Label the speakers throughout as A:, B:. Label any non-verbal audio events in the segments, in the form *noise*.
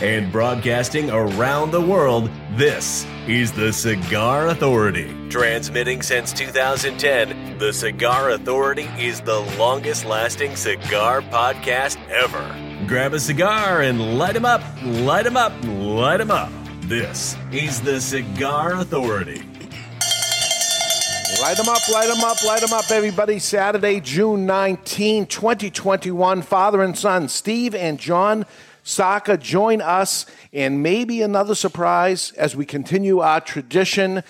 A: And broadcasting around the world, this is the Cigar Authority. Transmitting since 2010, the Cigar Authority is the longest lasting cigar podcast ever. Grab a cigar and light light 'em up, Light light 'em up, Light light 'em up. This is the Cigar Authority.
B: Light them up, light them up, light them up, everybody. Saturday, June 19, 2021. Father and son, Steve and Jon Saka, join us and maybe another surprise as we continue our tradition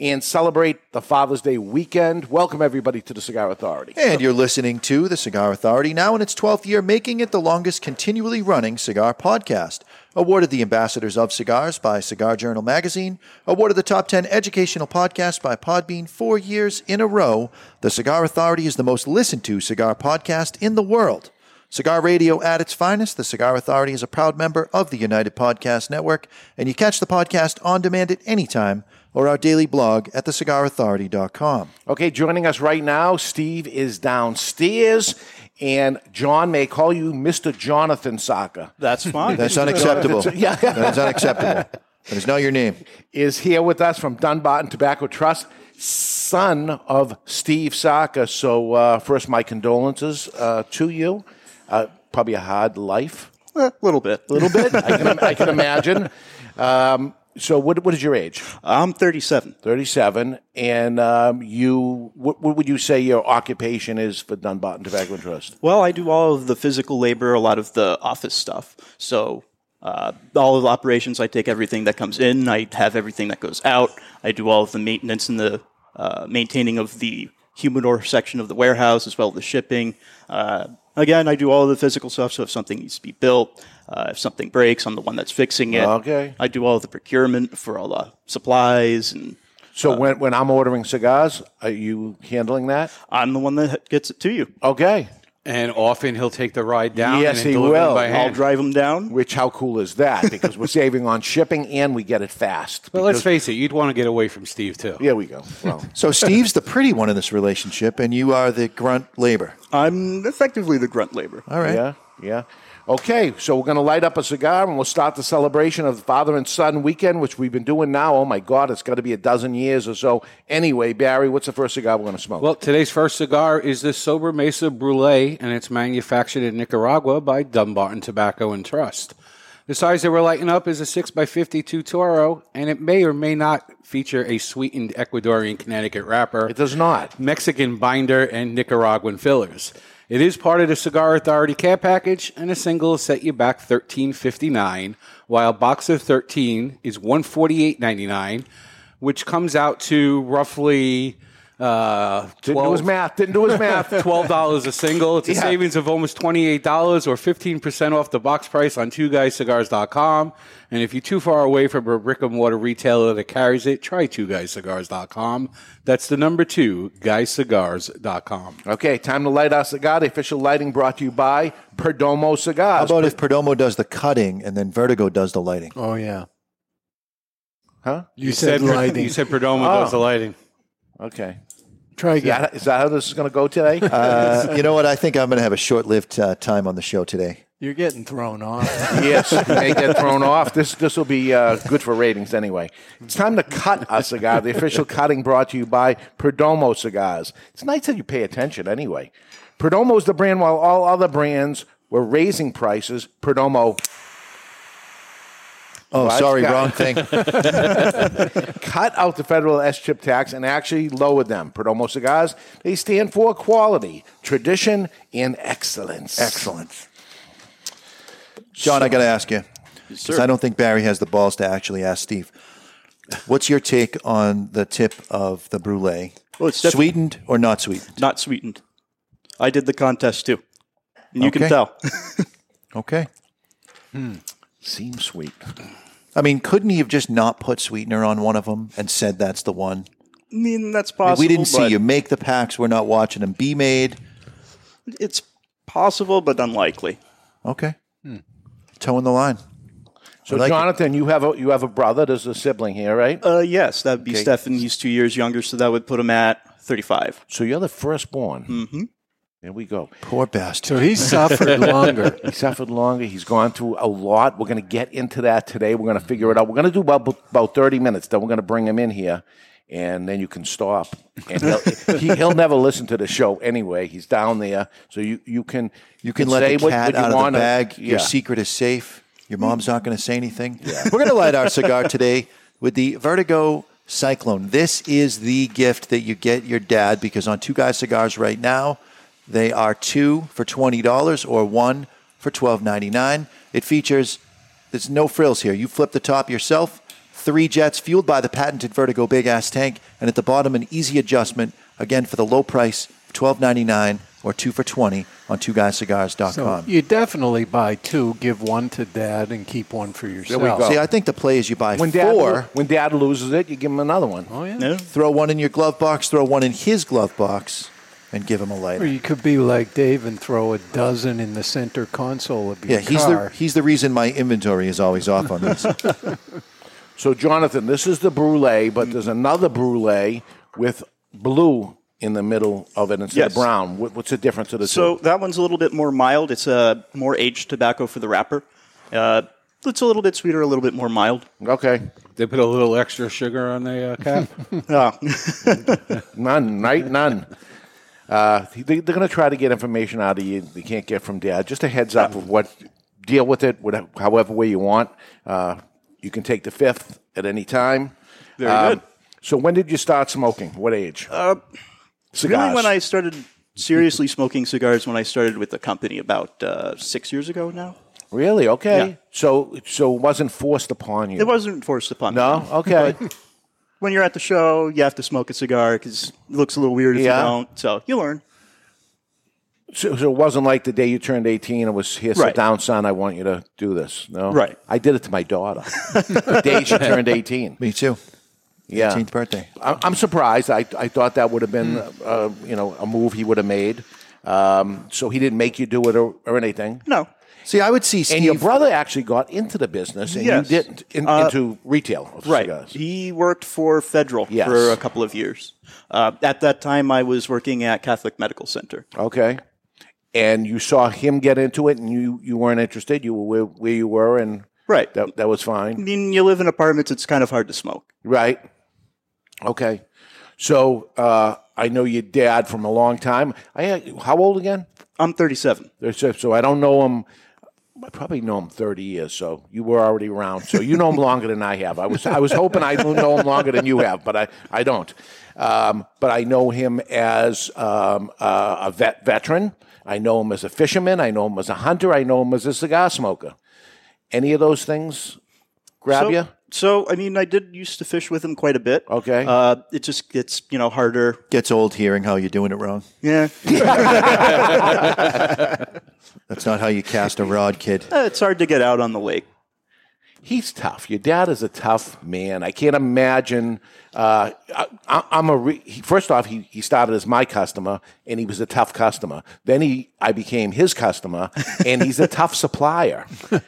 B: and celebrate the Father's Day weekend. Welcome, everybody, to the Cigar Authority.
C: And you're listening to the Cigar Authority now in its 12th year, making it the longest continually running cigar podcast. Awarded the Ambassadors of Cigars by Cigar Journal Magazine. Awarded the Top 10 Educational Podcast by Podbean four years in a row. The Cigar Authority is the most listened to cigar podcast in the world. Cigar Radio at its finest, the Cigar Authority is a proud member of the United Podcast Network, and you catch the podcast on demand at any time or our daily blog at thecigarauthority.com.
B: Okay, joining us right now, Steve is downstairs, and Jon may call you Mr. Jonathan Saka.
D: That's fine.
C: That's unacceptable. *laughs*
B: Yeah.
C: That's unacceptable. That is not your name.
B: is here with us from Dunbarton Tobacco Trust, son of Steve Saka. So, uh, first, my condolences uh, to you. Uh, probably a hard life,
D: A little bit.
B: a little bit. I, can, I can imagine. Um, so, what, what is your age?
D: I'm 37.
B: 37. And um, you, what, what would you say your occupation is for Dunbarton Tobacco Trust?
D: Well, I do all of the physical labor, a lot of the office stuff. So, uh, all of the operations, I take everything that comes in, I have everything that goes out. I do all of the maintenance and the uh, maintaining of the humidor section of the warehouse, as well as the shipping. Uh, again, I do all the physical stuff. So, if something needs to be built, uh, if something breaks, I'm the one that's fixing it.
B: Okay.
D: I do all the procurement for all the supplies and
B: So, when, when I'm ordering cigars, are you handling that?
D: I'm the one that gets it to you.
B: Okay.
E: And often he'll take the ride down.
B: Yes,
E: and
B: he will.
E: By
D: I'll drive him down.
B: Which, how cool is that? Because we're saving on shipping and we get it fast.
E: But let's face it, you'd want to get away from Steve too.
B: Here we go. Well, *laughs*
C: So Steve's the pretty one in this relationship, and you are the grunt labor.
D: I'm effectively the grunt labor.
C: All right.
B: yeah, yeah. Okay, so we're going to light up a cigar and we'll start the celebration of the father and son weekend, which we've been doing now. Oh my God, it's got to be a dozen years or so. Anyway, Barry, what's the first cigar we're going to smoke?
E: Well, today's first cigar is the Sobremesa Brulee, and it's manufactured in Nicaragua by Dunbarton Tobacco and Trust. The size that we're lighting up is a 6x52 Toro, and it may or may not feature a sweetened Ecuadorian Connecticut wrapper.
B: it does not.
E: Mexican binder, and Nicaraguan fillers. It is part of the Cigar Authority care package, and a single will set you back thirteen fifty nine, while a box of thirteen is one forty eight ninety nine, which comes out to roughly uh,
B: Didn't do his math. Didn't do his math. *laughs*
E: twelve dollars a single. It's a
B: Yeah.
E: savings of almost twenty eight dollars or fifteen percent off the box price on twoguyscigars.com. And if you're too far away from a brick and mortar retailer that carries it, try twoguyscigars.com. That's the number two, guyscigars.com.
B: okay, time to light our cigar. The official lighting brought to you by Perdomo Cigars.
C: How
B: Cigars.
C: about if Perdomo does the cutting and then Vertigo does the lighting?
F: Oh yeah.
B: huh?
F: You, said, lighting.
E: You said Perdomo does the lighting.
B: Okay.
F: Try
B: Is
F: again.
B: that, is that how this is going to go today?
C: Uh, you know what? I think I'm going to have a short-lived uh, time on the show today.
F: You're getting thrown off. *laughs*
B: yes, you may get thrown off. This this will be uh, good for ratings anyway. It's time to cut a cigar. The official cutting brought to you by Perdomo Cigars. It's nice that you pay attention anyway. Perdomo is the brand while all other brands were raising prices. Perdomo
C: Oh,
B: What?
C: sorry,
B: God.
C: wrong thing. *laughs*
B: cut out the federal SCHIP tax and actually lowered them. Perdomo Cigars, they stand for quality, tradition, and excellence.
C: Excellence. Jon, I got to ask you because I don't think Barry has the balls to actually ask Steve. What's your take on the tip of the brulee?
D: Well, it's
C: Sweetened or not sweetened?
D: Not sweetened. I did the contest too. And you
C: Okay.
D: can tell. *laughs*
C: Okay. Hmm.
B: Seems sweet.
C: I mean, couldn't he have just not put sweetener on one of them and said that's the one?
D: I mean, that's
C: I mean,
D: possible.
C: we didn't see you make the packs. We're not watching them be made.
D: It's possible, but unlikely.
C: Okay. Toeing the line.
B: So,
C: I like it.
B: Jonathan, you have a you have a brother. There's a sibling here, right?
D: Uh, yes, that'd be
B: Okay.
D: Stefan. He's two years younger, so that would put him at 35.
B: So you're the firstborn.
D: Mm-hmm.
B: There we go.
C: Poor bastard.
F: So he suffered *laughs* longer.
B: He suffered longer. He's gone through a lot. We're going to get into that today. We're going to figure it out. We're going to do about about 30 minutes. Then we're going to bring him in here, and then you can stop. And he'll, *laughs* he, he'll never listen to the show anyway. He's down there, so you you can
C: You can let
B: say
C: the cat
B: what you
C: out of the bag.
B: Yeah.
C: Your secret is safe. Your mom's not going to say anything. We're going to light our cigar today with the Vertigo Cyclone. This is the gift that you get your dad because on Two Guys Cigars right now, they are two for $20 or one for $12.99. It features, there's no frills here. You flip the top yourself, three jets fueled by the patented Vertigo big ass tank, and at the bottom, an easy adjustment, again, for the low price, $12.99 or two for 20 on twoguyscigars.com.
F: So you definitely buy two, give one to dad, and keep one for yourself.
B: There we go.
C: See, I think the play is you buy
B: When dad
C: four,
B: when dad loses it, you give him another one.
F: Oh yeah.
D: No?
C: throw one in your glove box, throw one in his glove box, and give him a lighter.
F: Or you could be like Dave and throw a dozen in the center console of your
C: Yeah, he's the he's the reason my inventory is always off on this. *laughs*
B: So, Jonathan, this is the brulee, but there's another brulee with blue in the middle of it instead
D: Yes.
B: of brown. What's the difference of the
D: So
B: two?
D: that one's a little bit more mild. It's a more aged tobacco for the wrapper. Uh, it's a little bit sweeter, a little bit more mild.
B: Okay,
E: They put a little extra sugar on the uh, cap. *laughs*
D: Uh, *laughs*
B: none, right? None. Uh, they, they're going to try to get information out of you. They can't get from dad. Just a heads up of what. Deal with it, whatever, however way you want. Uh, you can take the fifth at any time.
D: Very
B: Um,
D: good.
B: So, when did you start smoking? What age? Uh, Cigars.
D: really, when I started seriously smoking cigars, when I started with the company about uh, six years ago now.
B: really okay.
D: Yeah.
B: So, so it wasn't forced upon you.
D: It wasn't forced upon me.
B: No. Okay. *laughs*
D: When you're at the show, you have to smoke a cigar because it looks a little weird if
B: Yeah.
D: you don't. So you learn.
B: So, so it wasn't like the day you turned 18 and was here, sit
D: Right.
B: down, son, I want you to do this. No?
D: Right.
B: I did it to my daughter the day she *laughs* turned 18.
C: Me too.
B: Yeah.
C: 18th birthday.
B: I- I'm surprised. I, I thought that would have been, uh, you know, a move he would have made. Um, so he didn't make you do it or, or anything.
D: No.
C: See, I would see Steve.
B: And your brother actually got into the business, and
D: Yes.
B: you didn't in,
D: Uh,
B: into retail
D: Right.
B: cigars.
D: He worked for Federal
B: Yes.
D: for a couple of years. Uh, at that time, I was working at Catholic Medical Center.
B: Okay. And you saw him get into it, and you, you weren't interested. You were where, where you were, and
D: Right.
B: that, that was
D: I
B: fine.
D: mean, you live in apartments, it's kind of hard to smoke.
B: Right. Okay. So uh, I know your dad from a long time. I how old again?
D: I'm 37.
B: So, so I don't know him. I probably know him thirty years. So you were already around. So you know him longer than I have. I was I was hoping I know him longer than you have, but I I don't. Um, but I know him as um, uh, a vet veteran. I know him as a fisherman. I know him as a hunter. I know him as a cigar smoker. Any of those things grab
D: so,
B: you?
D: So, I mean, I did used to fish with him quite a bit.
B: Okay.
D: Uh, it just gets, you know, harder.
C: gets old hearing how you're doing it wrong.
D: Yeah. *laughs*
C: That's not how you cast a rod, kid.
D: Uh, it's hard to get out on the lake.
B: He's tough. Your dad is a tough man. I can't imagine. Uh, I, I- I'm a re- he, first off. He, he started as my customer, and he was a tough customer. Then he I became his customer, and he's a tough supplier. *laughs*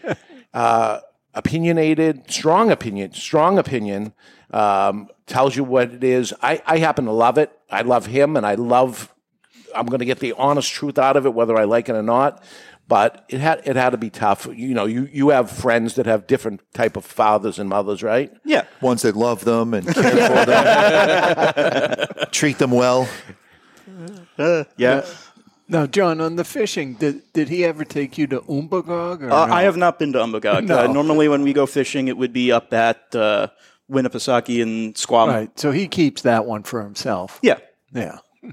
B: Uh, opinionated, strong opinion, strong opinion. Um, tells you what it is. I, I happen to love it. I love him, and I love. I'm going to get the honest truth out of it, whether I like it or not. But it had it had to be tough. You know, you, you have friends that have different type of fathers and mothers, right?
D: Yeah.
C: Ones that love them and care for them, *laughs* treat them well.
D: Uh, yeah.
F: Now, Jon, on the fishing, did, did he ever take you to Umbagog? Or
D: Uh,
F: no?
D: I have not been to Umbagog.
F: No.
D: Uh, normally, when we go fishing, it would be up at uh, Winnipesaukee and Squam.
F: Right. So he keeps that one for himself.
D: Yeah.
F: Yeah. *laughs*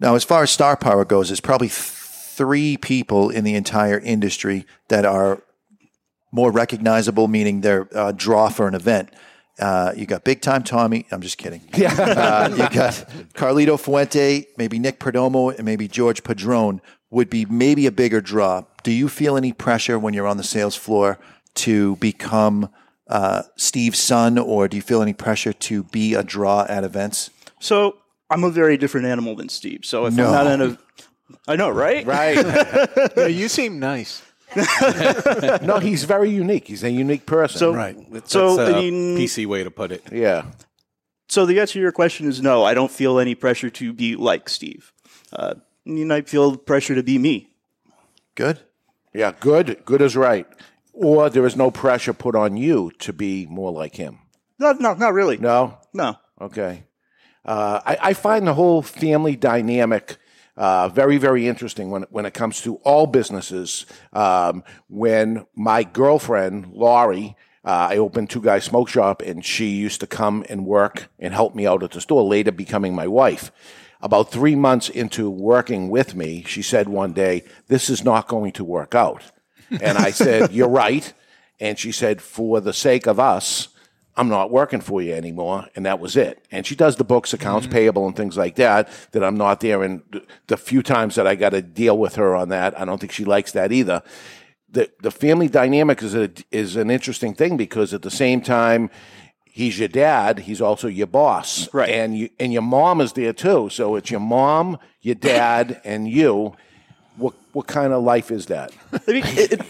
C: Now, as far as star power goes, there's probably three people in the entire industry that are more recognizable, meaning they're a draw for an event. Uh, you got Big Time Tommy. I'm just kidding. *laughs* Yeah. uh, you got Carlito Fuente, maybe Nick Perdomo, and maybe George Padron would be maybe a bigger draw. Do you feel any pressure when you're on the sales floor to become uh, Steve's son, or do you feel any pressure to be a draw at events?
D: So I'm a very different animal than Steve. So if
C: No.
D: I'm not in a I know, right?
B: Right. *laughs* *laughs*
F: Yeah, you seem nice. *laughs*
B: no, he's very unique. He's a unique person.
D: So,
F: Right.
D: so
E: That's a
D: I mean,
E: PC way to put it.
B: yeah.
D: so the answer to your question is no. I don't feel any pressure to be like Steve. Uh, I mean, I feel pressure to be me.
C: Good.
B: Yeah, good. Good is right. Or there is no pressure put on you to be more like him.
D: No, no, not really.
B: No?
D: No.
B: Okay. Uh, I, I find the whole family dynamic uh, very, very interesting when, when it comes to all businesses. Um, when my girlfriend, Laurie, uh, I opened Two Guys Smoke Shop, and she used to come and work and help me out at the store, later becoming my wife. About three months into working with me, she said one day, This is not going to work out. And I said, *laughs* You're right. And she said, For the sake of us, I'm not working for you anymore. And that was it. And she does the books, accounts mm-hmm. payable, and things like that, that I'm not there. And the few times that I got to deal with her on that, I don't think she likes that either. The, the family dynamic is, a, is an interesting thing because at the same time, he's your dad, he's also your boss.
D: Right.
B: And, you, and your mom is there too. So it's your mom, your dad, *laughs* and you. What, what kind of life is that? *laughs*
D: I mean, it,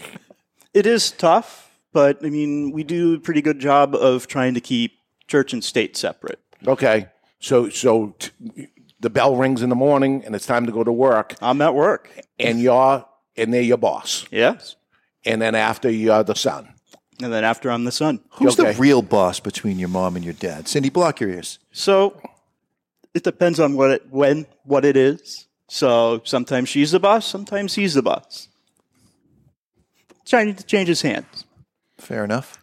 D: it is tough, but I mean, we do a pretty good job of trying to keep church and state separate.
B: Okay. So so t- the bell rings in the morning and it's time to go to work
D: I'm at work.
B: and you're and they're your boss.
D: Yes.
B: And then after you're the son.
D: And then after I'm the son.
C: Who's
B: Okay.
C: the real boss between your mom and your dad? Cindy, block your ears.
D: So it depends on what it, when, what it is. So sometimes she's the boss, sometimes he's the boss. Trying to change his hands.
C: Fair enough.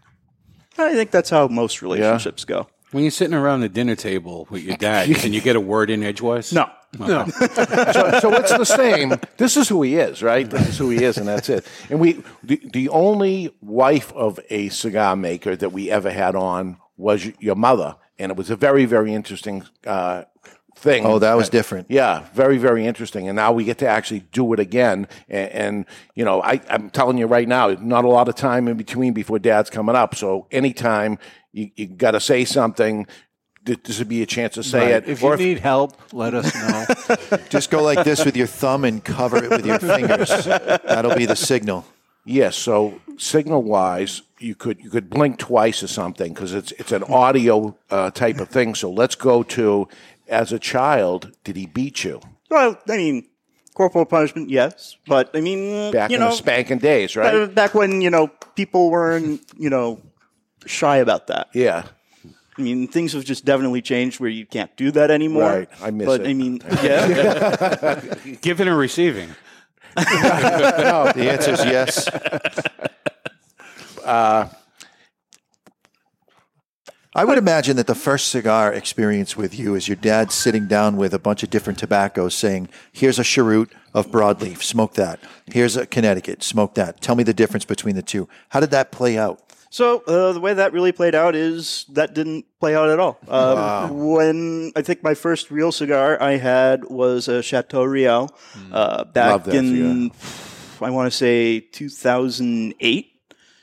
D: I think that's how most relationships go.
E: When you're sitting around the dinner table with your dad, *laughs* can you get a word in edgewise?
D: No.
F: No.
B: So, so it's the same. This is who he is, right? This is who he is, and that's it. And we, the, the only wife of a cigar maker that we ever had on was your mother, and it was a very, very interesting uh, thing.
C: Oh, that was different.
B: Yeah, very, very interesting. And now we get to actually do it again. And, and you know, I, I'm telling you right now, not a lot of time in between before dad's coming up. So anytime you, you got to say something, this would be a chance to say it.
F: If
B: Or
F: you need help, let us know. *laughs*
C: Just go like this with your thumb and cover it with your fingers. That'll be the signal.
B: Yes. So signal wise, you could you could blink twice or something because it's it's an audio uh, type of thing. So let's go to as a child, did he beat you
D: Well, I mean, corporal punishment, yes. But I mean,
B: back
D: you
B: in
D: know,
B: the spanking days, right?
D: uh, back when, you know, people weren't, you know, shy about that.
B: yeah.
D: I mean, things have just definitely changed where you can't do that anymore.
B: Right. I miss
D: but,
B: it.
D: I mean, yeah. *laughs*
E: Giving and receiving. *laughs*
C: no, The answer is yes. *laughs* I would imagine that the first cigar experience with you is your dad sitting down with a bunch of different tobaccos saying, Here's a cheroot of broadleaf, smoke that. Here's a Connecticut, smoke that. Tell me the difference between the two. How did that play out?
D: So uh, the way that really played out is that didn't play out at all. Um, When I think my first real cigar I had was a Chateau Real uh, back in I want to say 2008,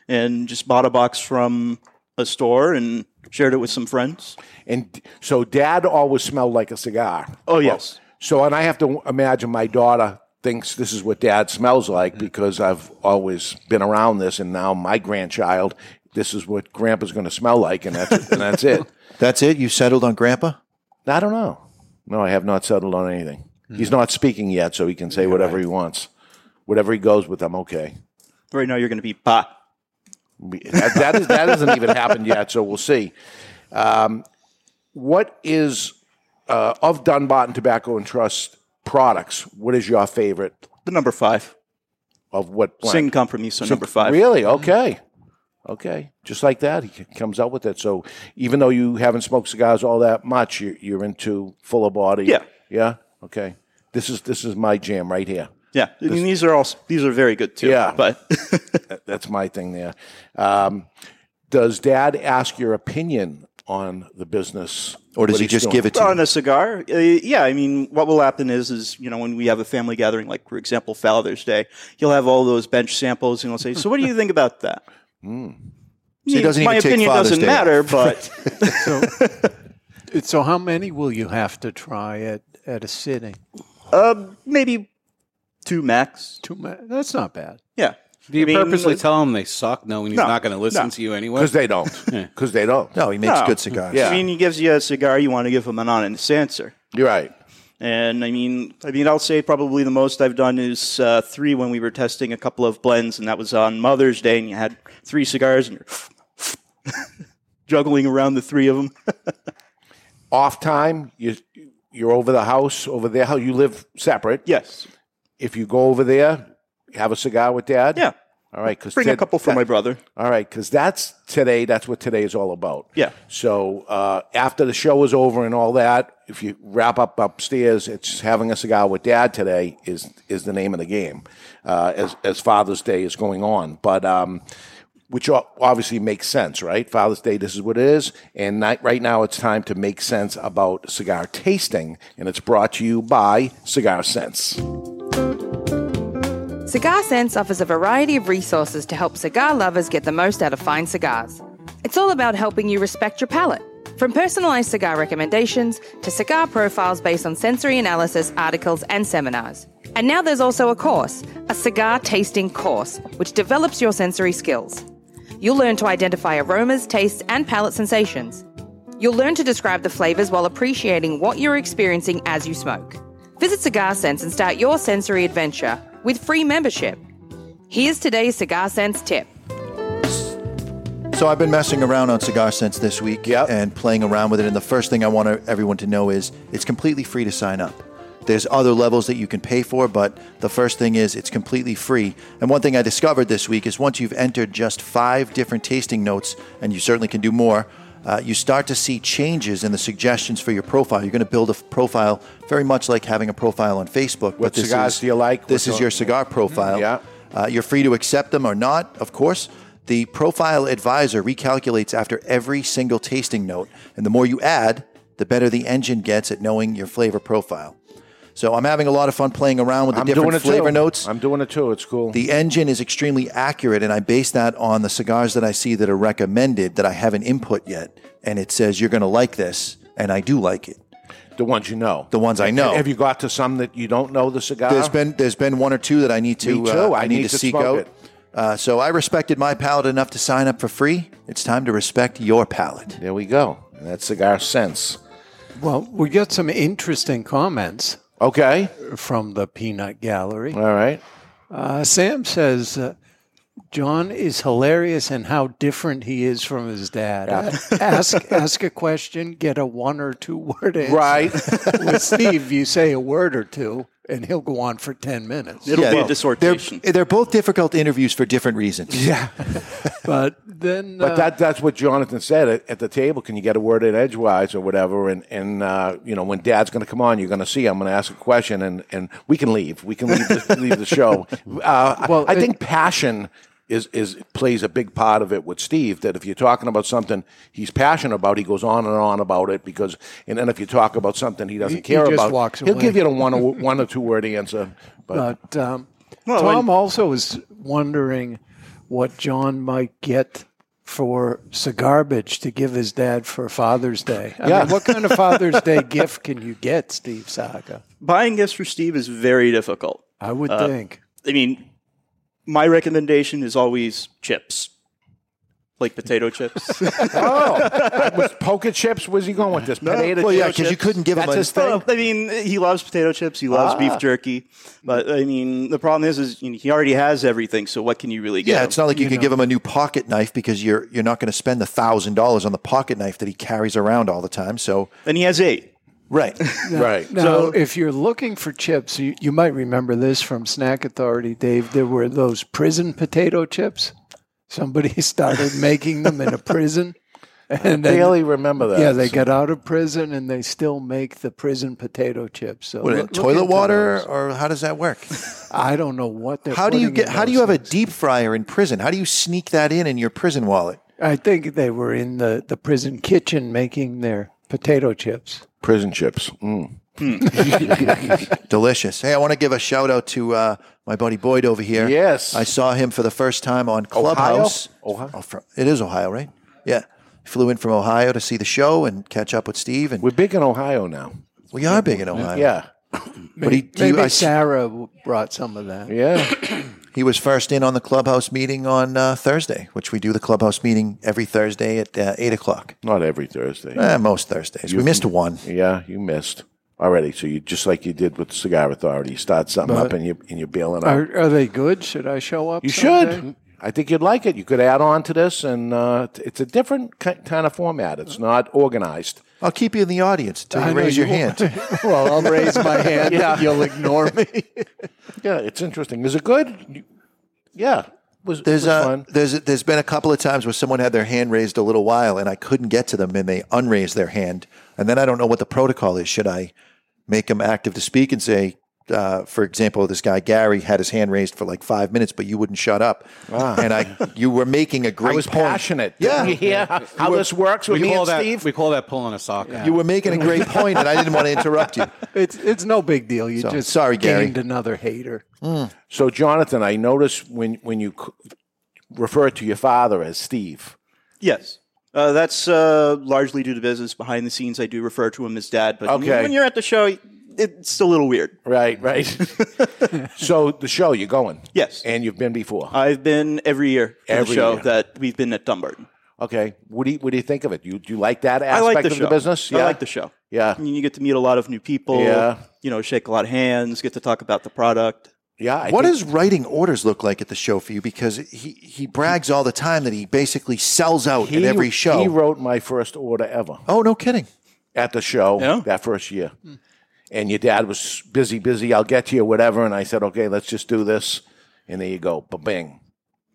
D: and just bought a box from a store and shared it with some friends.
B: And so dad always smelled like a cigar.
D: Oh yes,
B: So, and I have to imagine my daughter thinks this is what dad smells like mm-hmm. because I've always been around this, and now my grandchild, this is what grandpa's going to smell like, and that's and that's it. *laughs*
C: That's it? You settled on Grandpa?
B: I don't know. No, I have not settled on anything. Mm-hmm. He's not speaking yet, so he can say whatever he wants. Whatever he goes with, I'm okay.
D: right now you're going to be pa.
B: That, that, is, that hasn't even happened yet, so we'll see. Um, what is uh, of Dunbarton Tobacco and Trust products? What is your favorite
D: The number five,
B: of what? blend?
D: Sin Compromiso number five.
B: Really? Okay. Okay. Just like that, he comes out with it. So even though you haven't smoked cigars all that much, you're, you're into fuller body.
D: Yeah.
B: Yeah. Okay. This is this is my jam right here.
D: Yeah, I mean these are all these are very good too.
B: Yeah. *laughs*
D: but
B: That's my thing there. Um, does Dad ask your opinion on the business,
C: Or does he just
B: doing?
C: give it to you?
D: on a cigar, uh, yeah. I mean, what will happen is, is you know, when we have a family gathering, like for example, Father's Day, he'll have all those bench samples, and he'll say, "So, what do you think about that?"
B: Hmm.
C: So he doesn't
D: My
C: even
D: opinion
C: Father's
D: doesn't
C: Day
D: matter,
C: off. *laughs*
D: but
F: so how many will you have to try at, at a sitting?
D: uh, maybe Two max.
F: Two ma- That's not bad.
D: Yeah.
E: Do you
D: I mean,
E: purposely tell them they suck, knowing he's
D: No,
E: not going to listen
D: no.
E: to you anyway?
B: Because they don't. *laughs* Because they don't.
C: No, he makes
D: No.
C: good cigars.
B: Yeah.
D: I mean, he gives you a cigar, you want to give him an honest answer.
B: You're right.
D: And I mean, I mean, I'll say probably the most I've done is uh, three when we were testing a couple of blends, and that was on Mother's Day, and you had three cigars, and you're *laughs* juggling around the three of them. *laughs*
B: Off time, you you're over the house over there. How you live separate?
D: yes.
B: If you go over there, have a cigar with dad.
D: Yeah.
B: All right. Because
D: Bring a couple for my brother.
B: All right, because that's today. That's what today is all about.
D: Yeah.
B: So uh, after the show is over and all that, if you wrap up upstairs, it's having a cigar with Dad today is is the name of the game. Uh, as as Father's Day is going on, but um, which obviously makes sense, right? Father's Day, this is what it is, and ni- right now it's time to make sense about cigar tasting, and it's brought to you by Cigar Sense.
G: Cigar Sense offers a variety of resources to help cigar lovers get the most out of fine cigars. It's all about helping you respect your palate. From personalized cigar recommendations to cigar profiles based on sensory analysis, articles, and seminars. And now there's also a course, a cigar tasting course, which develops your sensory skills. You'll learn to identify aromas, tastes, and palate sensations. You'll learn to describe the flavors while appreciating what you're experiencing as you smoke. Visit Cigar Sense and start your sensory adventure with free membership. Here's today's Cigar Sense tip.
C: So I've been messing around on Cigar Sense this week
B: Yep.
C: and playing around with it. And the first thing I want everyone to know is it's completely free to sign up. There's other levels that you can pay for, but the first thing is it's completely free. And one thing I discovered this week is once you've entered just five different tasting notes, and you certainly can do more, uh, you start to see changes in the suggestions for your profile. You're going to build a f- profile very much like having a profile on Facebook.
B: What cigars
C: is,
B: do you like?
C: This
B: What
C: is your cigar profile.
B: Yeah.
C: Uh, you're free to accept them or not, of course. The profile advisor recalculates after every single tasting note, and the more you add, the better the engine gets at knowing your flavor profile. So I'm having a lot of fun playing around with the
B: I'm
C: different
B: it
C: flavor
B: too.
C: notes.
B: I'm doing it too. It's cool.
C: the engine is extremely accurate, and I base that on the cigars that I see that are recommended that I haven't input yet. And it says you're going to like this, and I do like it.
B: The ones you know.
C: The ones I know.
B: Have you got to some that you don't know the cigar?
C: There's been there's been one or two that I need to
B: Me too.
C: uh,
B: I
C: I need,
B: need
C: to,
B: to
C: seek
B: smoke
C: out.
B: it.
C: Uh, so I respected my palate enough to sign up for free. It's time to respect your palate.
B: There we go. And that's cigar sense.
F: Well, we got some interesting comments
B: Okay.
F: from the Peanut Gallery.
B: All right.
F: Uh, Sam says uh, Jon is hilarious and how different he is from his dad. *laughs* ask ask a question, get a one or two word answer.
B: Right. *laughs*
F: With Steve, you say a word or two, and he'll go on for ten minutes.
D: It'll be
C: well,
D: a dissertation.
C: They're, they're both difficult interviews for different reasons.
B: yeah. *laughs*
F: But then,
B: But
F: uh,
B: that that's what Jonathan said at, at the table. Can you get a word in edgewise or whatever? And and uh, you know when Dad's going to come on, you're going to see. I'm going to ask a question, and, and we can leave. We can leave the, *laughs* leave the show. Uh,
F: Well,
B: I, I
F: it-
B: think passion is is plays a big part of it with Steve. That if you're talking about something he's passionate about, he goes on and on about it because. And then if you talk about something he doesn't
F: He- he
B: care
F: just
B: about,
F: walks
B: he'll
F: away.
B: give you a one or, one or two word answer. But,
F: but um,
D: Well,
F: Tom
D: when-
F: also was wondering what Jon might get for cigarbage to give his dad for Father's Day. I
B: Yeah.
F: mean, what kind of Father's Day *laughs* gift can you get, Steve Saka?
D: Buying gifts for Steve is very difficult.
F: I would
D: Uh,
F: think.
D: I mean, my recommendation is always chips, like potato *laughs* chips.
B: oh, was poker chips? Where's he going with this? Potato
C: Well, yeah, because you couldn't give him
B: That's
C: a,
B: his thing.
D: Well, I mean, he loves potato chips. He loves
B: Ah.
D: beef jerky. But I mean, the problem is, is you know, he already has everything. So what can you really get?
C: Yeah,
D: him?
C: it's not like you, can give him a new pocket knife because you're you're not going to spend the thousand dollars on the pocket knife that he carries around all the time. So
D: and he has eight.
C: Right, *laughs*
B: right.
F: Now, if you're looking for chips, you, you might remember this from Snack Authority, Dave. There were those prison potato chips. Somebody *laughs* started making them in a prison. *laughs* And then,
B: barely remember that.
F: yeah, they got out of prison and they still make the prison potato chips. So
C: what,
F: look- look
C: toilet
F: into
C: water
F: those.
C: or how does that work?
F: I don't know what they're.
C: How do you get? How do
F: those
C: you have a deep fryer in prison? How do you sneak that in in your prison wallet?
F: I think they were in the, the prison kitchen making their potato chips.
B: prison chips. Mm. *laughs*
C: Delicious. Hey, I want to give a shout out to uh, my buddy Boyd over here.
B: Yes.
C: I saw him for the first time on Clubhouse.
B: Ohio?
C: Oh, from, it is Ohio, right? Yeah. Flew in from Ohio to see the show and catch up with Steve, and
B: We're big in Ohio now.
C: we are big in Ohio.
B: Yeah.
C: But he, he,
F: Maybe
C: I-
F: Sarah w- brought some of that.
B: Yeah. *clears throat*
C: he was first in on the clubhouse meeting on uh, Thursday, which we do the clubhouse meeting every Thursday at uh, 8 o'clock.
B: Not every Thursday.
C: Eh, most Thursdays. we missed one.
B: Yeah, you missed already. So you just like you did with the Cigar Authority, you start something up and you and you're bailing out.
F: Are, are they good? Should I show up?
B: You
F: someday?
B: should. I think you'd like it. You could add on to this, and uh, it's a different kind of format. It's not organized.
C: I'll keep you in the audience until
F: I
C: you
F: know
C: raise your
F: you
C: hand. *laughs*
F: well, I'll raise my hand. *laughs*
B: Yeah.
F: You'll ignore me. *laughs*
B: Yeah, it's interesting. Is it good? Yeah, was
C: There's
B: was
C: uh,
B: fun.
C: there's there's been a couple of times where someone had their hand raised a little while and I couldn't get to them and they unraised their hand and then I don't know what the protocol is. Should I make them active to speak and say, uh, for example, this guy Gary had his hand raised for like five minutes, but you wouldn't shut up, and I you were making a great
B: Ah. I was
C: point.
B: passionate.
C: Yeah. *laughs*
B: Didn't you hear how, how this works with
E: We
B: me
E: call
B: and
E: that
B: Steve?
E: we call that pulling a sock. out.
C: You were making a great *laughs* point, and I didn't want to interrupt you.
F: It's it's no big deal. You
C: So,
F: just
C: sorry, Gary.
F: gained another hater.
B: So, Jonathan, I noticed when when you c- refer to your father as Steve.
D: Yes. Uh, that's uh, largely due to business. Behind the scenes, I do refer to him as dad. But
B: Okay.
D: when you're at the show, it's a little weird.
B: Right, right. *laughs* so the show you're going.
D: Yes.
B: and you've been before.
D: I've been every year for
B: Every
D: the show
B: year.
D: that we've been at Dunbarton.
B: Okay, what do you what do you think of it? You do you like that
D: I
B: aspect
D: like the
B: of
D: show.
B: the business?
D: I like the show.
B: Yeah.
D: I mean, you get to meet a lot of new people.
B: Yeah.
D: You know, shake a lot of hands, get to talk about the product.
B: Yeah. I
C: What
B: think-
C: does writing orders look like at the show for you? Because he, he brags all the time that he basically sells out at every show.
B: He wrote my first order ever
C: oh, no kidding.
B: at the show
D: Yeah?
B: that first year. Hmm. And your dad was busy, busy. I'll get to you, whatever. And I said, okay, let's just do this. And there you go, ba-bing.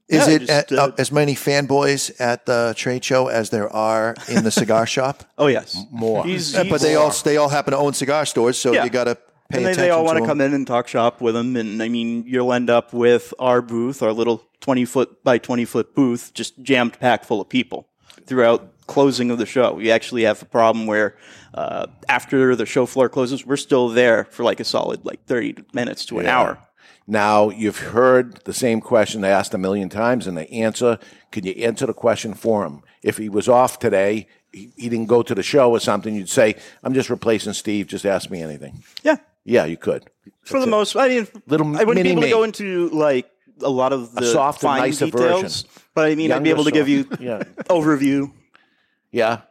C: Is
D: Yeah,
C: it
D: just,
C: at,
D: uh,
C: uh, as many fanboys at the trade show as there are in the cigar shop? *laughs*
D: Oh yes,
B: More.
D: He's,
C: Uh, but they
D: he's-
C: all they all happen to own cigar stores, so
D: Yeah.
C: you got to pay
D: and they,
C: attention.
D: they all want
C: to
D: to come in and talk shop with them, And I mean, you'll end up with our booth, our little 20 foot by 20 foot booth, just jammed packed full of people throughout closing of the show. We actually have a problem where uh, after the show floor closes, we're still there for like a solid like 30 minutes to an
B: Yeah.
D: hour.
B: Now, you've heard the same question they asked a million times, and the answer can you answer the question for him? If he was off today, he, he didn't go to the show or something, you'd say, I'm just replacing Steve, just ask me anything.
D: Yeah.
B: Yeah, you could.
D: For the most, I mean,
B: Little
D: I wouldn't be able
B: mini
D: to go into like a lot of the
B: soft and
D: fine
B: nicer
D: details,
B: version.
D: but I mean, I'd be
B: Younger,
D: able to give you.
B: Yeah.
D: overview.
B: Yeah.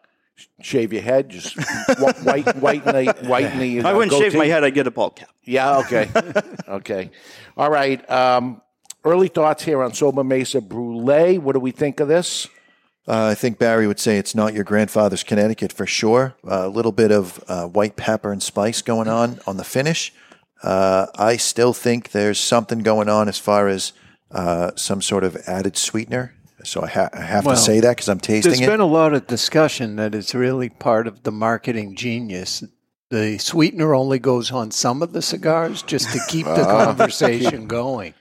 B: Shave your head, just wh- white, whiten the, whiten the. *laughs*
D: I
B: uh,
D: wouldn't shave
B: goatee.
D: my head; I'd get a bald cap.
B: Yeah. Okay. *laughs* okay. All right. Um, early thoughts here on Sobremesa Brulee. What do we think of this?
C: Uh, I think Barry would say it's not your grandfather's Connecticut for sure. a little bit of uh, white pepper and spice going on on the finish. Uh, I still think there's something going on as far as uh, some sort of added sweetener. So I, ha- I have
F: Well,
C: to say that because I'm tasting
F: There's
C: it.
F: There's been a lot of discussion that it's really part of the marketing genius. The sweetener only goes on some of the cigars just to keep the *laughs* conversation *laughs* going.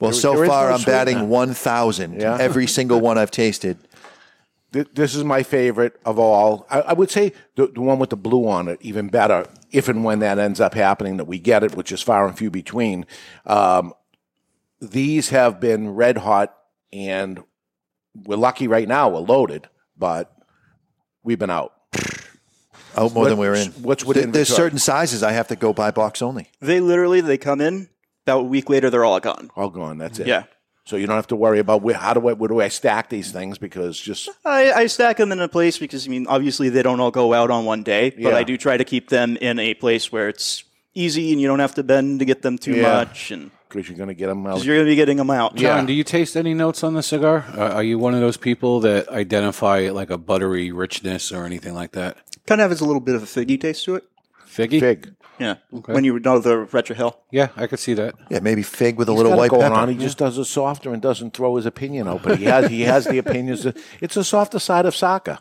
C: well,
B: there-
C: so
B: there is
C: far
B: no
C: I'm batting 1,000
B: Yeah.
C: every single one I've tasted.
B: This is my favorite of all. I, I would say the, the one with the blue on it, even better, if and when that ends up happening, that we get it, which is far and few between. Um, these have been red hot, and we're lucky right now. We're loaded, but we've been out.
C: Out more
B: What-
C: than we're in.
B: what's with
C: There- There's certain sizes I have to go buy box only.
D: They literally they come in about a week later, they're all gone.
B: All gone. That's it.
D: Yeah.
B: So you don't have to worry about where, how do I where do I stack these things because just
D: I, I stack them in a place because I mean, obviously they don't all go out on one day, but
B: Yeah.
D: I do try to keep them in a place where it's easy and you don't have to bend to get them too
B: Yeah.
D: much, and
B: because you're going to get them out.
D: you're going to be getting them out.
B: Yeah.
E: Jon, do you taste any notes on the cigar? Uh, are you one of those people that identify like a buttery richness or anything like that?
D: Kind of has a little bit of a figgy taste to it.
E: Figgy?
B: Fig.
D: Yeah, when you know the Retro Hill.
E: Yeah, I could see that.
C: Yeah, maybe fig with a
B: He's
C: little white
B: going
C: pepper.
B: on. He just does it softer and doesn't throw his opinion out. But he has he has the opinions. That, it's a softer side of Saka.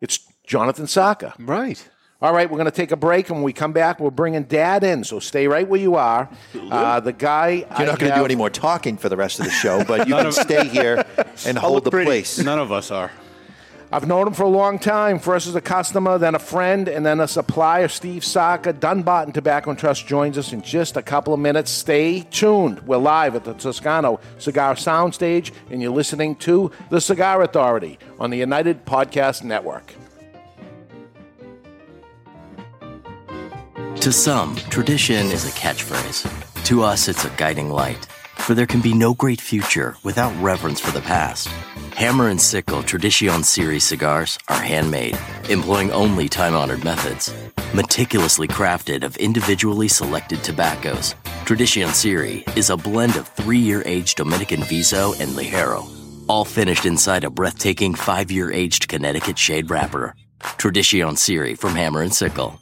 B: It's Jonathan Saka.
F: Right.
B: All right, we're going to take a break, and when we come back, we're bringing Dad in. So stay right where you are. Uh, the guy
C: You're not going to do any more talking for the rest of the show, but you *laughs* can stay here and hold the place.
E: None of us are.
B: I've known him for a long time. First as a customer, then a friend, and then a supplier. Steve Saka, Dunbarton Tobacco and Trust joins us in just a couple of minutes. Stay tuned. We're live at the Toscano Cigar Soundstage, and you're listening to The Cigar Authority on the United Podcast Network.
H: To some, tradition is a catchphrase. To us, it's a guiding light. For there can be no great future without reverence for the past. Hammer and Sickle Tradition Series cigars are handmade, employing only time honored methods. Meticulously crafted of individually selected tobaccos, Tradition Series is a blend of three year aged Dominican Viso and Ligero, all finished inside a breathtaking five year aged Connecticut shade wrapper. Tradition Series from Hammer and Sickle.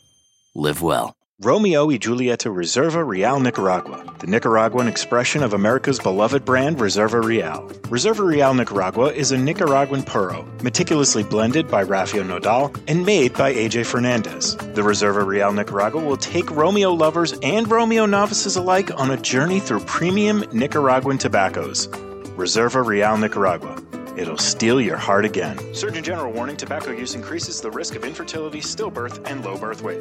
H: Live well.
I: Romeo y Julieta Reserva Real Nicaragua, the Nicaraguan expression of America's beloved brand Reserva Real. Reserva Real Nicaragua is a Nicaraguan puro, meticulously blended by Rafael Nodal and made by AJ Fernandez. The Reserva Real Nicaragua will take Romeo lovers and Romeo novices alike on a journey through premium Nicaraguan tobaccos. Reserva Real Nicaragua. It'll steal your heart again. Surgeon General warning tobacco use increases the risk of infertility, stillbirth, and low birth weight.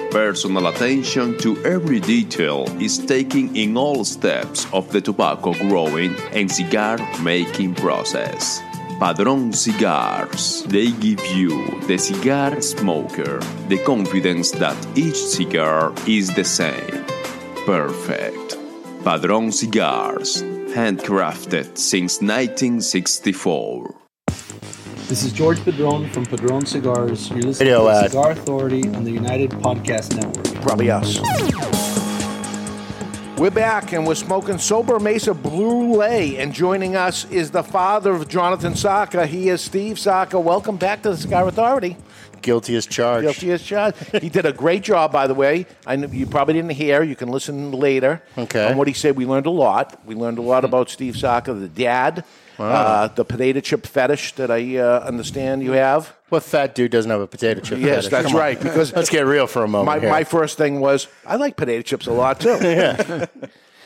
J: personal attention to every detail is taken in all steps of the tobacco growing and cigar making process. Padron Cigars. They give you, the cigar smoker, the confidence that each cigar is the same. Perfect. Padron Cigars. Handcrafted since 1964.
K: This is George Padron from Padron Cigars. You're listening
B: Radio
K: to the
B: ad.
K: Cigar Authority on the United Podcast Network.
B: Probably us. We're back and we're smoking Sobremesa Brulee, And joining us is the father of Jonathan Saka. He is Steve Saka. Welcome back to the Cigar Authority.
L: Guilty as charged.
B: Guilty as charged. he did a great job, by the way. I know you probably didn't hear. You can listen later.
L: Okay.
B: On what he said, we learned a lot. We learned a lot mm-hmm. about Steve Saka, the dad,
L: Wow.
B: uh, the potato chip fetish that I uh, understand you have.
L: What fat dude doesn't have a potato chip?
B: Yes,
L: fetish?
B: that's
L: Come on.
B: right. Because *laughs*
L: let's get real for a moment.
B: My,
L: here.
B: my first thing was I like potato chips a lot too. *laughs*
L: Yeah. *laughs*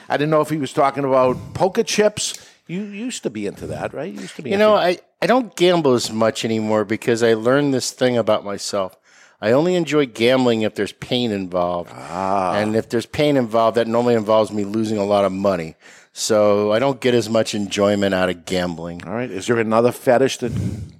B: I didn't know if he was talking about poker chips. You used to be into that, right? You used to be.
L: You know, I, I don't gamble as much anymore because I learned this thing about myself. I only enjoy gambling if there's pain involved.
B: Ah.
L: And if there's pain involved, that normally involves me losing a lot of money. So I don't get as much enjoyment out of gambling.
B: All right. Is there another fetish that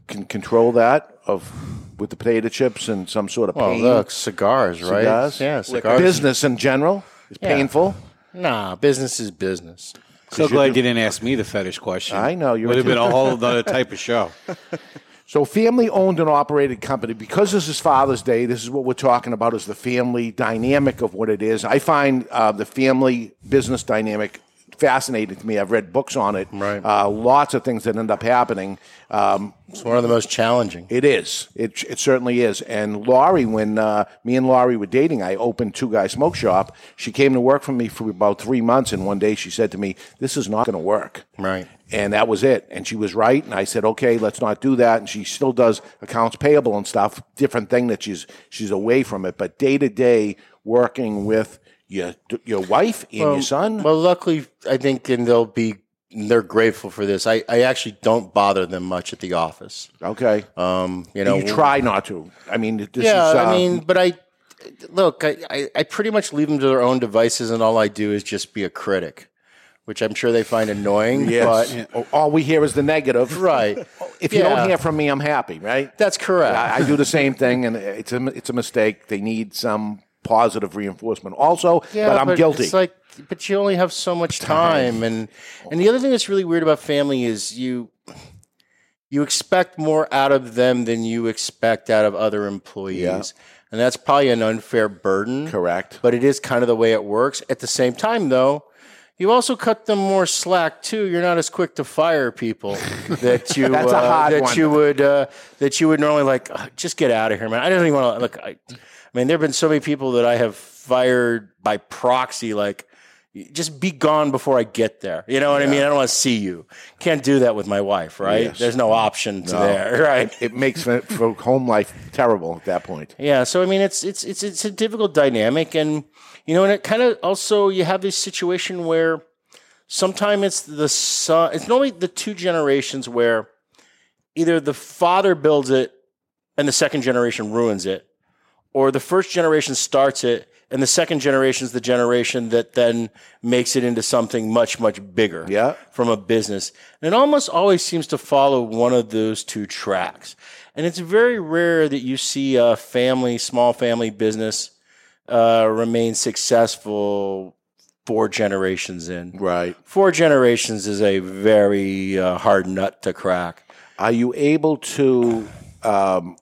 B: can control that of with the potato chips and some sort of
L: Well,
B: pain?
L: look, cigars, right?
B: Cigars?
L: Yeah, cigars.
B: Business in general is
L: Yeah.
B: painful.
L: Nah, business is business.
E: So glad you didn't ask me the fetish question.
B: I know you
E: would have been a whole *laughs* other type of show. *laughs*
B: So, family owned and operated company. Because this is Father's Day, this is what we're talking about: is the family dynamic of what it is. I find uh, the family business dynamic fascinating to me. I've read books on it. Right. Uh, lots of things that end up happening. Um,
L: it's one of the most challenging.
B: It is. It, it certainly is. And Laurie, when uh, me and Laurie were dating, I opened Two Guy Smoke Shop. She came to work for me for about three months, and one day she said to me, "This is not going to work."
L: Right.
B: And that was it. And she was right. And I said, okay, let's not do that. And she still does accounts payable and stuff. Different thing that she's she's away from it. But day to day, working with your your wife and
L: well,
B: your son.
L: Well, luckily, I think, and they'll be they're grateful for this. I, I actually don't bother them much at the office.
B: Okay.
L: Um, you know,
B: you try not to. I mean, this
L: yeah,
B: is. Uh,
L: I mean, but I look, I, I, I pretty much leave them to their own devices, and all I do is just be a critic, which I'm sure they find annoying.
B: Yes.
L: But
B: All we hear is the negative.
L: Right.
B: If you
L: Yeah.
B: don't hear from me, I'm happy, right?
L: That's correct.
B: I, I do the same thing, and it's a it's a mistake. They need some positive reinforcement. Also,
L: Yeah,
B: but I'm guilty.
L: It's like, but you only have so much time, and and the other thing that's really weird about family is you you expect more out of them than you expect out of other employees.
B: Yeah.
L: And that's probably an unfair burden.
B: Correct.
L: But it is kind of the way it works. At the same time, though, you also cut them more slack too. You're not as quick to fire people *laughs* that you
B: That's a
L: uh, that
B: one.
L: you would uh, that you would normally like. "Ugh, just get out of here, man. I don't even want to look. I, I mean, there have been so many people that I have fired by proxy. Like, just be gone before I get there. You know what I mean? I don't want to see you. Can't do that with my wife, right?
B: Yes.
L: There's no option to
B: No.
L: there, *laughs* right?
B: It makes for home life terrible at that point.
L: Yeah, so I mean, it's it's it's it's a difficult dynamic, and you know, and it kind of also you have this situation where sometimes it's the son. It's normally the two generations where either the father builds it and the second generation ruins it, or the first generation starts it and the second generation is the generation that then makes it into something much much bigger
B: yeah.
L: from a business and it almost always seems to follow one of those two tracks and it's very rare that you see a family small family business uh, remain successful four generations in
B: Right.
L: four generations is a very uh, hard nut to crack
B: Are you able to? Um,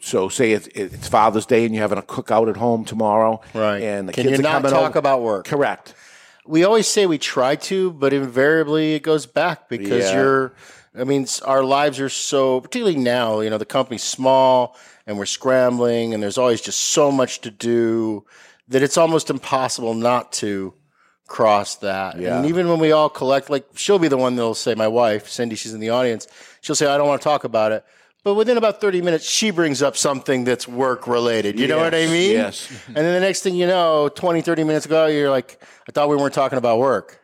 B: so, say it's, it's Father's Day and you're having a cookout at home tomorrow,
L: Right.
B: And the
L: Can
B: kids
L: you
B: are
L: not
B: coming
L: talk
B: over.
L: about work?
B: Correct.
L: we always say we try to, but invariably it goes back because
B: Yeah.
L: you're. I mean, our lives are so, particularly now. You know, the company's small and we're scrambling, and there's always just so much to do that it's almost impossible not to cross that.
B: Yeah.
L: And even when we all collect, like she'll be the one that'll say, my wife, Cindy, she's in the audience. She'll say, I don't want to talk about it. But within about 30 minutes, she brings up something that's work related. You know what I mean?
B: yes. *laughs*
L: And then the next thing you know, 20, 30 minutes ago, you're like, I thought we weren't talking about work.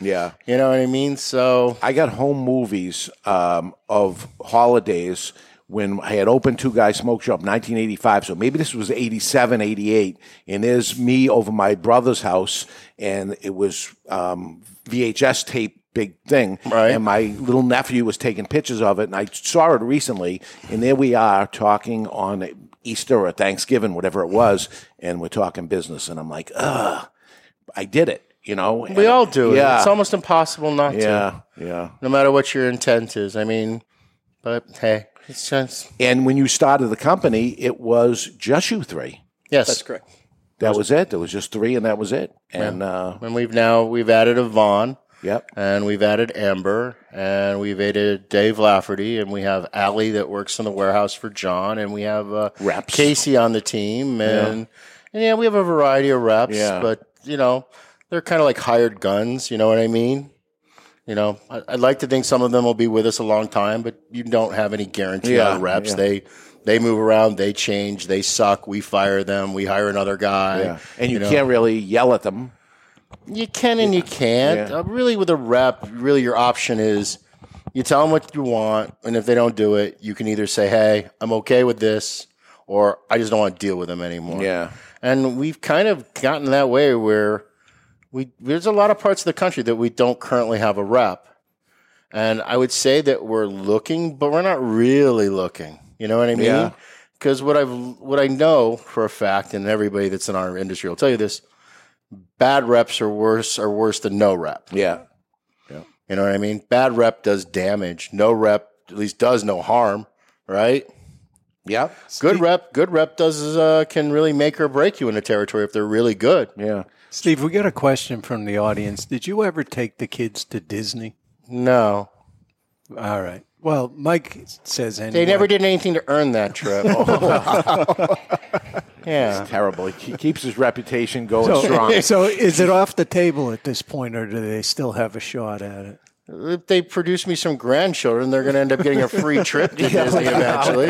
B: Yeah.
L: You know what I mean? So
B: I got home movies um, of holidays when I had opened Two Guys Smoke Shop 1985. So maybe this was 87, 88. And there's me over my brother's house, and it was um, VHS tape. Big thing,
L: Right.
B: And my little nephew was taking pictures of it, and I saw it recently. And there we are talking on Easter or Thanksgiving, whatever it was, and we're talking business. And I'm like, ugh, I did it, you know.
L: we all do.
B: Yeah.
L: It's almost impossible not
B: yeah,
L: to.
B: yeah.
L: No matter what your intent is. I mean, but hey, it's just.
B: And when you started the company, it was just you three.
L: Yes.
D: That's correct.
B: That was it. There was just three, and that was it. And uh,
L: And we've now, we've added Yvonne.
B: Yep.
L: And we've added Amber, and we've added Dave Lafferty, and we have Allie that works in the warehouse for Jon, and we have uh,
B: Reps.
L: Casey on the team, and and yeah, we have a variety of reps,
B: Yeah.
L: but you know, they're kind of like hired guns. You know what I mean? You know, I, I'd like to think some of them will be with us a long time, but you don't have any guarantee
B: Yeah,
L: on reps.
B: yeah.
L: They they move around, they change, they suck. We fire them, we hire another guy.
B: yeah. and you,
L: know.
B: can't really yell at them.
L: You can and you can't.
B: Yeah.
L: Uh, really, with a rep, really your option is you tell them what you want, and if they don't do it, you can either say, "Hey, I'm okay with this," or "I just don't want to deal with them anymore."
B: Yeah.
L: And we've kind of gotten that way where we there's a lot of parts of the country that we don't currently have a rep, and I would say that we're looking, but we're not really looking. You know what I mean?
B: Yeah.
L: Because what I've what I know for a fact, and everybody that's in our industry will tell you this: bad reps are worse are worse than no rep.
B: Yeah. Yeah.
L: You know what I mean? Bad rep does damage. No rep at least does no harm, right?
B: Yeah.
L: Good rep, good rep does uh, can really make or break you in a territory if they're really good.
B: Yeah.
F: Steve, we got a question from the audience. Did you ever take the kids to Disney?
L: No.
F: All right. Well, Mike says anyway.
L: They never did anything to earn that trip. *laughs* *laughs* yeah.
B: It's terrible. He keeps his reputation going
F: So,
B: strong. *laughs*
F: so is it off the table at this point, or do they still have a shot at it?
L: If they produce me some grandchildren, they're going to end up getting a free trip to Disney eventually,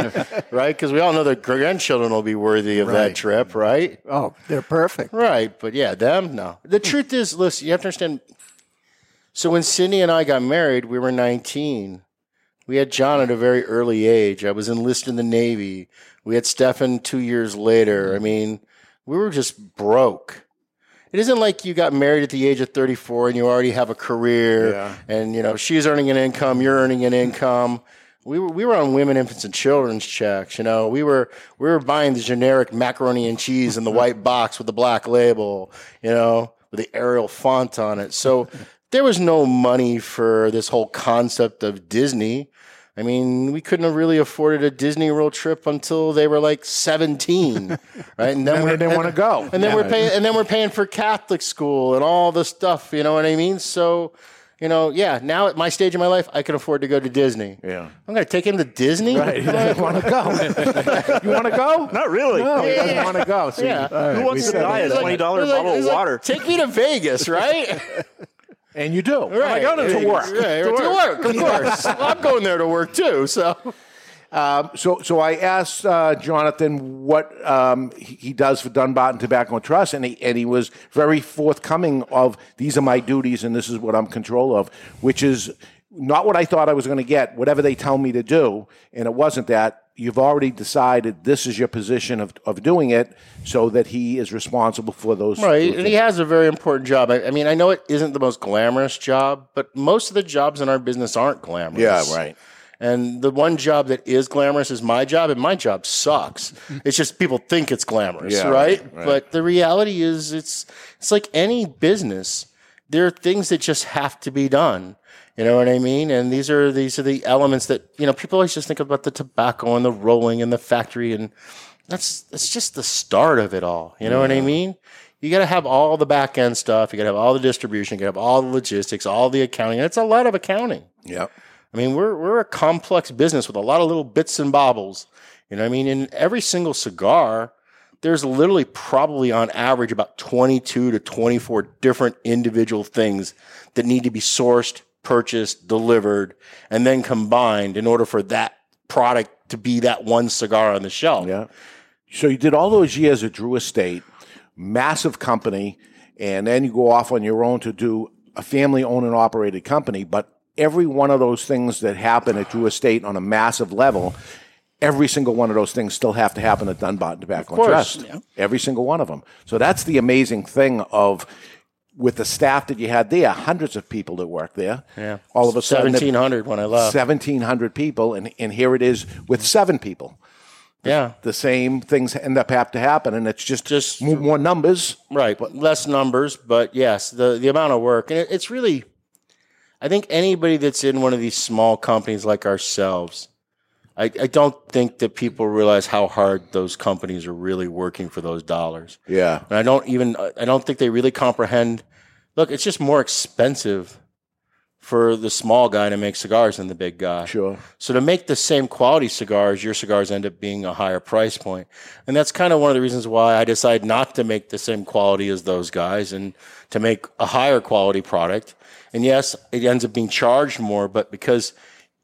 L: right? Because we all know that grandchildren will be worthy of
F: Right.
L: that trip, right?
F: Oh, they're perfect.
L: Right, but yeah, them no. The truth is, listen, you have to understand. So when Cindy and I got married, we were 19. We had Jon at a very early age. I was enlisted in the Navy. We had Stefan two years later. I mean, we were just broke. It isn't like you got married at the age of 34 and you already have a career
B: Yeah.
L: and you know she's earning an income, you're earning an income. We were we were on women, infants, and children's checks. You know, we were we were buying the generic macaroni and cheese in the *laughs* white box with the black label. You know, with the Arial font on it. So there was no money for this whole concept of Disney. I mean, we couldn't have really afforded a Disney World trip until they were like 17, *laughs* right? And
B: Then
L: we're-
B: they didn't wanna go.
L: And then we're paying, and then we're paying for Catholic school and all the stuff. You know what I mean? So, you know, yeah. Now at my stage in my life, I can afford to go to Disney.
B: Yeah.
L: I'm going to take him to Disney.
B: Right. He doesn't want to go. *laughs* you want to go?
M: Not really.
B: No, he doesn't want to go. See, *laughs*
L: Yeah.
M: Who wants to buy a twenty dollar
L: he's like-
M: bottle
L: he's
M: of
L: like,
M: water?
L: Take me to Vegas, right?
B: And you do.
L: Right.
B: I go to work.
L: Right, to work, of course. Well, I'm going there to work too. So,
B: Um, so, so I asked uh, Jonathan what um, he, he does for Dunbarton Tobacco Trust, and he, and he was very forthcoming of these are my duties and this is what I'm control of, which is not what I thought I was going to get. Whatever they tell me to do, and it wasn't that. You've already decided this is your position of, of doing it, so that he is responsible for those.
L: right, and he has a very important job. I, I mean, I know it isn't the most glamorous job, but most of the jobs in our business aren't glamorous.
B: Yeah, right.
L: And the one job that is glamorous is my job, and my job sucks. *laughs* it's just people think it's glamorous,
B: Yeah,
L: right?
B: right, right.
L: But the reality is, it's it's like any business. There are things that just have to be done. You know what I mean? And these are these are the elements that you know people always just think about the tobacco and the rolling and the factory, and that's that's just the start of it all. You know what I mean? You got to have all the back end stuff. You got to have all the distribution. You got to have all the logistics, all the accounting. It's a lot of accounting.
B: Yep.
L: I mean, we're we're a complex business with a lot of little bits and bobbles. You know, what I mean, in every single cigar, there's literally probably on average about 22 to 24 different individual things that need to be sourced, purchased, delivered, and then combined in order for that product to be that one cigar on the shelf.
B: Yeah. So you did all those years at Drew Estate, massive company, and then you go off on your own to do a family owned and operated company. But every one of those things that happen at Drew Estate on a massive level, every single one of those things still have to happen at Dunbarton Tobacco Trust.
L: yeah.
B: Every single one of them. So that's the amazing thing of with the staff that you had there, hundreds of people that work there.
L: Yeah.
B: All of a sudden,
L: 1,700 when I left.
B: 1,700 people, and, and here it is with seven people.
L: Yeah.
B: The same things end up have to happen, and it's just just more, more numbers.
L: Right, but less numbers, but yes, the the amount of work, and it, it's really, I think anybody that's in one of these small companies like ourselves, I, I don't think that people realize how hard those companies are really working for those dollars.
B: Yeah.
L: And I don't even I don't think they really comprehend. Look, it's just more expensive for the small guy to make cigars than the big guy.
B: Sure.
L: So to make the same quality cigars, your cigars end up being a higher price point. And that's kind of one of the reasons why I decided not to make the same quality as those guys and to make a higher quality product. And yes, it ends up being charged more, but because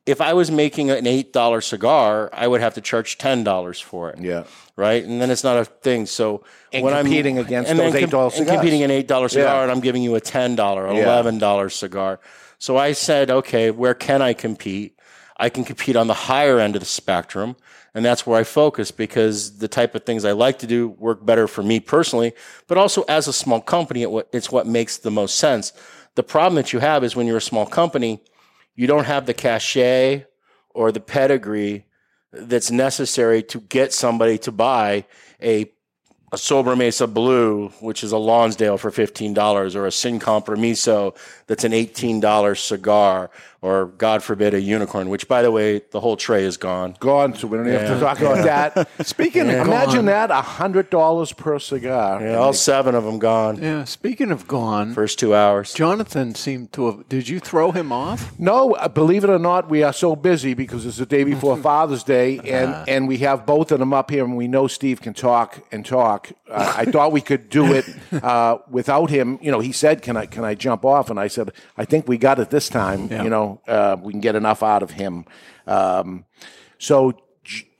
L: if I was making an eight dollar cigar, I would have to charge ten dollars for it.
B: Yeah.
L: right? And then it's not a thing. So
B: And
L: when
B: competing
L: I'm
B: against
L: and
B: those
L: com-
B: $8
L: and
B: cigars.
L: competing an eight dollar cigar,
B: Yeah.
L: and I'm giving you a ten dollar, eleven dollar cigar. So I said, okay, where can I compete? I can compete on the higher end of the spectrum. And that's where I focus because the type of things I like to do work better for me personally, but also as a small company, it, wa- it's what makes the most sense. The problem that you have is when you're a small company, you don't have the cachet or the pedigree that's necessary to get somebody to buy a a Sobremesa Blue, which is a Lonsdale for fifteen dollars, or a Sin Compromiso that's an eighteen dollar cigar, or God forbid a unicorn. Which, by the way, the whole tray is gone.
B: Gone, so we don't have to talk about that. *laughs*
F: Speaking of
B: imagine
F: gone-
B: that hundred dollars per cigar.
L: Yeah, all seven of them gone.
F: Yeah. Speaking of gone,
L: First two hours.
F: Jonathan seemed to have. Did you throw him off?
B: No, uh, believe it or not, we are so busy because it's the day before *laughs* Father's Day, and, and we have both of them up here, and we know Steve can talk and talk. Uh, I *laughs* thought we could do it uh, without him. You know, he said, "Can I can I jump off?" And I said, "I think we got it this time.
F: Yeah.
B: You know, uh, we can get enough out of him." Um, so.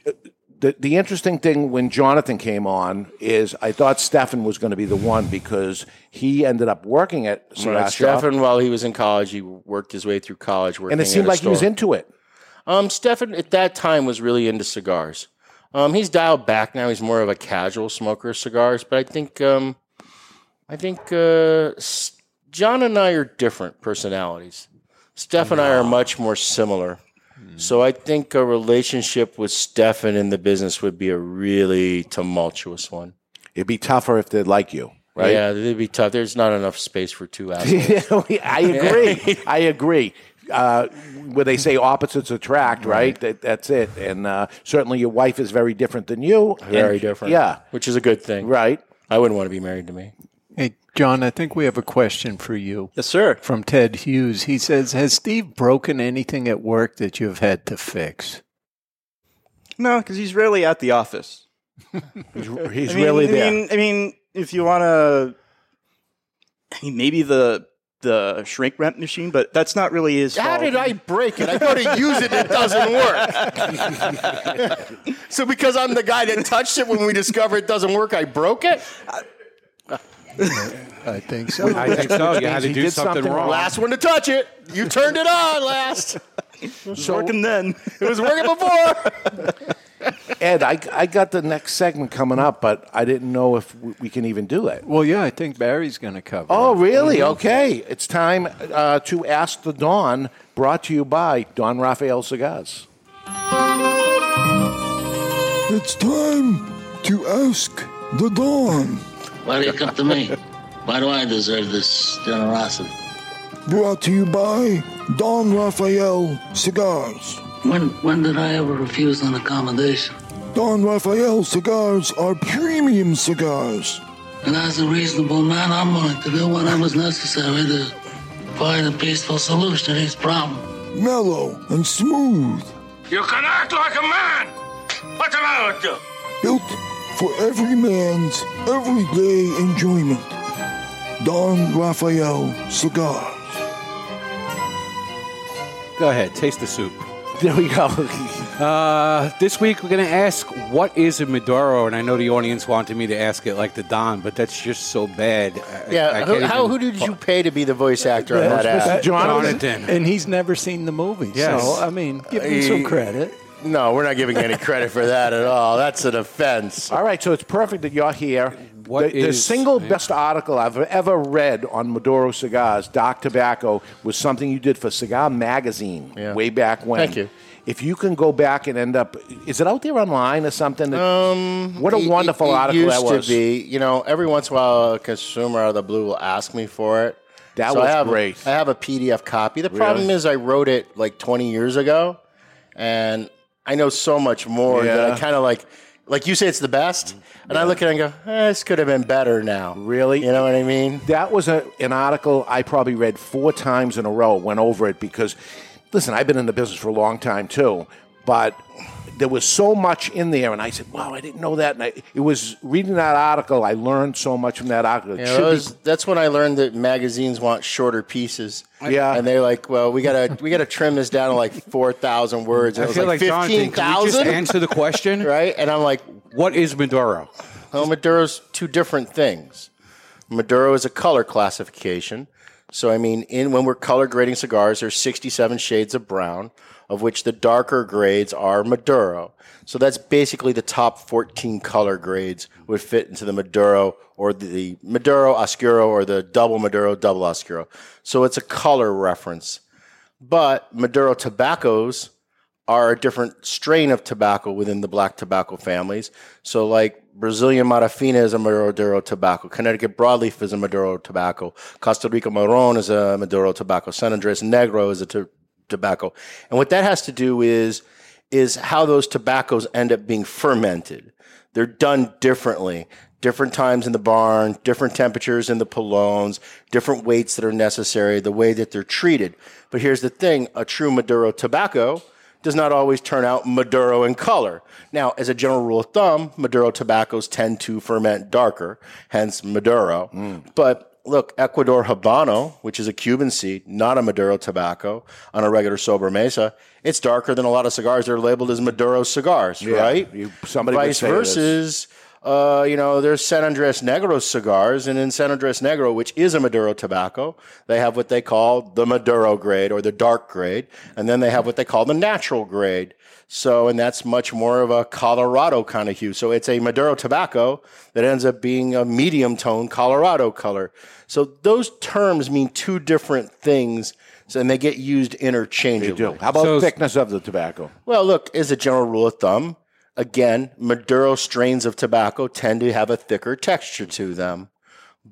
B: Uh, The, the interesting thing when Jonathan came on is I thought Stefan was going to be the one because he ended up working at
L: Right. Stefan, while he was in college, he worked his way through college. Working
B: and it seemed
L: at a
B: like he was
L: store.
B: into it.
L: Um, Stefan at that time was really into cigars. Um, he's dialed back now. He's more of a casual smoker of cigars. But I think, um, I think uh, S- Jon and I are different personalities. Steph and I are much more similar. So I think a relationship with Stefan in the business would be a really tumultuous one.
B: It'd be tougher if they'd like you, right?
L: Yeah, it'd be tough. There's not enough space for two *laughs* assholes.
B: I agree. I agree. Uh, where they say opposites attract, right? That, that's it. And uh, certainly your wife is very different than you.
L: Very
B: And-
L: different.
B: Yeah.
L: Which is a good thing.
B: Right.
L: I wouldn't want to be married to me.
F: Hey, Jon, I think we have a question for you.
D: Yes, sir.
F: From Ted Hughes. He says, Has Steve broken anything at work that you've had to fix?
D: No, because he's rarely at the office. *laughs*
B: He's,
D: I mean, I Mean, I mean, if you want to, I mean, maybe the the shrink rent machine, but that's not really his
L: How
D: fault.
L: did I break it? I go to use it and it doesn't work. *laughs* so because I'm the guy that touched it when we discover it doesn't work, I broke it?
F: I *laughs* think so.
E: I think so. You had to do something,
B: something
E: wrong.
L: Last one to touch it. You turned it on last.
D: It was working then.
L: It was working before. *laughs*
B: Ed, I, I got the next segment coming up, but I didn't know if we, we can even do it.
F: Well, yeah, I think Barry's going to cover
B: Oh,
F: it.
B: really? Okay. It's time uh, to Ask the Don, brought to you by Don Rafael Cigars.
M: It's time to ask the Don.
N: Why do you come to me? Why do I deserve this generosity?
M: Brought to you by Don Rafael Cigars.
N: When when did I ever refuse an accommodation?
M: Don Rafael Cigars are premium cigars.
N: And as a reasonable man, I'm willing to do whatever's necessary to find a peaceful solution to these problems.
M: Mellow and smooth.
N: You can act like a man! What's the matter with you?
M: Built for every man's everyday enjoyment. Don Rafael Cigars.
E: Go ahead, taste the soup. *laughs*
B: There we go.
E: Uh, this week we're going to ask what is a Maduro, and I know the audience wanted me to ask it like the Don, but that's just so bad. I-
L: Yeah,
E: I
L: who,
E: can't
L: how, who did you pay to be the voice actor on that
B: Mr.
L: ad?
E: Jonathan.
F: And he's never seen the movie.
E: Yes.
F: So, I mean, give him some
L: Uh,
F: credit.
L: No, we're not giving any credit for that at all. That's an offense.
B: All right, so it's perfect that you're here.
E: What
B: the, the
E: is-
B: single best article I've ever read on Maduro cigars, Doc Tobacco, was something you did for Cigar Magazine
L: Yeah.
B: way back when.
L: Thank you.
B: If you can go back and end up, is it out there online or something? That,
L: Um,
B: what a
L: it-
B: wonderful
L: it, it
B: article
L: used
B: that was.
L: to be. You know, every once in a while, a consumer out of the blue will ask me for it.
B: That
L: So
B: was
L: I have,
B: great.
L: I have a PDF copy. The problem is, I wrote it like 20 years ago, and I know so much more that I kind of like. Like you say, it's the best, and I look at it and go, eh, "This could have been better." Now,
B: Really?
L: you know what I mean?
B: That was a, an article I probably read four times in a row, went over it because, listen, I've been in the business for a long time too, but there was so much in there, and I said, wow, I didn't know that. And I, it was reading that article, I learned so much from that article.
L: Yeah,
B: should
L: that
B: be-
L: that's when I learned that magazines want shorter pieces.
B: Yeah.
L: and they're like, "Well, we gotta we gotta trim this down to like four thousand words." And
E: I
L: it was
E: feel
L: like
E: like, Jonathan,
L: fifteen
E: can we just answer the question? *laughs*
L: right? And I'm like,
E: What is Maduro?
L: Well, Maduro's two different things. Maduro is a color classification. So, I mean, in when we're color grading cigars, there's 67 shades of brown, of which the darker grades are Maduro. So that's basically the top 14 color grades would fit into the Maduro or the Maduro Oscuro or the double Maduro, double Oscuro. So it's a color reference. But Maduro tobaccos are a different strain of tobacco within the black tobacco families. So, like Brazilian Mata Fina is a Maduro tobacco, Connecticut broadleaf is a Maduro tobacco, Costa Rica Marron is a Maduro tobacco, San Andrés Negro is a to- tobacco. And what that has to do is is how those tobaccos end up being fermented. They're done differently. Different times in the barn, different temperatures in the pilones, different weights that are necessary, the way that they're treated. But here's the thing a true Maduro tobacco does not always turn out Maduro in color. Now, as a general rule of thumb, Maduro tobaccos tend to ferment darker, hence Maduro. Mm. But look, Ecuador Habano, which is a Cuban seed, not a Maduro tobacco, on a regular Sobremesa, it's darker than a lot of cigars that are labeled as Maduro cigars,
B: Yeah,
L: right?
B: you- somebody
L: Vice
B: say it is.
L: versus, uh, you know, there's San Andrés Negro cigars, and in San Andrés Negro, which is a Maduro tobacco, they have what they call the Maduro grade or the dark grade, and then they have what they call the natural grade. So, and that's much more of a Colorado kind of hue. So it's a Maduro tobacco that ends up being a medium tone Colorado color. So those terms mean two different things, so- and they get used interchangeably.
B: How about thickness of the tobacco?
L: Well, look, as a general rule of thumb, again, Maduro strains of tobacco tend to have a thicker texture to them,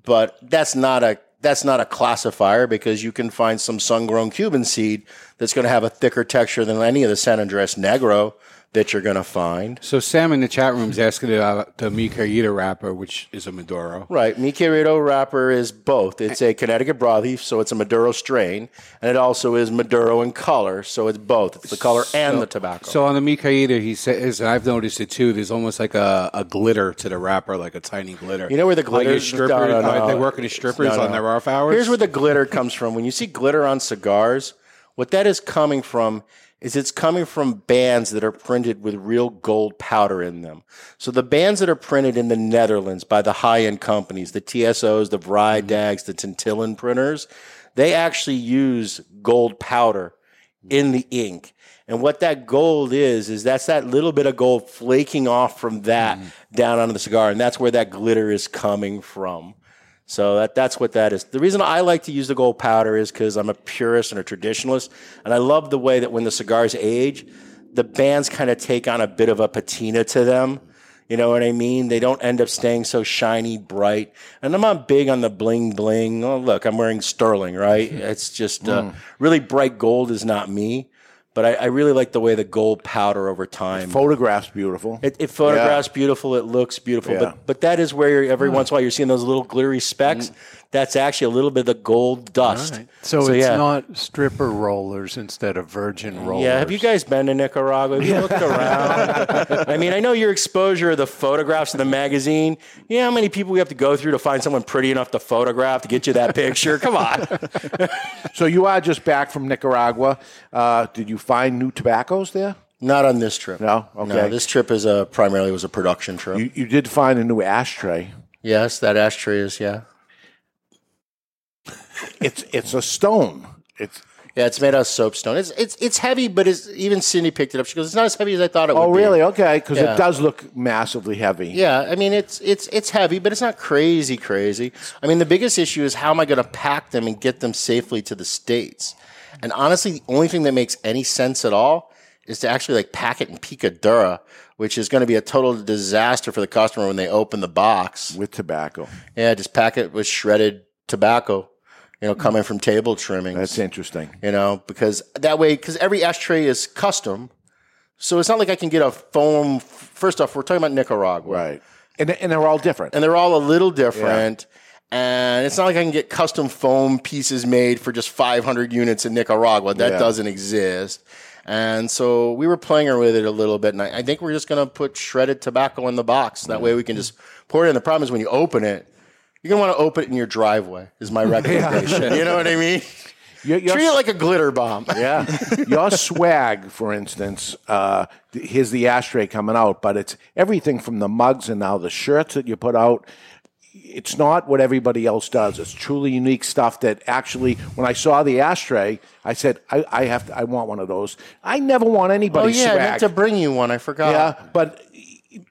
L: but that's not a that's not a classifier because you can find some sun-grown Cuban seed that's going to have a thicker texture than any of the San Andrés Negro that you're going to find.
E: So Sam in the chat room is asking about the Mi Querida wrapper, which is a Maduro.
L: Right. Mi Querida wrapper is both. It's a Connecticut broadleaf, so it's a Maduro strain, and it also is Maduro in color, so it's both. It's the color and
E: So-
L: the tobacco.
E: So on the Mi Querida, he says, and I've noticed it too. There's almost like a, a glitter to the wrapper, like a tiny glitter.
L: You know where the glitter
E: your strippers,
L: no, no, no.
E: they working as strippers on their off hours.
L: Here's where the glitter comes from. When you see glitter on cigars, what that is coming from is it's coming from bands that are printed with real gold powder in them. So the bands that are printed in the Netherlands by the high end companies, the TSOs, the Vrydags, mm-hmm. the Tintillin printers, they actually use gold powder mm-hmm. in the ink. And what that gold is, is that's that little bit of gold flaking off from that mm-hmm. down onto the cigar. And that's where that glitter is coming from. So that, that's what that is. The reason I like to use the gold powder is because I'm a purist and a traditionalist. And I love the way that when the cigars age, the bands kind of take on a bit of a patina to them. You know what I mean? They don't end up staying so shiny, bright. And I'm not big on the bling bling. Oh, look, I'm wearing sterling, right? *laughs* It's just uh,
B: Mm.
L: really bright gold is not me. But I, I really like the way the gold powder over time.
B: Photographs beautiful.
L: It, it photographs beautiful. It looks beautiful.
B: Yeah.
L: But but that is where every
F: Hmm.
L: once in a while you're seeing those little glittery specks. That's actually a little bit of the gold dust.
F: So, it's
L: yeah.
F: not stripper rollers instead of virgin rollers.
L: Yeah, have you guys been to Nicaragua? Have you looked around? I mean, I know your exposure of the photographs in the magazine. You know how many people we have to go through to find someone pretty enough to photograph to get you that picture? Come on. *laughs*
B: So you are just back from Nicaragua. Uh, did you find new tobaccos there?
L: Not on this trip.
B: No. Okay.
L: No, this trip is a primarily was a production trip.
B: you, you did find a new ashtray.
L: yes, that ashtray is yeah.
B: It's it's a stone. It's
L: Yeah, it's made out of soapstone. It's it's it's heavy, but it's even Cindy picked it up. She goes, "It's not as heavy as I thought it
B: oh
L: would." be."
B: Oh, really okay because
L: Yeah.
B: it does look massively heavy.
L: Yeah, I mean it's it's it's heavy, but it's not crazy crazy. I mean the biggest issue is how am I going to pack them and get them safely to the states? And honestly, the only thing that makes any sense at all is to actually like pack it in picadura, which is going to be a total disaster for the customer when they open the box
B: with tobacco.
L: Yeah, just pack it with shredded tobacco. You know, coming from table trimmings.
B: That's interesting.
L: You know, because that way, because every ashtray is custom, so it's not like I can get a foam. First off, we're talking about Nicaragua,
B: right? And and they're all different,
L: and they're all a little different. And it's not like I can get custom foam pieces made for just 500 units in Nicaragua. That
B: Yeah.
L: doesn't exist. And so we were playing with it a little bit, and I, I think we're just going to put shredded tobacco in the box. That way we can just pour it in. The problem is when you open it, you're to want to open it in your driveway. Is my *laughs* recommendation. You know what I mean? *laughs*
B: Your- your-
L: Treat it like a glitter bomb. *laughs*
B: Yeah. Your swag, for instance, uh, here's the ashtray coming out, but it's everything from the mugs and now the shirts that you put out. It's not what everybody else does. It's truly unique stuff that actually, when I saw the ashtray, I said, I, I have to, I want one of those. I never want
L: Oh
B: anybody's
L: yeah, I meant to bring you one. I forgot.
B: yeah, but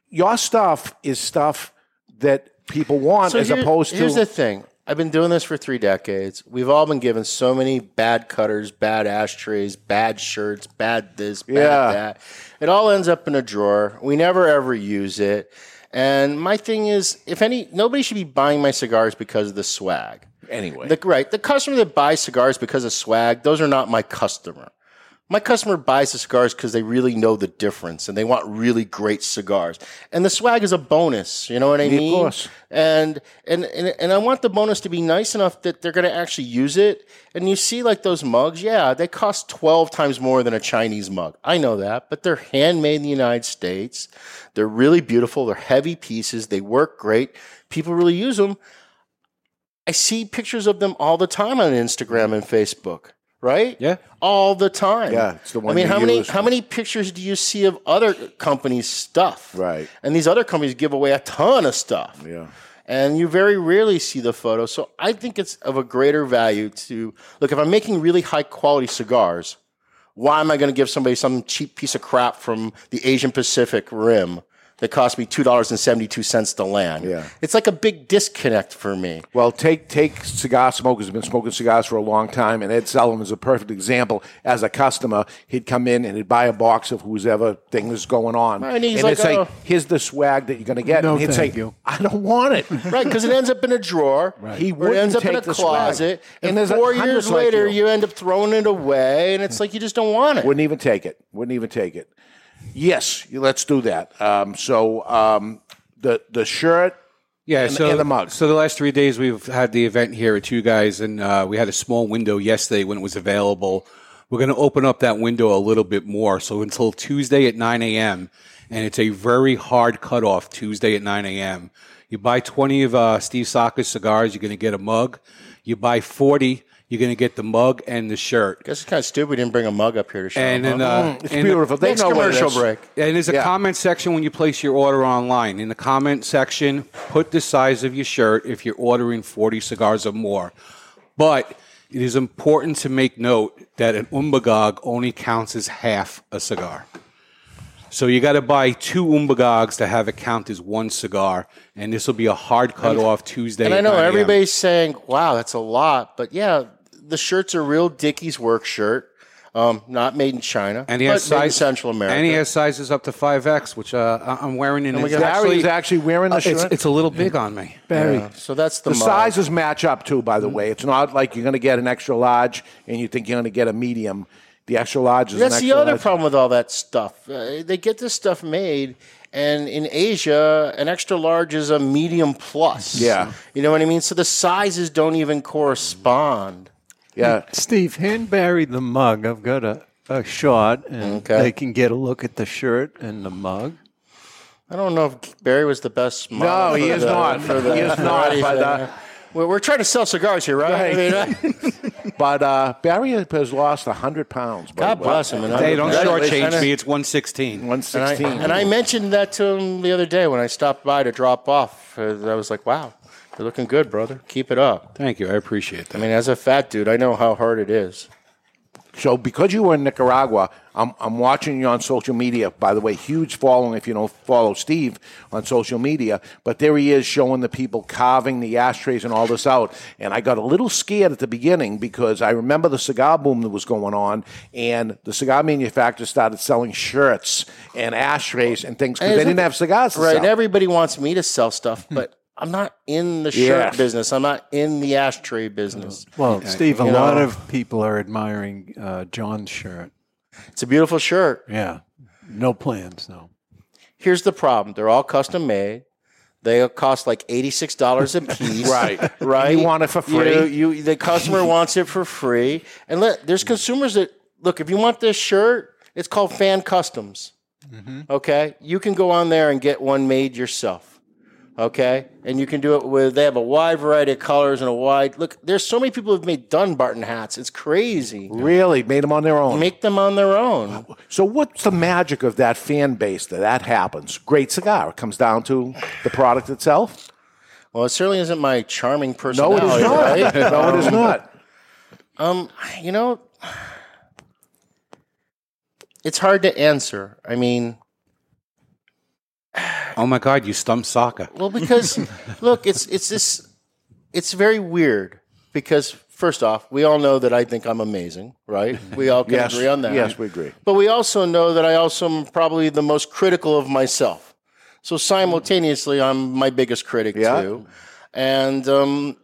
B: your stuff is stuff that people want as
L: here-
B: opposed to.
L: here's the thing. I've been doing this for three decades. We've all been given so many bad cutters, bad ashtrays, bad shirts, bad this, bad
B: Yeah.
L: that. It all ends up in a drawer. We never ever use it. And my thing is, if any, nobody should be buying my cigars because of the swag.
B: Anyway.
L: The, right. The customer that buys cigars because of swag, those are not my customer. My customer buys the cigars because they really know the difference and they want really great cigars. And the swag is a bonus. You know what I
B: Yeah, of
L: mean?
B: course.
L: And, and and and I want the bonus to be nice enough that they're going to actually use it. And you see, like those mugs, yeah, they cost twelve times more than a Chinese mug. I know that, but they're handmade in the United States. They're really beautiful. They're heavy pieces. They work great. People really use them. I see pictures of them all the time on Instagram and Facebook. Right?
E: Yeah.
L: All the time.
B: Yeah, it's the one
L: I mean, how many how many pictures do you see of other companies' stuff?
B: Right.
L: And these other companies give away a ton of stuff.
B: Yeah.
L: And you very rarely see the photo. So I think it's of a greater value to look if I'm making really high quality cigars, why am I going to give somebody some cheap piece of crap from the Asian Pacific Rim that cost me two dollars and seventy two cents to land?
B: Yeah.
L: It's like a big disconnect for me.
B: Well, take take cigar smokers have been smoking cigars for a long time, and Ed Sullivan is a perfect example. As a customer, he'd come in and he'd buy a box of whose ever thing was going on,
L: Right, and he's
B: he'd
L: like,
B: say,
L: "Oh."
B: "Here's the swag that you're going to get."
F: No,
B: and he'd
F: thank
B: say,
F: you.
B: "I don't want it." *laughs*
L: Right, because it ends up in a drawer. Right.
B: He
L: or it ends up in a
B: take swag.
L: closet.
B: And
L: And,
B: there's a
L: four
B: hundreds
L: years
B: like
L: later,
B: you.
L: you end up throwing it away, and it's like you just don't want it.
B: Wouldn't even take it. Wouldn't even take it. Yes, let's do that. Um, so um, the the shirt,
E: Yeah,
B: and,
E: so
B: and the mug.
E: So the last three days we've had the event here at you guys, and uh, we had a small window yesterday when it was available. We're going to open up that window a little bit more, so until Tuesday at 9 a.m. And it's a very hard cutoff Tuesday at 9 a.m. You buy 20 of uh, Steve Saka's cigars, you're going to get a mug. You buy 40, you're going to get the mug and the shirt.
L: guess it's kind of stupid we didn't bring a mug up here to show
E: And
L: them,
E: then,
L: huh?
E: uh,
B: it's
E: and-
B: beautiful. They
L: Next
B: know it
L: commercial break.
E: And there's a
B: Yeah.
E: comment section when you place your order online. In the comment section, put the size of your shirt if you're ordering 40 cigars or more. But it is important to make note that an umbagog only counts as half a cigar. So you got to buy two umbagogs to have it count as one cigar, and this will be a hard cutoff Tuesday.
L: And I know everybody's saying, "Wow, that's a lot," but yeah, the shirt's a real Dickies work shirt, um, not made in China,
E: And he
L: but
E: has
L: made in
E: size,
L: Central America.
E: and he has sizes up to five X, which uh, I- I'm wearing. And
L: And we
E: it's actually,
B: actually wearing the
E: uh,
B: shirt?
E: it's a little big on me.
F: Barry.
L: Yeah, so that's the,
B: The
L: mug.
B: sizes match up too, by the way. It's not like you're going to get an extra large and you think you're going to get a medium. The extra large is
L: That's
B: an
L: the other
B: large.
L: problem with all that stuff. Uh, they get this stuff made, and in Asia, an extra large is a medium plus.
B: Yeah.
L: you know what I mean. So the sizes don't even correspond.
B: Yeah,
F: Steve, hand Barry the mug. I've got a, a shot, and
L: Okay.
F: they can get a look at the shirt and the mug.
L: I don't know if Barry was the best. model
B: No, he
L: for
B: is
L: the-
B: not.
L: For the,
B: He is not,
L: anything.
B: but, uh,
L: we're, we're trying to sell cigars here, right? I
B: Right.
L: mean, *laughs*
B: but uh, Barry has lost hundred pounds. by
L: God
B: the way.
L: bless him. And I-
E: Hey, don't
L: Congratulations.
E: shortchange me. It's 116.
B: One
L: And I, and I mentioned that to him the other day when I stopped by to drop off. Uh, I was like, "Wow, you're looking good, brother. Keep it up."
E: Thank you. I appreciate that.
L: I mean, as a fat dude, I know how hard it is.
B: So because you were in Nicaragua, I'm, I'm watching you on social media. By the way, huge following if you don't follow Steve on social media. But there he is showing the people carving the ashtrays and all this out. And I got a little scared at the beginning because I remember the cigar boom that was going on, and the cigar manufacturers started selling shirts and ashtrays and things because they didn't have cigars
L: Right, and
B: sell.
L: everybody wants me to sell stuff, but I'm not in the shirt
B: Yes.
L: business. I'm not in the ashtray business.
F: Well, Steve, a
L: You
F: lot
L: know.
F: of people are admiring uh, Jon's shirt.
L: It's a beautiful shirt.
F: Yeah. No plans, no.
L: Here's the problem: they're all custom made. They cost like eighty six dollars a piece. *laughs*
B: Right.
L: right.
B: You want it for free.
L: You, you the customer *laughs* wants it for free, and let, there's consumers that look. If you want this shirt, it's called Fan Customs.
B: Mm-hmm.
L: Okay, you can go on there and get one made yourself. Okay, and you can do it with. They have a wide variety of colors and a wide look. There's so many people who've made Dunbarton hats. It's crazy.
B: Really made them on their own.
L: Make them on their own.
B: So what's the magic of that fan base that that happens? Great cigar. It comes down to the product itself.
L: Well, it certainly isn't my charming
B: No,
L: personality.
B: it is not.
L: Right? *laughs*
B: no, it is
L: Um,
B: not.
L: Um, you know, it's hard to answer. I mean,
E: Oh my God, you stumped Saka.
L: well, because *laughs* look, it's it's this, it's very weird because first off, we all know that I think I'm amazing, right? *laughs* We all can
B: Yes.
L: agree on that.
B: Yes, we agree.
L: But we also know that I also am probably the most critical of myself. So simultaneously, I'm my biggest critic
B: Yeah.
L: too. And um,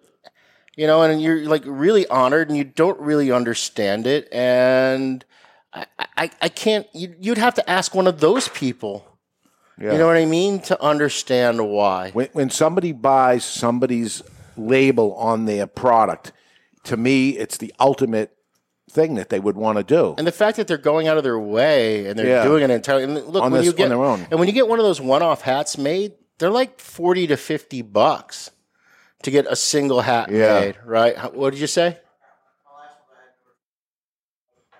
L: you know, and you're like really honored, and you don't really understand it, and I, I, I can't. You, you'd have to ask one of those people.
B: Yeah.
L: You know what I mean to understand why.
B: When, when somebody buys somebody's label on their product, to me, it's the ultimate thing that they would want to do.
L: And the fact that they're going out of their way and they're
B: Yeah.
L: doing it entirely. And look,
B: On
L: when
B: this-
L: you get
B: on their own.
L: and when you get one of those one-off hats made, they're like forty to fifty bucks to get a single hat
B: Yeah.
L: made. Right? What did you say?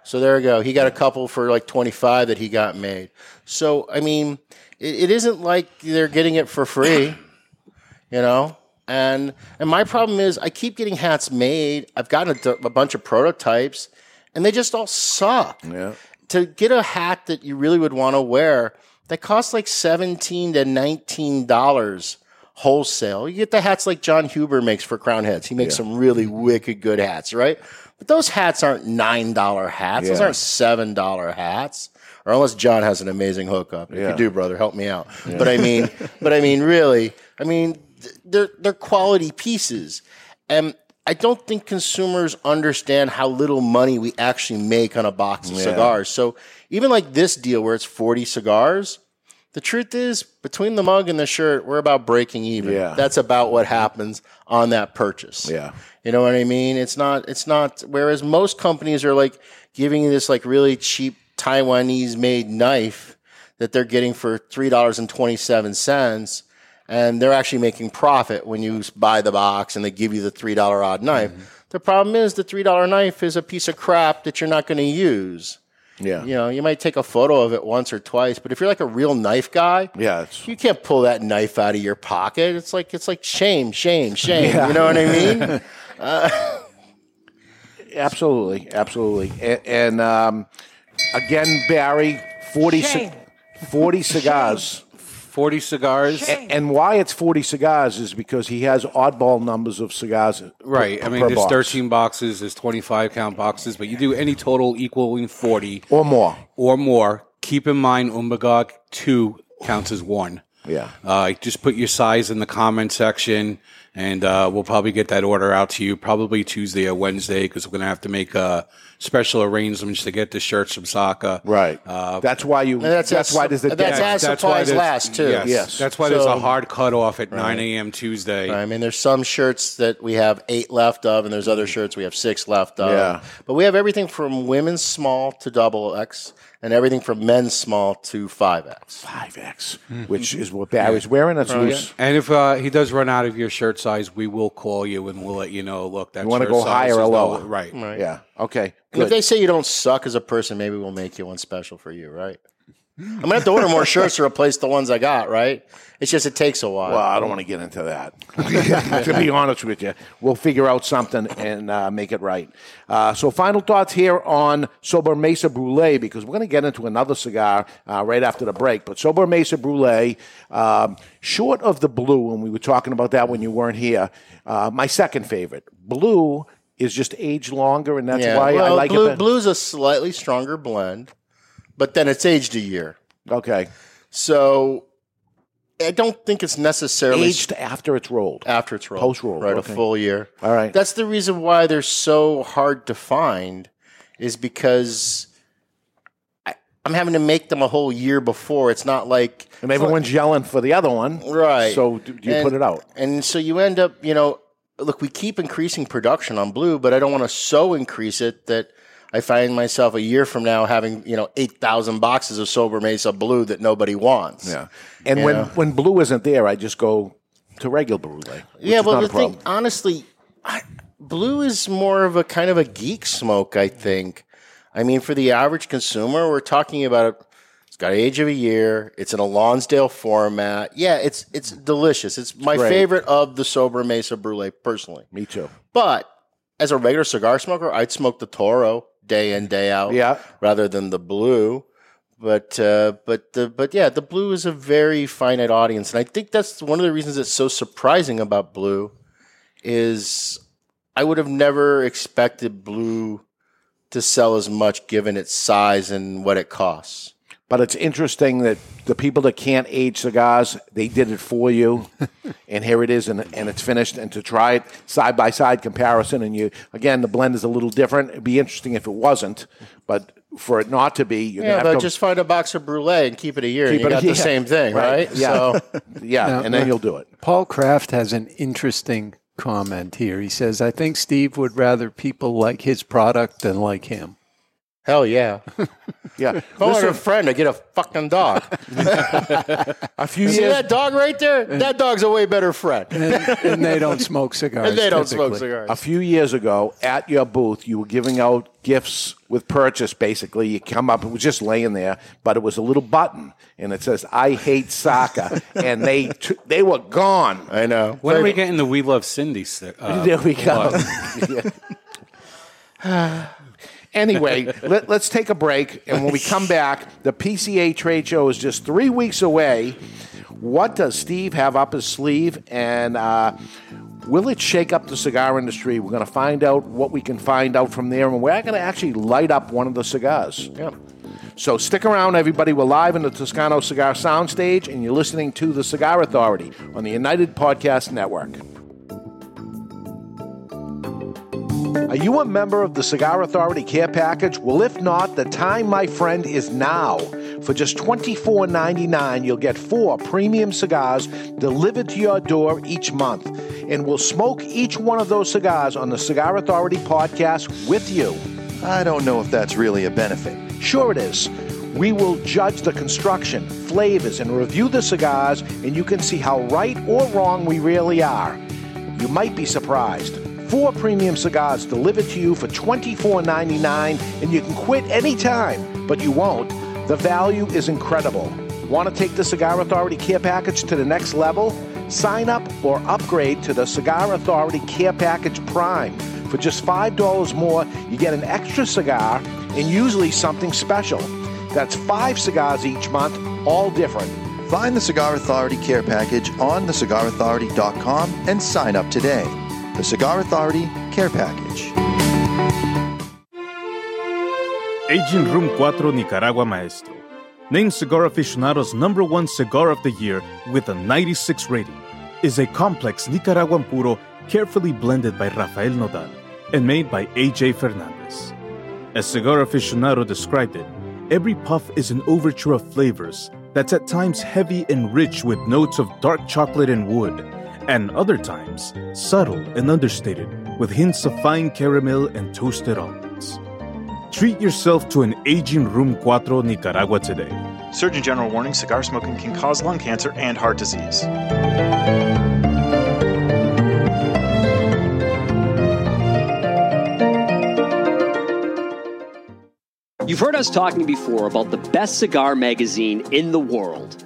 L: So there you go. He got a couple for like twenty-five that he got made. So I mean, it, it isn't like they're getting it for free, *coughs* you know. And and my problem is I keep getting hats made. I've gotten a, a bunch of prototypes, and they just all suck
B: Yeah.
L: to get a hat that you really would want to wear that costs like seventeen to nineteen dollars wholesale. You get the hats like Jon Huber makes for Crowned Heads. He makes
B: Yeah.
L: some really wicked good hats, right? But those hats aren't nine dollar hats. Those aren't seven dollar hats. Or unless Jon has an amazing hookup. If
B: Yeah.
L: you do, brother, help me out. But I mean, *laughs* but I mean, really, I mean, they're they're quality pieces, and I don't think consumers understand how little money we actually make on a box of
B: Yeah.
L: cigars. So even like this deal where it's forty cigars, the truth is between the mug and the shirt, we're about breaking even.
B: Yeah.
L: That's about what happens on that purchase.
B: Yeah.
L: You know what I mean? It's not. It's not. Whereas most companies are like giving you this like really cheap Taiwanese made knife that they're getting for three dollars and twenty seven cents, and they're actually making profit when you buy the box and they give you the three dollar odd knife. The problem is the three dollar knife is a piece of crap that you're not going to use.
B: Yeah.
L: You know, you might take a photo of it once or twice, but if you're like a real knife guy,
B: Yeah.
L: You can't pull that knife out of your pocket. It's like it's like shame, shame, *laughs* shame.
B: Yeah.
L: You know what I mean? *laughs* Uh, *laughs*
B: absolutely. Absolutely. And, and um, again, Barry, 40, ci- 40 cigars.
E: 40 cigars.
B: A- And why it's 40 cigars is because he has oddball numbers of cigars. per-
E: Right. I
B: per
E: mean, there's
B: box.
E: 13 boxes, there's 25 count boxes, but you do any total equaling 40
B: or more.
E: Or more. Keep in mind, Umbagog 2 counts as one.
B: Yeah.
E: Uh, just put your size in the comment section, and uh, we'll probably get that order out to you probably Tuesday or Wednesday because we're going to have to make uh, special arrangements to get the shirts from Saka.
B: Right.
E: Uh,
B: that's why you.
L: And that's
B: that's, why there's a
L: that's
B: deadline.
L: as supplies
E: there's-
L: last, too.
E: Yes.
B: Yes.
E: That's why there's a hard cutoff at
L: Right.
E: 9 a.m. Tuesday.
L: I mean, there's some shirts that we have eight left of, and there's other shirts we have six left of.
B: Yeah.
L: But we have everything from women's small to double X, and everything from men's small to five X.
B: Five X, which is what Barry's wearing. That's loose.
E: And if uh, he does run out of your shirt size, we will call you and we'll let you know. Look, that
B: You want to go
E: size
B: higher or
E: no-
B: lower?
E: right?
L: Right.
B: Yeah. Okay.
L: And if
B: Good.
L: they say you don't suck as a person, maybe we'll make you one special for you, right? I'm gonna have to order more *laughs* shirts to replace the ones I got, right? It's just it takes a while.
B: Well, I don't want to get into that. *laughs* to be honest with you, we'll figure out something and uh, make it right. Uh, so, final thoughts here on Sobremesa Brulee because we're going to get into another cigar uh, right after the break. But Sobremesa Brulee, um, short of the blue, and we were talking about that when you weren't here. Uh, my second favorite, blue, is just aged longer, and that's
L: yeah.
B: why I like
L: blue,
B: it.
L: Blue's a slightly stronger blend, but then it's aged a year.
B: Okay.
L: So I don't think it's necessarily
B: Aged after it's rolled.
L: after it's rolled.
B: Post roll,
L: Right,
B: okay.
L: a full year.
B: All right.
L: That's the reason why they're so hard to find, is because I, I'm having to make them a whole year before. It's not like
B: And everyone's yelling for the other one.
L: Right.
B: So, do do you
L: And-
B: put it out?
L: And so you end up, you know, look, we keep increasing production on blue, but I don't want to so increase it that I find myself a year from now having, you know, 8,000 boxes of Sobremesa blue that nobody wants.
B: Yeah. And
L: You
B: when,
L: know?
B: when blue isn't there, I just go to regular brulee.
L: Yeah, well, the thing, honestly, I, blue is more of a kind of a geek smoke. I think. I mean, for the average consumer, we're talking about it's got age of a year. It's in a Lonsdale format. Yeah, it's it's delicious. It's my
B: Great.
L: favorite of the Sobremesa Brulee, personally.
B: Me too.
L: But as a regular cigar smoker, I'd smoke the Toro day in day out,
B: Yeah.
L: rather than the blue. But uh, but the but yeah, the blue is a very finite audience, and I think that's one of the reasons it's so surprising about blue. Is I would have never expected blue to sell as much given its size and what it costs.
B: But it's interesting that the people that can't age cigars, they did it for you, *laughs* and here it is, and, and it's finished. And to try it side by side comparison, and you again, the blend is a little different. It'd be interesting if it wasn't, but for it not to be, you're
L: Yeah,
B: gonna
L: but
B: have to
L: just find a box of brulee and keep it a year, and
B: keep
L: you
B: it-
L: got the same thing, right?
B: Yeah,
L: So *laughs*
B: yeah,
F: Now-
B: and then uh, you'll do it.
F: Paul Kraft has an interesting comment here. He says, I think Steve would rather people like his product than like him.
L: Hell yeah. *laughs*
B: Yeah.
L: If I wanted a friend, I get a fucking dog. *laughs*
B: a few
L: See
B: years-
L: that dog right there? That dog's a way better friend.
F: And, and they don't smoke cigars. *laughs*
L: And they don't smoke
F: typically.
L: cigars.
B: A few years ago, at your booth, you were giving out gifts with purchase. Basically, you come up; it was just laying there, but it was a little button, and it says "I hate soccer," and they t- they were gone.
L: I know.
E: When are we getting the We Love Cindy? st- Uh,
B: there we go. Anyway, *laughs* let, us take a break, and when we come back, the PCA trade show is just three weeks away. What does Steve have up his sleeve, and uh, will it shake up the cigar industry? We're going to find out what we can find out from there, and we're going to actually light up one of the cigars.
L: Yeah.
B: So stick around, everybody. We're live in the Toscano Cigar Soundstage, and you're listening to the Cigar Authority on the United Podcast Network. Are you a member of the Cigar Authority Care Package? Well, if not, the time, my friend, is now. For just $24.99, you'll get four premium cigars delivered to your door each month. And we'll smoke each one of those cigars on the Cigar Authority podcast with you.
C: I don't know if that's really a benefit.
B: Sure, it is. We will judge the construction, flavors, and review the cigars, and you can see how right or wrong we really are. You might be surprised. Four premium cigars delivered to you for $24.99, and you can quit anytime, but you won't. The value is incredible. Want to take the Cigar Authority Care Package to the next level? Sign up or upgrade to the Cigar Authority Care Package Prime. For just $5 more, you get an extra cigar and usually something special. That's five cigars each month, all different.
C: Find the Cigar Authority Care Package on thecigarauthority.com and sign up today. The Cigar Authority Care Package.
O: Aging Room 4 Nicaragua Maestro. Named Cigar Aficionado's number one cigar of the year with a 96 rating, is a complex Nicaraguan puro carefully blended by Rafael Nodal and made by AJ Fernandez. As Cigar Aficionado described it, every puff is an overture of flavors that's at times heavy and rich with notes of dark chocolate and wood, and other times subtle and understated with hints of fine caramel and toasted almonds. Treat yourself to an aging Room 4 Nicaragua today.
I: Surgeon General warning cigar smoking can cause lung cancer and heart disease.
P: You've heard us talking before about the best cigar magazine in the world,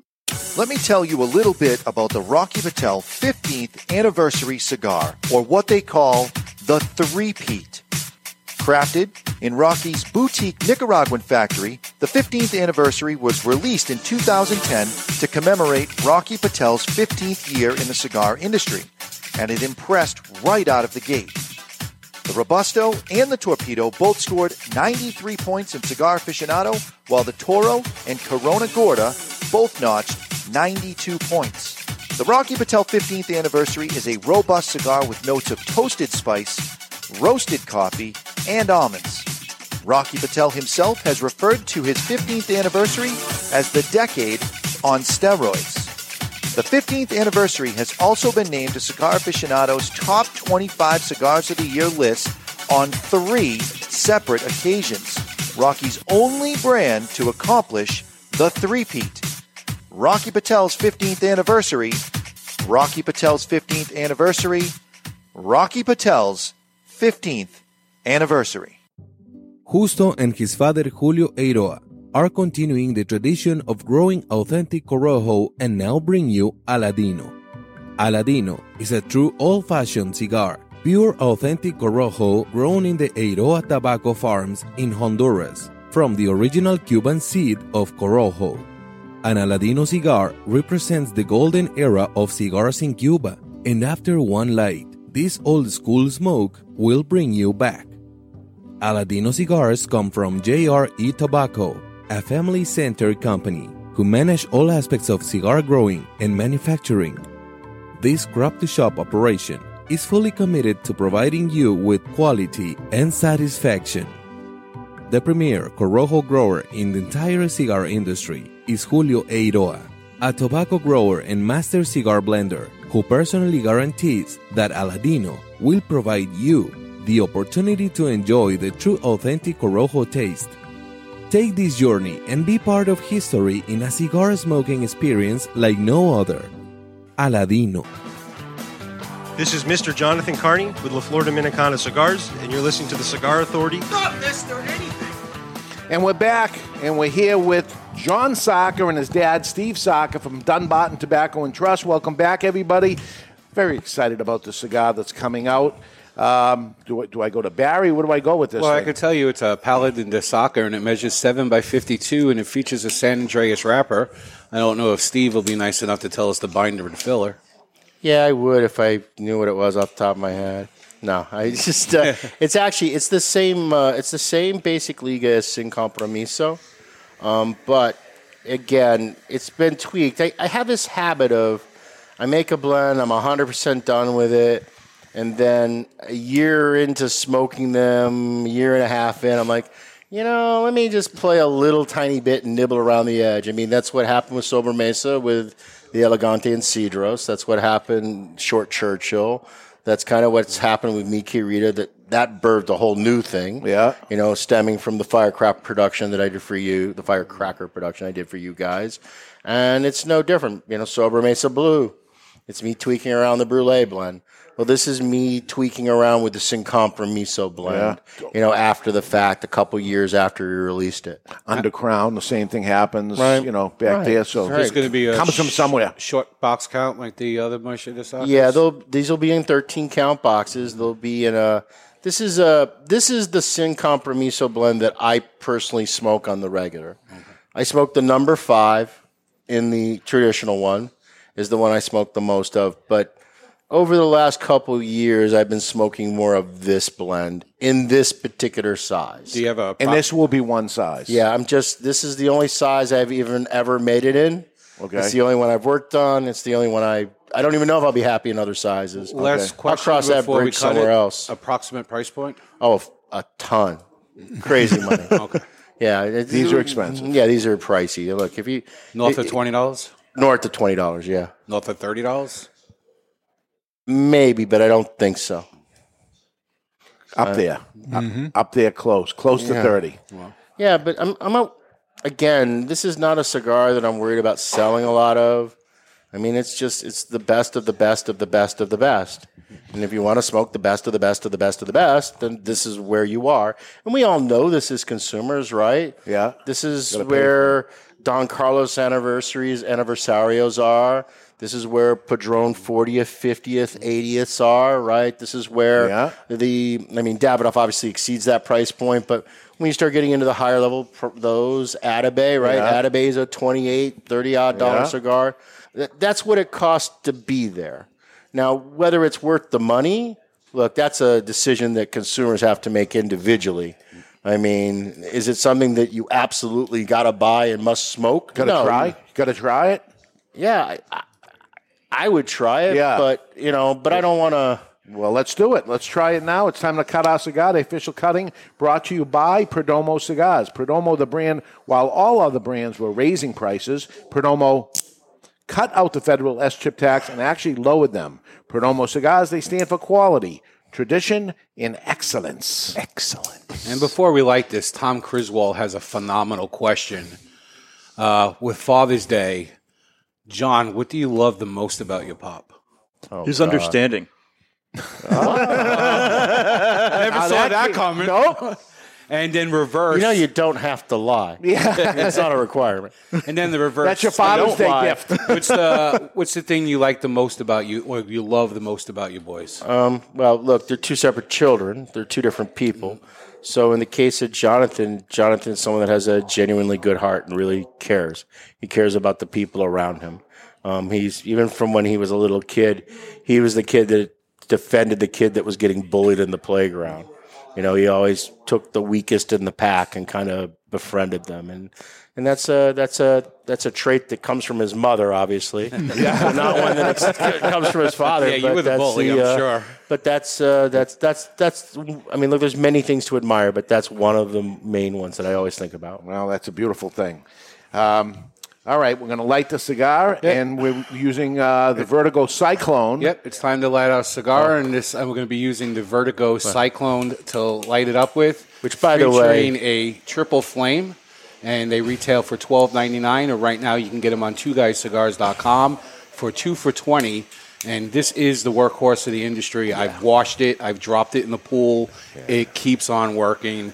C: Let me tell you a little bit about the Rocky Patel 15th anniversary cigar, or what they call the three-peat. Crafted in Rocky's boutique Nicaraguan factory, the 15th anniversary was released in 2010 to commemorate Rocky Patel's 15th year in the cigar industry, and it impressed right out of the gate. The Robusto and the Torpedo both scored 93 points in Cigar Aficionado, while the Toro and Corona Gorda both notched 92 points. The Rocky Patel 15th anniversary is a robust cigar with notes of toasted spice, roasted coffee, and almonds. Rocky Patel himself has referred to his 15th anniversary as the decade on steroids. The 15th anniversary has also been named to Cigar Aficionado's top 25 cigars of the year list on three separate occasions. Rocky's only brand to accomplish the three-peat. Rocky Patel's 15th anniversary, Rocky Patel's 15th anniversary, Rocky Patel's 15th anniversary.
Q: Justo and his father Julio Eiroa are continuing the tradition of growing authentic Corojo and now bring you Aladino. Aladino is a true old fashioned cigar, pure authentic Corojo grown in the Eiroa tobacco farms in Honduras from the original Cuban seed of Corojo. An Aladino cigar represents the golden era of cigars in Cuba, and after one light, this old school smoke will bring you back. Aladino cigars come from JRE Tobacco, a family centered company who manage all aspects of cigar growing and manufacturing. This crop to shop operation is fully committed to providing you with quality and satisfaction. The premier Corojo grower in the entire cigar industry is Julio Eiroa, a tobacco grower and master cigar blender who personally guarantees that Aladino will provide you the opportunity to enjoy the true authentic Corojo taste. Take this journey and be part of history in a cigar smoking experience like no other. Aladino.
R: This is Mr. Jonathan Carney with La Flor Dominicana Cigars, and you're listening to the Cigar Authority.
B: Not Mr. Anything. And we're back, and we're here with Jon Saka and his dad, Steve Saka from Dunbarton Tobacco and Trust. Welcome back, everybody. Very excited about the cigar that's coming out. Um, do, I, do I go to Barry? Where do I go with this?
E: Well, I can tell you it's a Paladin de Saka, and it measures 7 by 52, and it features a San Andrés wrapper. I don't know if Steve will be nice enough to tell us the binder and filler.
L: Yeah, I would if I knew what it was off the top of my head. No, I *laughs* just uh, *laughs* it's actually it's the same uh, it's the same basic liga as Sin Compromiso, um, but again, it's been tweaked. I, I have this habit of I make a blend, I'm hundred percent done with it, and then a year into smoking them, a year and a half in, I'm like, you know, let me just play a little tiny bit and nibble around the edge. I mean, that's what happened with Sobremesa with the Elegante and Cedros. That's what happened Short Churchill. That's kind of what's happened with Mi Querida That that birthed a whole new thing.
B: Yeah.
L: You know, stemming from the firecracker production that I did for you, the firecracker production I did for you guys, and it's no different. You know, Sobremesa Brulee. It's me tweaking around the brulee blend. Well, this is me tweaking around with the Sin Compromiso blend. You know, after the fact, a couple years after we released it.
B: Undercrown, the same thing happens,
L: Right.
B: you know, back
L: Right.
B: there. So
E: There's going to be a
B: comes from somewhere.
E: short box count like the other Muestra de Saka.
L: Yeah, these will be in 13 count boxes. They'll be in a this is a this is the Sin Compromiso blend that I personally smoke on the regular. I smoke the number 5 in the traditional one is the one I smoke the most of, but over the last couple of years I've been smoking more of this blend in this particular size.
E: Do you have a
B: And this will be one size.
L: Yeah, I'm just this is the only size I've even ever made it in.
B: Okay.
L: It's the only one I've worked on. It's the only one I I don't even know if I'll be happy in other sizes.
E: Last
L: I'll
E: question
L: cross that
E: before we
L: bridge
E: cut
L: somewhere
E: it.
L: else.
E: Approximate price point?
L: Oh, a ton, crazy *laughs* money.
E: okay.
L: Yeah, it-
B: These are expensive.
L: Yeah, these are pricey. Look, if you
E: North
L: it-
E: of twenty dollars?
L: north of twenty dollars, yeah,
E: North of thirty dollars?
L: maybe, but I don't think so.
B: Up
L: Uh,
B: there. Up, up there close. Close to
L: Yeah.
B: 30.
L: Yeah, but I'm I'm out again. This is not a cigar that I'm worried about selling a lot of. I mean, it's just it's the best of the best of the best of the best. And if you want to smoke the best of the best of the best of the best, then this is where you are. And we all know this as consumers, right?
B: Yeah.
L: This is where Don Carlos anniversaries, anniversarios are. This is where Padron 40th, 50th, 80ths are, right? This is where
B: Yeah.
L: the, I mean, Davidoff obviously exceeds that price point, but when you start getting into the higher level, those Atabey, right?
B: Yeah.
L: Atabey is a 28, 30 odd dollar
B: Yeah.
L: cigar. That- That's what it costs to be there. Now, whether it's worth the money, look, that's a decision that consumers have to make individually. I mean, is it something that you absolutely got to buy and must smoke?
B: Got to
L: No.
B: try. Got to try it.
L: Yeah, I, I, I would try it,
B: Yeah.
L: but you know, but I don't want to.
B: Well, let's do it. Let's try it now. It's time to cut our cigar. The official cutting brought to you by Perdomo Cigars. Perdomo, the brand, while all other brands were raising prices, Perdomo cut out the federal SCHIP tax and actually lowered them. Perdomo Cigars, they stand for quality, tradition, and excellence.
F: Excellent.
E: And before we light this, Tom Criswell has a phenomenal question. Uh, with Father's Day, Jon, what do you love the most about your pop?
D: His understanding. *laughs*
E: I never
L: Now
E: saw
L: that
E: that coming.
B: No.
E: And then reverse.
L: You know, you don't have to lie. *laughs*
B: Yeah.
L: it's not a requirement.
E: And then the reverse.
B: That's your Father's Day
L: lie.
B: gift. *laughs*
E: what's the What's the thing you like the most about you, or you love the most about your boys?
L: Um, well, look, they're two separate children. They're two different people. So in the case of Jonathan, Jonathan's someone that has a genuinely good heart and really cares. He cares about the people around him. Um, he's even from when he was a little kid, he was the kid that defended the kid that was getting bullied in the playground. You know, he always took the weakest in the pack and kind of befriended them, and and that's a that's a that's a trait that comes from his mother, obviously. *laughs* yeah, not one that comes from his father.
E: Yeah, you
L: but
E: were the
L: that's
E: bully, I'm
L: uh,
E: sure.
L: But that's uh, that's that's that's. I mean, look, there's many things to admire, but that's one of the main ones that I always think about.
B: Well, that's a beautiful thing. Um, all right, we're going to light the cigar, and we're using uh, the Vertigo Cyclone.
E: Yep, it's time to light our cigar, and this and we're going to be using the Vertigo Cyclone to light it up with.
L: Which, by the way-
E: featuring a triple flame, and they retail for twelve ninety nine. Or right now, you can get them on two twoguyscigars.com for two for twenty. And this is the workhorse of the industry. I've washed it. I've dropped it in the pool. It keeps on working.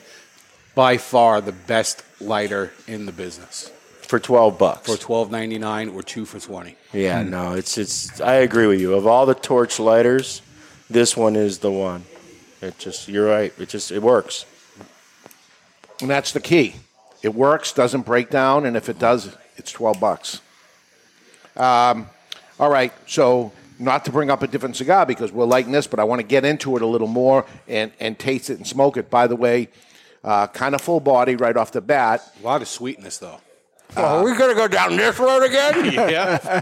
E: By far, the best lighter in the business
L: For twelve bucks.
E: for twelve ninety nine or two for twenty.
L: Yeah, no, it's it's. I agree with you. Of all the torch lighters, this one is the one. It just you're right. It just it works.
B: And that's the key. It works, doesn't break down, and if it does, it's 12 bucks. Um, all right, so not to bring up a different cigar because we're lighting this, but I want to get into it a little more and, and taste it and smoke it. By the way, uh, kind of full body right off the bat.
E: A lot of sweetness, though.
L: Oh, we're gonna go down this road again. *laughs*
E: yeah.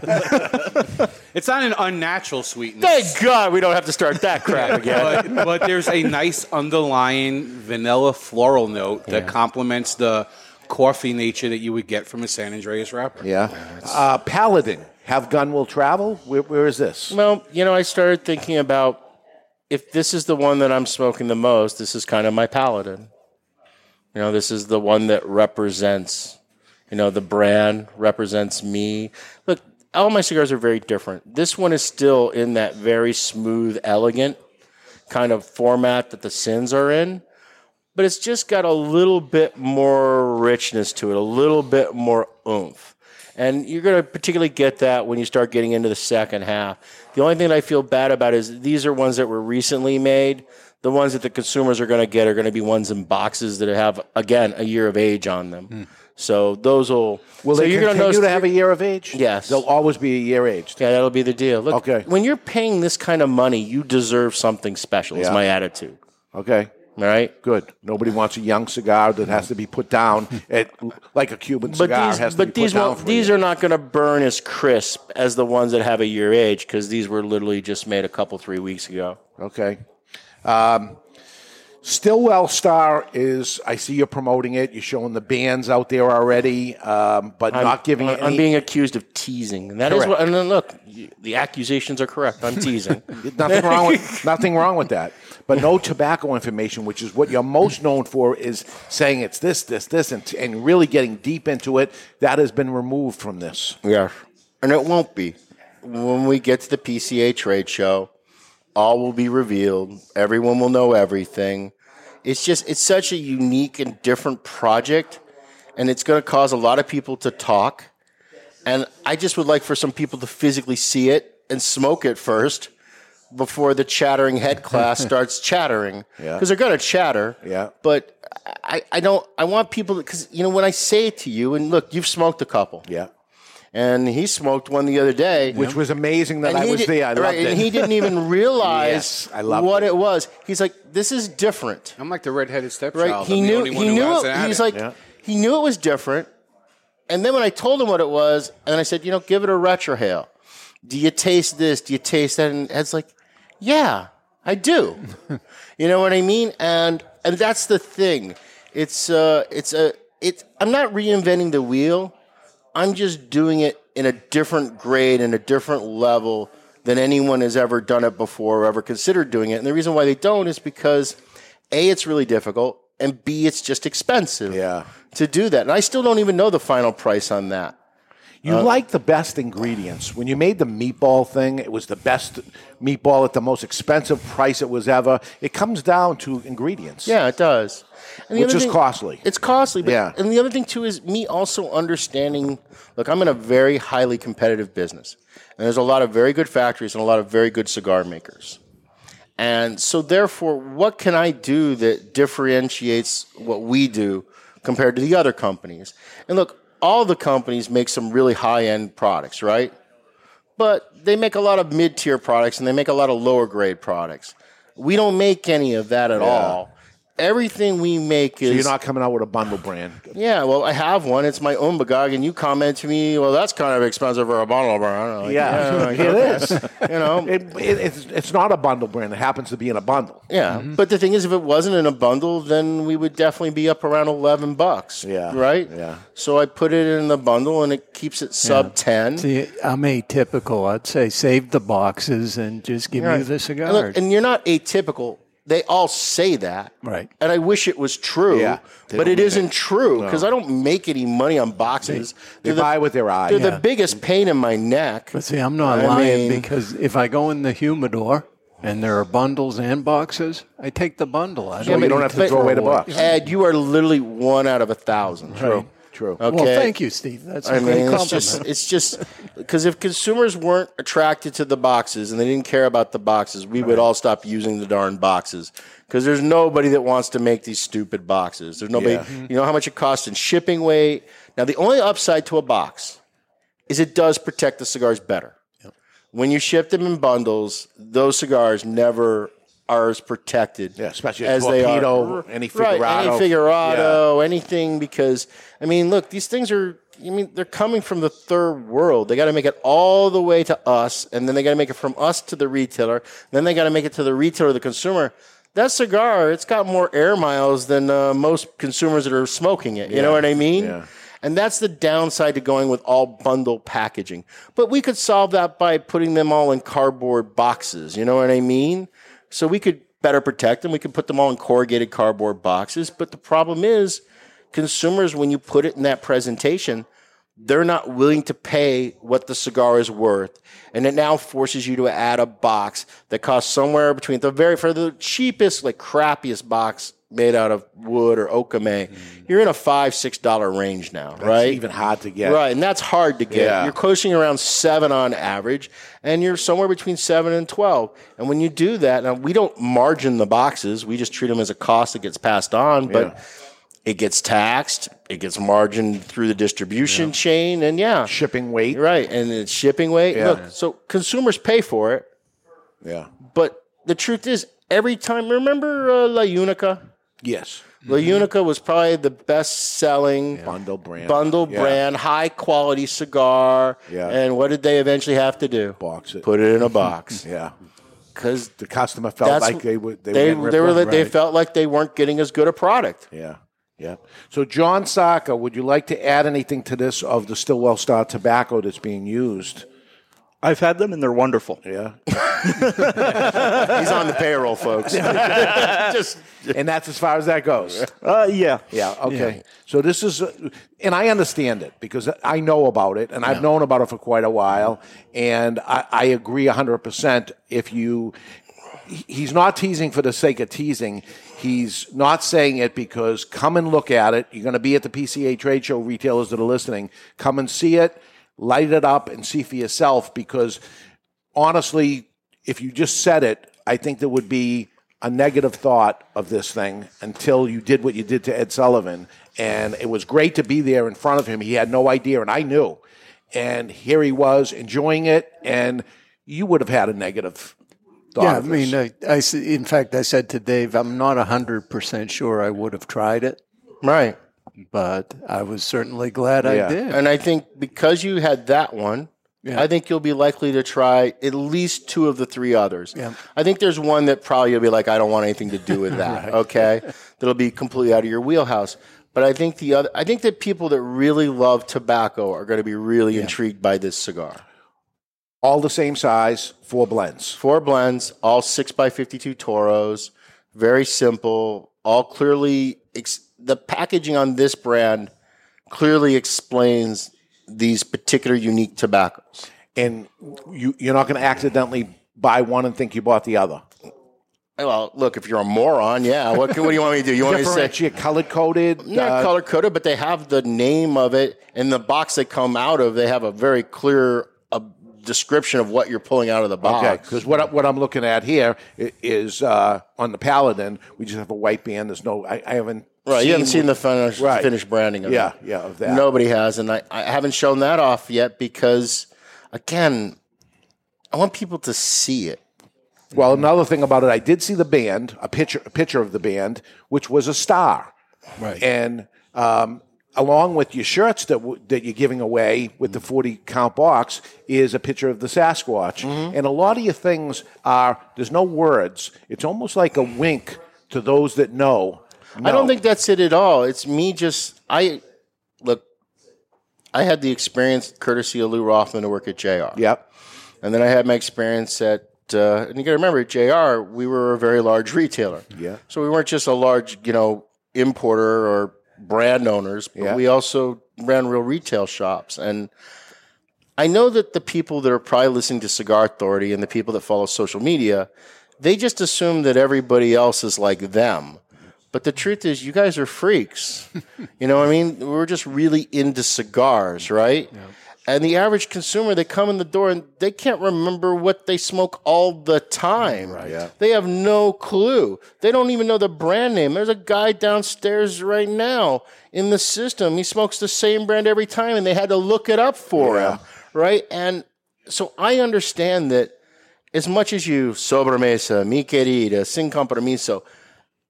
E: *laughs* it's not an unnatural sweetness.
L: Thank God we don't have to start that crap again.
E: but, but there's a nice underlying vanilla floral note that complements the coffee nature that you would get from a San Andrés wrapper.
B: Yeah. Uh, Paladin, Have Gun Will Travel. Where, where is this?
L: Well, you know, I started thinking about if this is the one that I'm smoking the most, this is kind of my paladin. You know, this is the one that represents, you know, the brand represents me. Look, all my cigars are very different. This one is still in that very smooth, elegant kind of format that the sins are in, but it's just got a little bit more richness to it, a little bit more oomph. And you're going to particularly get that when you start getting into the second half. The only thing that I feel bad about is these are ones that were recently made. The ones that the consumers are going to get are going to be ones in boxes that have, again, a year of age on them. Hmm. So those will.
B: Will
L: so
B: they
L: you're gonna
B: continue
L: notice-
B: to have a year of age?
L: Yes.
B: They'll always be a year aged.
L: Yeah, that'll be the deal. Look,
B: Okay.
L: when you're paying this kind of money, you deserve something special. Is
B: Yeah.
L: my attitude.
B: Okay.
L: All right.
B: Good. Nobody wants a young cigar that has to be put down at, like a Cuban
L: But
B: cigar
L: these,
B: has to
L: but
B: be put
L: these,
B: down
L: won't-
B: for
L: these are not going to burn as crisp as the ones that have a year age because these were literally just made a couple three weeks ago.
B: Okay. Um, Stillwell Star is, I see you're promoting it. You're showing the bands out there already, um, but
L: I'm,
B: not giving
L: I'm,
B: any.
L: I'm being accused of teasing, and that is
B: Correct.
L: what. And then look, you- the accusations are correct. I'm teasing. *laughs*
B: nothing wrong with nothing wrong with that. But no tobacco information, which is what you're most known for, is saying it's this, this, this, and, and really getting deep into it. That has been removed from this.
L: Yeah, and it won't be. When we get to the PCA trade show, all will be revealed. Everyone will know everything. It's just it's such a unique and different project, and it's going to cause a lot of people to talk. And I just would like for some people to physically see it and smoke it first before the chattering head class *laughs* starts chattering.
B: Yeah.
L: Because they're going to chatter.
B: Yeah.
L: But I, I don't, I want people, because, you know, when I say it to you, and look, you've smoked a couple.
B: Yeah.
L: And he smoked one the other day.
B: Which was amazing that
L: And
B: I
L: he
B: was
L: did-
B: there. I
L: right,
B: loved
L: and
B: it.
L: he didn't even *laughs* realize
B: Yes, I loved
L: what
B: it.
L: it. was. He's like, this is different.
E: I'm like the redheaded stepchild.
L: Right?
E: I'm
L: He
E: the
L: knew.
E: only one
L: He
E: who
L: knew.
E: hasn't
L: It,
E: had
L: he's
E: it.
L: like, he knew it was different. And then when I told him what it was, and I said, you know, give it a retrohale. Do you taste this? Do you taste that? And Ed's like, yeah, I do. *laughs* you know what I mean? And and that's the thing. It's uh, it's a it's. I'm not reinventing the wheel. I'm just doing it in a different grade and a different level than anyone has ever done it before or ever considered doing it. And the reason why they don't is because A, it's really difficult, and B, it's just expensive
B: Yeah.
L: to do that. And I still don't even know the final price on that.
B: You
L: Uh,
B: like the best ingredients. When you made the meatball thing, it was the best meatball at the most expensive price it was ever. It comes down to ingredients.
L: Yeah, it does. And
B: Which is
L: thing-
B: costly.
L: It's costly, but
B: Yeah.
L: and the other thing too is me also understanding. Look, I'm in a very highly competitive business, and there's a lot of very good factories and a lot of very good cigar makers. And so, therefore, what can I do that differentiates what we do compared to the other companies? And look, all the companies make some really high end products, right? But they make a lot of mid tier products and they make a lot of lower grade products. We don't make any of that at
B: Yeah.
L: all. Everything we make
B: So
L: is
B: you're not coming out with a bundle brand.
L: yeah, well, I have one. It's my Umbagog, and you comment to me, well, that's kind of expensive for a bundle brand. Like,
B: yeah,
L: like, *laughs*
B: it
L: okay.
B: is.
L: You know,
B: it, it, it's it's not a bundle brand. It happens to be in a bundle.
L: yeah. Mm-hmm. But the thing is, if it wasn't in a bundle, then we would definitely be up around eleven bucks.
B: Yeah.
L: right.
B: Yeah.
L: So I put it in the bundle, and it keeps it sub ten.
F: See, I'm atypical. I'd say save the boxes and just give me
L: Right.
F: the cigar.
L: look, and you're not atypical. They all say that.
F: Right.
L: And I wish it was true,
B: Yeah,
L: but
B: it isn't
L: it
B: make
L: isn't true
B: No.
L: because I don't make any money on boxes.
B: They
L: They're the-
B: buy with their eye.
L: They're
B: Yeah.
L: the biggest pain in my neck.
F: But see, I'm not
L: I
F: lying
L: mean-
F: because if I go in the humidor and there are bundles and boxes, I take the bundle. I
B: So you don't have to throw away the box.
L: Ed, you are literally one out of a thousand.
B: True. True.
L: Okay.
F: Well, thank you, Steve. That's a
L: I
F: great
L: mean, it's
F: compliment.
L: just it's just because if consumers weren't attracted to the boxes and they didn't care about the boxes, we would all stop using the darn boxes. Because there's nobody that wants to make these stupid boxes. There's nobody.
B: Yeah.
L: You know how much it costs in shipping weight. Now the only upside to a box is it does protect the cigars better. When you ship them in bundles, those cigars never are as protected
B: Yeah, especially
L: as they are.
B: any
L: Right,
B: Figurado.
L: any Figurado, anything. Because I mean, look, these things are. I mean, they're coming from the third world. They got to make it all the way to us, and then they got to make it from us to the retailer. Then they got to make it to the retailer, the consumer. That cigar, it's got more air miles than uh, most consumers that are smoking it. You know what I mean?
B: yeah.
L: And that's the downside to going with all bundle packaging. But we could solve that by putting them all in cardboard boxes. You know what I mean? So we could better protect them. We could put them all in corrugated cardboard boxes. But the problem is, consumers, when you put it in that presentation, they're not willing to pay what the cigar is worth. And it now forces you to add a box that costs somewhere between the very, for the cheapest, like crappiest box made out of wood or okoume, you're in a five, six dollar range now, right?
B: even hard to get.
L: Right, and that's hard to get.
B: Yeah.
L: You're coasting around seven on average, and you're somewhere between seven and twelve. And when you do that, now we don't margin the boxes; we just treat them as a cost that gets passed on. But it gets taxed, it gets margined through the distribution chain, and yeah,
B: Shipping weight.
L: right, and it's shipping weight.
B: Yeah.
L: Look, so consumers pay for it,
B: Yeah.
L: but the truth is, every time, remember uh, La Unica?
B: Yes.
L: La mm-hmm. Unica was probably the best selling
B: Bundle brand.
L: bundle
B: Yeah.
L: brand, high quality cigar.
B: Yeah.
L: And what did they eventually have to do?
B: Box it.
L: Put it in a box. *laughs*
B: Yeah.
L: Because
B: The customer felt
L: That's-
B: like they would. They,
L: they,
B: were,
L: they, were, they felt like they weren't getting as good a product.
B: Yeah. Yeah. So, Jon Saka, would you like to add anything to this of the Stillwell Star tobacco that's being used?
D: I've had them and they're wonderful.
B: Yeah. *laughs*
L: He's on the payroll, folks. *laughs* Just
B: and that's as far as that goes.
D: Uh, yeah.
B: Yeah. Okay. So this is, uh, and I understand it because I know about it, and I've known about it for quite a while, and I, I agree hundred percent. If you, he's not teasing for the sake of teasing. He's not saying it because come and look at it. You're going to be at the PCA trade show. Retailers that are listening, come and see it. Light it up and see for yourself because honestly, if you just said it, I think there would be a negative thought of this thing until you did what you did to Ed Sullivan. And it was great to be there in front of him. He had no idea, and I knew. And here he was enjoying it, and you would have had a negative thought.
F: Yeah, I mean, I, I, in fact, I said to Dave, I'm not 100% sure I would have tried it.
L: Right.
F: But I was certainly glad I did.
L: And I think because you had that one,
F: Yeah.
L: I think you'll be likely to try at least two of the three others.
F: Yeah.
L: I think there's one that probably you'll be like, I don't want anything to do with *laughs* that.
F: Right.
L: Okay. That'll be completely out of your wheelhouse. But I think the other, I think that people that really love tobacco are going to be really intrigued by this cigar.
B: All the same size, four blends.
L: Four blends, all six by fifty-two Toros. Very simple. All clearly, ex- the packaging on this brand clearly explains these particular unique tobaccos.
B: And you, you're not going to accidentally buy one and think you bought the other.
L: Well, look, if you're a moron, yeah. What, what do you want me to do? You want me to say
B: Differentiate color coded?
L: not color coded, but they have the name of it in the box they come out of. They have a very clear uh, description of what you're pulling out of the box.
B: Okay, because what, what I'm looking at here is uh, on the Paladin, we just have a white band. There's no, I, I haven't.
L: Right, you haven't seen the finished,
B: Right.
L: finished branding of that.
B: Yeah,
L: it.
B: yeah, of that.
L: Nobody has, and I, I haven't shown that off yet because, again, I want people to see it.
B: Well, another thing about it, I did see the band, a picture, a picture of the band, which was a star.
F: Right.
B: And um, along with your shirts that w- that you're giving away with the 40 count box is a picture of the Sasquatch.
L: Mm-hmm.
B: And a lot of your things are there's no words. It's almost like a wink to those that know.
L: I don't think that's it at all. It's me just I look. I had the experience courtesy of Lew Rothman to work at JR.
B: Yep.
L: And then I had my experience at, uh, and you got to remember at JR, we were a very large retailer.
B: Yeah.
L: So we weren't just a large, you know, importer or brand owners, but
B: Yeah.
L: we also ran real retail shops. And I know that the people that are probably listening to Cigar Authority and the people that follow social media, they just assume that everybody else is like them. But the truth is, you guys are freaks. *laughs* you know what I mean? We're just really into cigars, right? And the average consumer, they come in the door and they can't remember what they smoke all the time. Right.
B: Yeah.
L: They have no clue. They don't even know the brand name. There's a guy downstairs right now in the system. He smokes the same brand every time, and they had to look it up for him. Right. And so I understand that as much as you sobremesa, mi querida, sin compromiso,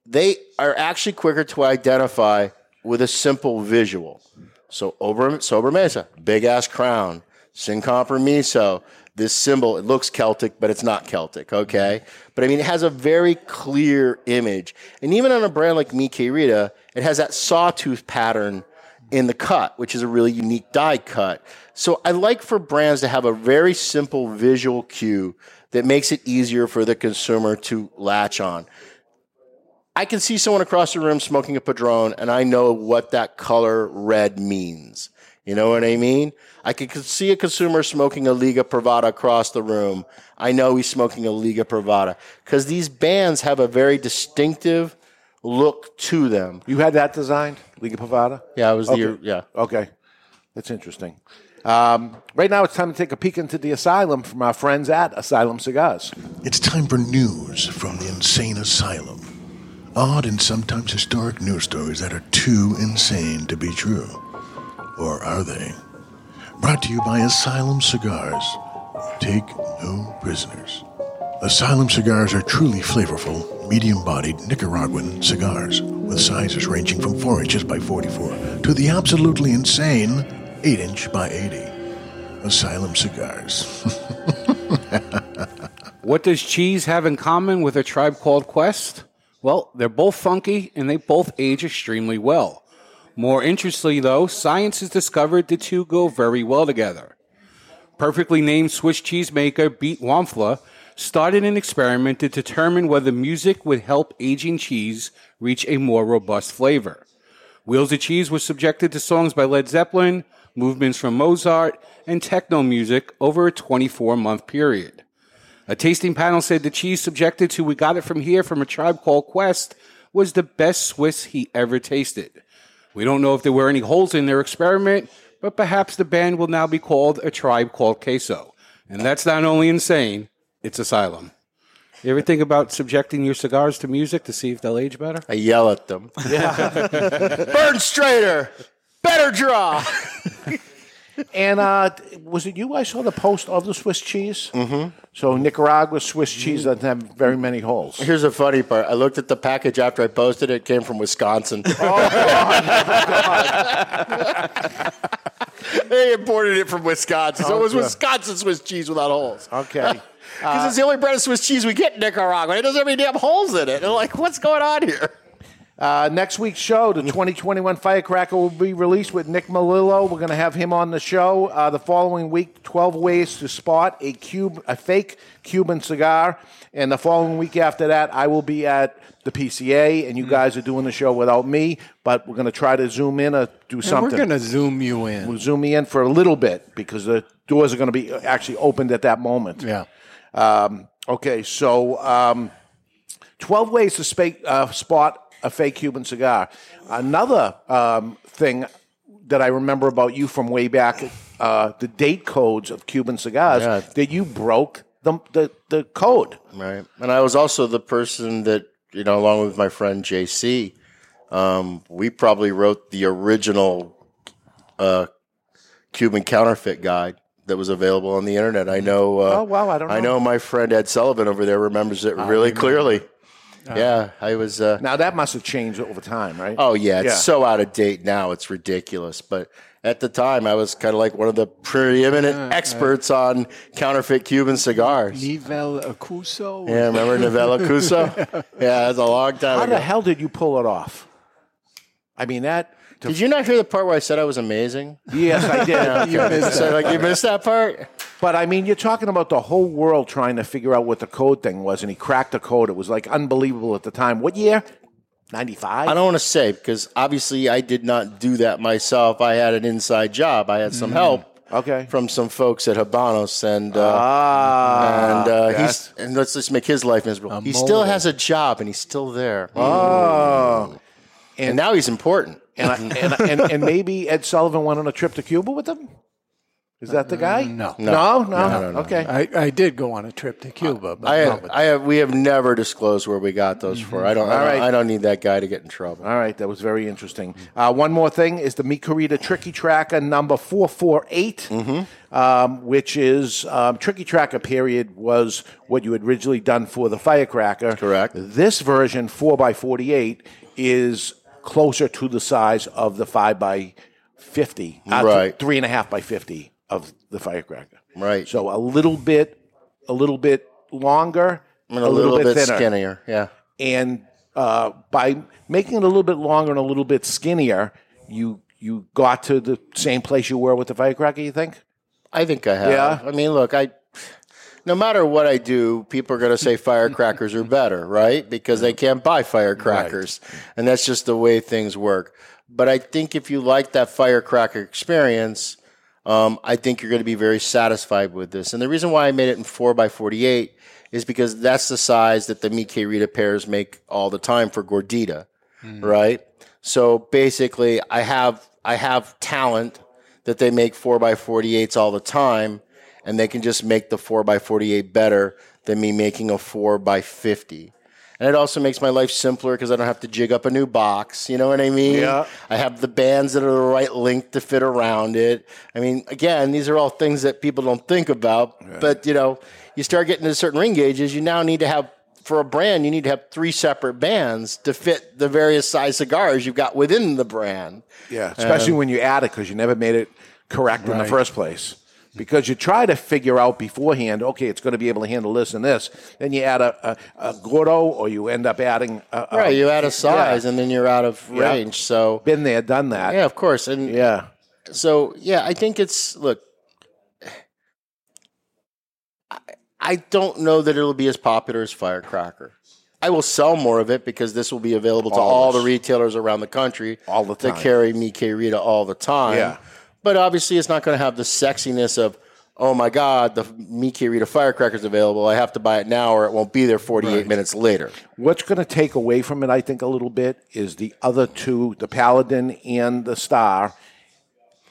L: they are actually quicker to identify with a simple visual. So over sobremesa, big ass crown, sin compromiso. This symbol, it looks Celtic, but it's not Celtic, okay? But I mean, it has a very clear image. And even on a brand like Mi Querida, it has that sawtooth pattern in the cut, which is a really unique die cut. So I like for brands to have a very simple visual cue that makes it easier for the consumer to latch on. I can see someone across the room smoking a Padron, and I know what that color red means. You know what I mean? I could could see a consumer smoking a Liga Privada across the room. I know he's smoking a Liga Privada because these bands have a very distinctive look to them.
B: You had that designed, Liga Privada?
L: Yeah, it was
B: Okay.
L: the yeah.
B: Okay, that's interesting. Um, right now, it's time to take a peek into the asylum from our friends at Asylum Cigars.
S: It's time for news from the insane asylum. Odd and sometimes historic news stories that are too insane to be true. Or are they? Brought to you by Asylum Cigars. Take no prisoners. Asylum cigars are truly flavorful, medium bodied Nicaraguan cigars with sizes ranging from 4 inches by 44 to the absolutely insane 8 inch by 80. Asylum Cigars. *laughs*
E: What does cheese have in common with a tribe called Quest? Well, they're both funky and they both age extremely well. More interestingly, though, science has discovered the two go very well together. Perfectly named Swiss cheese maker Beat Wampfler started an experiment to determine whether music would help aging cheese reach a more robust flavor. Wheels of Cheese was subjected to songs by Led Zeppelin, movements from Mozart, and techno music over a 24 month period. A tasting panel said the cheese subjected to We Got It From Here from a tribe called Quest was the best Swiss he ever tasted. We don't know if there were any holes in their experiment, but but perhaps the band will now be called a tribe called Queso. And that's not only insane, it's asylum. You ever think about subjecting your cigars to music to see if they'll age better?
L: I yell at them. *laughs* Burn straighter. Better draw. *laughs*
B: And uh, was it you? I saw the post of the Swiss cheese. Mm-hmm. So Nicaragua Swiss cheese doesn't have very many holes.
L: Here's the funny part. I looked at the package after I posted it. It came from Wisconsin. *laughs* Oh, God. God. *laughs* they imported it from Wisconsin. So it was. Wisconsin Swiss cheese without holes.
B: Okay. *laughs*
L: Because it's the only brand of Swiss cheese we get in Nicaragua. It doesn't have any damn holes in it. They're like, what's going on here?
B: Uh, next week's show, the 2021 Firecracker will be released with Nick Melillo. We're going to have him on the show. Uh, the following week, 12 ways to spot a cube, a fake Cuban cigar. And the following week after that, I will be at the PCA, and you guys are doing the show without me. But we're going to try to zoom in or do
F: And
B: something.
F: we're going to zoom you in.
B: We'll zoom me in for a little bit because the doors are going to be actually opened at that moment.
F: Yeah.
B: Um, okay, so um, 12 ways to spa- uh, spot a fake Cuban cigar. Another um, thing that I remember about you from way back, uh, the date codes of Cuban cigars,
L: Yeah.
B: that you broke the, the, the code.
L: Right. And I was also the person that, you know, along with my friend JC, um, we probably wrote the original uh, Cuban counterfeit guide that was available on the internet. I know. Uh,
B: Oh, wow, I don't
L: I
B: know.
L: know my friend Ed Sullivan over there remembers it
B: I
L: really
B: remember.
L: clearly. Yeah, I was. Uh,
B: Now, that must have changed over time, right?
L: Oh yeah, it's so out of date now. It's ridiculous. But at the time, I was kind of like one of the preeminent experts on counterfeit Cuban cigars.
F: Nivelacuso.
L: Yeah, remember Nivelacuso? *laughs* yeah, that's a long time
B: How
L: ago.
B: the hell did you pull it off? I mean, that.
L: Did you not hear the part where I said I was amazing?
B: Yes, I did. *laughs* You missed
L: So,
B: that.
L: like you missed that part.
B: But I mean, you're talking about the whole world trying to figure out what the code thing was, and he cracked the code. It was like unbelievable at the time. What year? 95?
L: I don't want to say because obviously I did not do that myself. I had an inside job. I had some help.
B: Mm. Okay.
L: From some folks at Habanos, and uh,
B: Ah,
L: and uh,
B: yes.
L: he's and let's just make his life miserable.
B: A
L: he still
B: mold.
L: has a job, and he's still there.
B: Oh.
L: and, now he's important.
B: And, I, and, and, and maybe Ed Sullivan went on a trip to Cuba with them? Is that the guy?
F: no.
B: No? No?
L: No, no, no.
B: Okay.
F: I, I did go on a trip to Cuba, but
L: I, have, I have, we have never disclosed where we got those for. I don't, I don't,
B: right.
L: I don't need that guy to get in trouble.
B: All right, that was very interesting. Uh, one more thing is the Mikorita Triqui Traca number 448, um, which is um, Triqui Traca period was what you had originally done for the Firecracker.
L: Correct.
B: This version, 4x48, is closer to the size of the five by fifty, uh,
L: Right.
B: Three and a half by 50 of the Firecracker.
L: Right.
B: So a little bit, a little bit longer,
L: And a little bit
B: thinner
L: skinnier. Yeah.
B: and uh, by making it a little bit longer and a little bit skinnier, you you got to the same place you were with the firecracker. You think?
L: I think I have.
B: Yeah.
L: I mean, look, I. No matter what I do, people are going to say firecrackers are better, right? Because they can't buy firecrackers, and that's just the way things work. But I think if you like that firecracker experience, um, I think you're going to be very satisfied with this. And the reason why I made it in four by forty-eight is because that's the size that the Mi Querida pairs make all the time for Gordita, right? So basically, I have I have talent that they make four by forty eights all the time, and they can just make the four by forty eight better than me making a four by fifty. And it also makes my life simpler because I don't have to jig up a new box. You know what I mean?
B: Yeah.
L: I have the bands that are the right length to fit around it. I mean, again, these are all things that people don't think about. But you know, you start getting to certain ring gauges, you now need to have for a brand, you need to have three separate bands to fit the various size cigars you've got within the brand.
B: Yeah, especially
L: Um,
B: when you add it because you never made it correct in the first place. Because you try to figure out beforehand, okay, it's going to be able to handle this and this. Then you add a, a, a gordo, or you end up adding a, a-
L: Right, you add a size
B: Yeah.
L: and then you're out of
B: Yeah.
L: range. So
B: Been there, done that.
L: yeah, of course. And
B: Yeah.
L: so yeah, I think it's look. I, I don't know that it'll be as popular as Firecracker. I will sell more of it because this will be available to all,
B: Always.
L: the retailers around the country
B: All the
L: that
B: time.
L: carry Mi Querida all the time.
B: Yeah.
L: But obviously, it's not going to have the sexiness of, oh my God, the Mi Querida Firecracker's available. I have to buy it now or it won't be there 48 minutes later.
B: What's going to take away from it, I think, a little bit is the other two, the Paladin and the Star.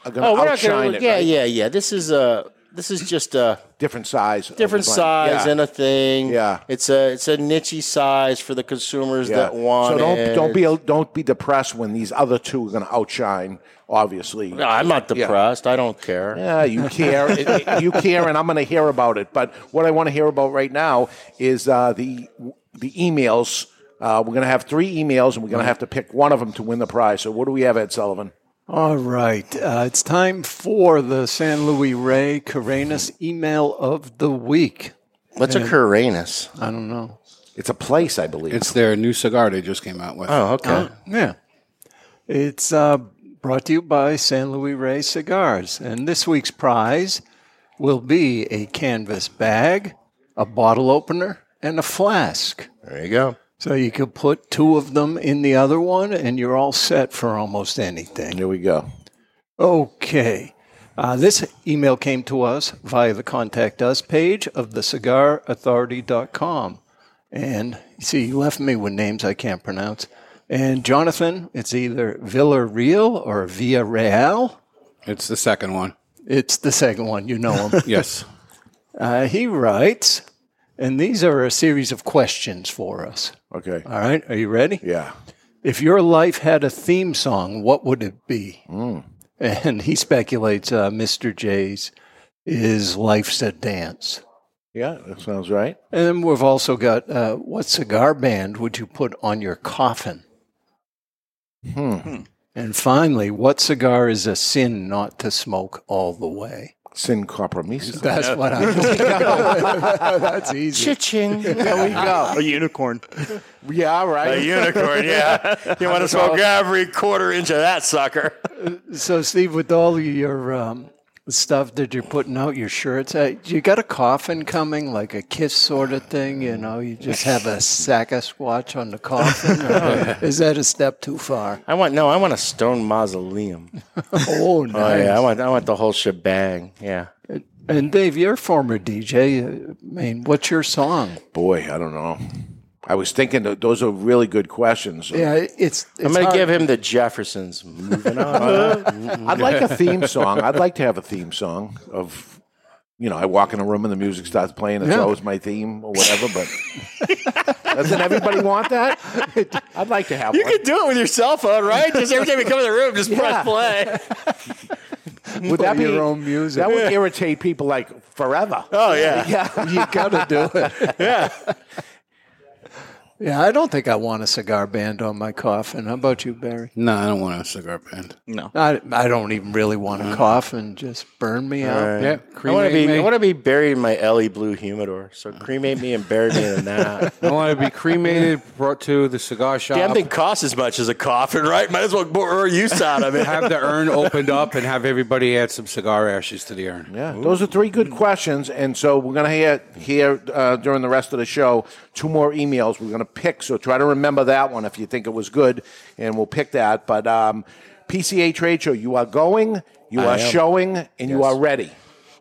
B: are going to
L: Oh, we're
B: outshine
L: gonna.
B: it.
L: Yeah,
B: right?
L: yeah, yeah. This is a. This is just a
B: different size,
L: different size
B: Yeah.
L: and a thing.
B: Yeah.
L: it's a it's a nichey size for the consumers
B: Yeah.
L: that want.
B: so don't
L: it.
B: don't be don't be depressed when these other two are going to outshine. Obviously,
L: No, I'm not
B: Yeah.
L: depressed. I don't care.
B: Yeah, you care. It- *laughs* it- you care, and I'm going to hear about it. But what I want to hear about right now is uh, the the emails. Uh, we're going to have three emails, and we're going to have to pick one of them to win the prize. So, what do we have, Ed Sullivan?
F: All right. Uh, it's time for the San Luis Rey Carenas email of the week.
L: What's a
F: And-
L: Carenas?
F: I don't know.
B: It's a place, I believe.
E: It's their new cigar they just came out with.
L: Oh, okay.
F: Uh, yeah. It's uh, brought to you by San Luis Rey Cigars. And this week's prize will be a canvas bag, a bottle opener, and a flask.
L: There you go.
F: So you could put two of them in the other one, and you're all set for almost anything.
B: Here we go.
F: Okay. Uh, this email came to us via the Contact Us page of the cigarauthority.com. And you see, you left me with names I can't pronounce. And Jonathan, it's either Villarreal or Villarreal.
E: It's the second one.
F: It's the second one. You know him. *laughs*
E: Yes.
F: Uh, he writes, and these are a series of questions for us.
B: Okay.
F: All right. Are you ready?
B: Yeah.
F: If your life had a theme song, what would it be?
B: Hmm.
F: And he speculates uh, Mr. J's is Life's a Dance.
B: Yeah, that sounds right.
F: And then we've also got uh, what cigar band would you put on your coffin?
B: Hmm.
F: And finally, what cigar is a sin not to smoke all the way?
B: Sin compromiso.
F: That's what I think. *laughs* That's easy.
L: Chiching.
F: There we go.
D: A unicorn.
B: Yeah, right.
L: A unicorn, yeah. *laughs* You want to smoke every quarter inch of that sucker.
F: So, Steve, with all your um, stuff that you're putting out, your shirts, uh, you got a coffin coming, like a kiss sort of thing. You know, you just have a sack of squatch on the coffin. *laughs* is that a step too far?
L: I want no. I want a stone mausoleum. *laughs*
F: Oh, nice.
L: Oh yeah, I want. I want the whole shebang. Yeah.
F: And Dave, you're a former DJ. uh, I mean, what's your song?
B: Boy, I don't know. I was thinking that those are really good questions.
F: Yeah, it's. it's
L: I'm going to give him the Jeffersons. Moving on.
B: Uh, I'd like a theme song. I'd like to have a theme song of, you know, I walk in a room and the music starts playing. It's
F: Yeah.
B: always my theme or whatever. But *laughs* doesn't everybody want that? I'd like to have
L: You
B: one.
L: can do it with your cell phone, right? Just every time you come in the room, just
B: Yeah.
L: press play.
B: Would that
F: Play
B: be
F: your own music.
B: That would irritate people like forever.
L: Oh yeah. *laughs*
B: Yeah.
F: you got to do it.
L: Yeah.
F: Yeah, I don't think I want a cigar band on my coffin. How about you, Barry?
E: No, I don't want a cigar band.
D: No.
F: I, I don't even really want a coffin. Just burn me out.
L: Right.
E: Yeah,
L: I want to be.
E: me.
L: I want to be buried in my Elie Bleu humidor. So cremate me and bury me in that. *laughs*
E: I want to be cremated, brought to the cigar shop.
L: Damn thing costs as much as a coffin, right? Might as well more use out of it.
E: have the urn opened up and have everybody add some cigar ashes to the urn.
B: Yeah, those are three good questions, and so we're going to hear hear uh, during the rest of the show two more emails. We're going to pick, so try to remember that one if you think it was good, and we'll pick that. But um, PCA Trade Show, you are going, you
L: I
B: are
L: am.
B: showing, and you are ready.